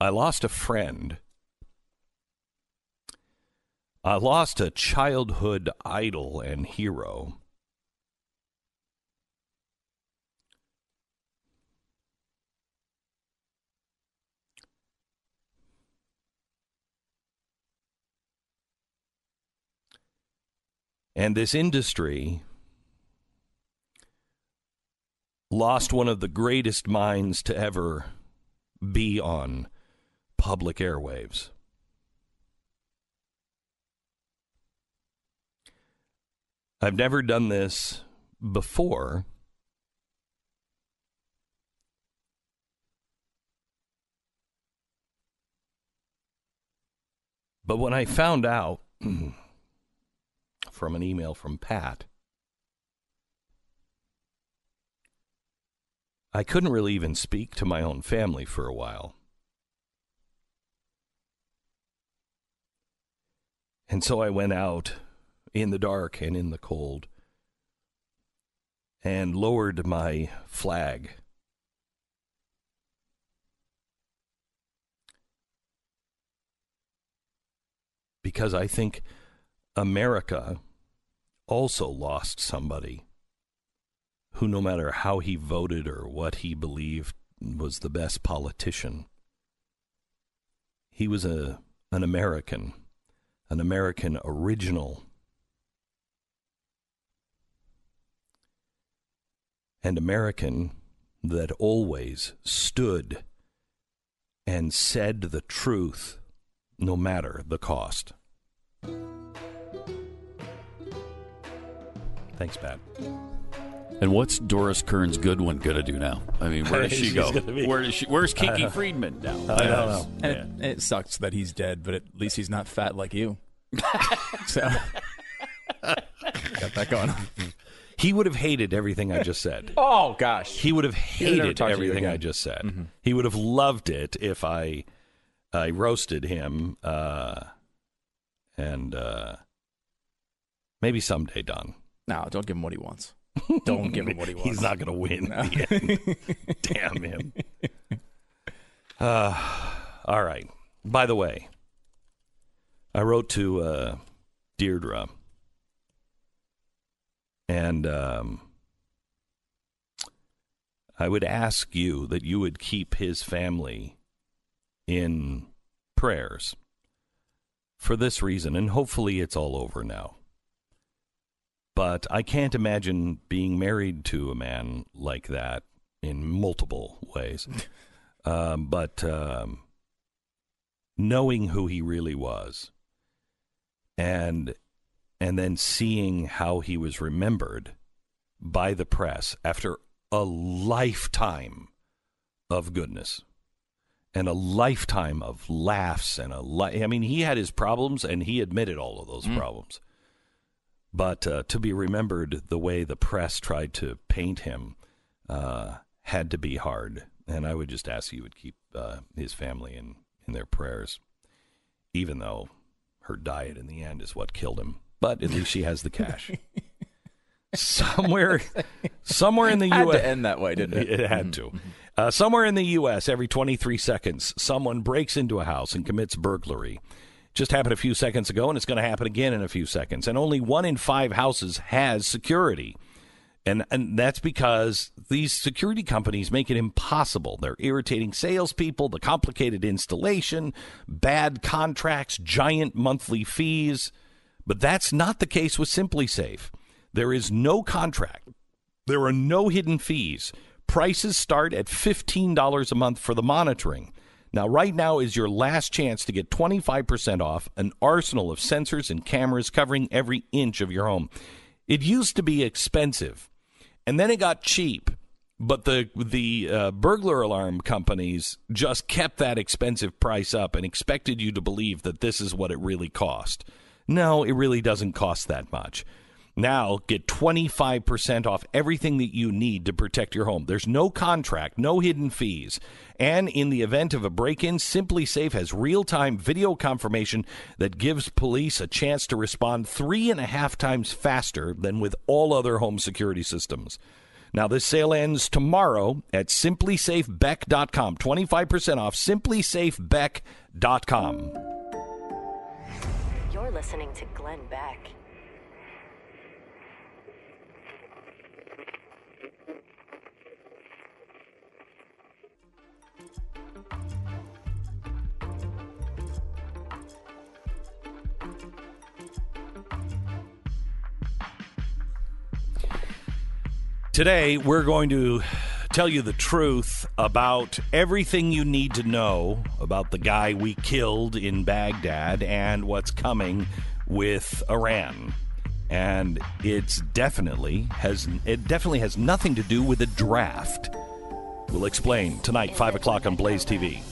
I lost a friend. I lost a childhood idol and hero. And this industry lost one of the greatest minds to ever be on public airwaves. I've never done this before. But when I found out from an email from Pat, I couldn't really even speak to my own family for a while. And so I went out in the dark and in the cold and lowered my flag. Because I think America also lost somebody who, no matter how he voted or what he believed, was the best politician. He was a, an American, an American original. And American that always stood and said the truth no matter the cost. Thanks, Pat. And what's Doris Kearns Goodwin going to do now? I mean, where does she go? be- Where does she? Where's I Kinky Friedman now? I don't know. Yeah. It, it sucks that he's dead, but at least he's not fat like you. so got that going. on. He would have hated everything I just said. Oh gosh, He would have He would never hated talk to you everything I just said. Mhm. He would have loved it if I I roasted him uh, and uh, maybe someday, Don. No, don't give him what he wants. Don't give him what he wants. He's not going to win. No. Damn him. Uh, all right. By the way, I wrote to uh, Deirdre, and um, I would ask you that you would keep his family in prayers for this reason, and hopefully it's all over now. But I can't imagine being married to a man like that in multiple ways. um, but um, knowing who he really was, and and then seeing how he was remembered by the press after a lifetime of goodness and a lifetime of laughs and a li- I mean he had his problems and he admitted all of those Mm. problems but uh, to be remembered the way the press tried to paint him uh, had to be hard and I would just ask you would keep uh, his family in in their prayers even though her diet in the end is what killed him but at least she has the cash somewhere somewhere in the U.S. Had to end that way, didn't it? Mm-hmm. it had to. Uh, somewhere in the U.S., every 23 seconds, someone breaks into a house and commits burglary. Just happened a few seconds ago, and it's going to happen again in a few seconds. And only one in five houses has security. And, and that's because these security companies make it impossible. They're irritating salespeople, the complicated installation, bad contracts, giant monthly fees. But that's not the case with SimpliSafe. There is no contract. There are no hidden fees. Prices start at $15 a month for the monitoring. Now, right now is your last chance to get 25% off an arsenal of sensors and cameras covering every inch of your home. It used to be expensive, and then it got cheap. But the the uh, burglar alarm companies just kept that expensive price up and expected you to believe that this is what it really cost. No, it really doesn't cost that much. Now get 25% off everything that you need to protect your home. There's no contract, no hidden fees. And in the event of a break in, SimpliSafe has real time video confirmation that gives police a chance to respond three and a half times faster than with all other home security systems. Now, this sale ends tomorrow at SimpliSafeBeck.com. 25% off SimpliSafeBeck.com. You're listening to Glenn Beck. Today, we're going to tell you the truth about everything you need to know about the guy we killed in Baghdad and what's coming with Iran. And it's definitely has it definitely has nothing to do with a draft. We'll explain tonight, five o'clock on Blaze TV.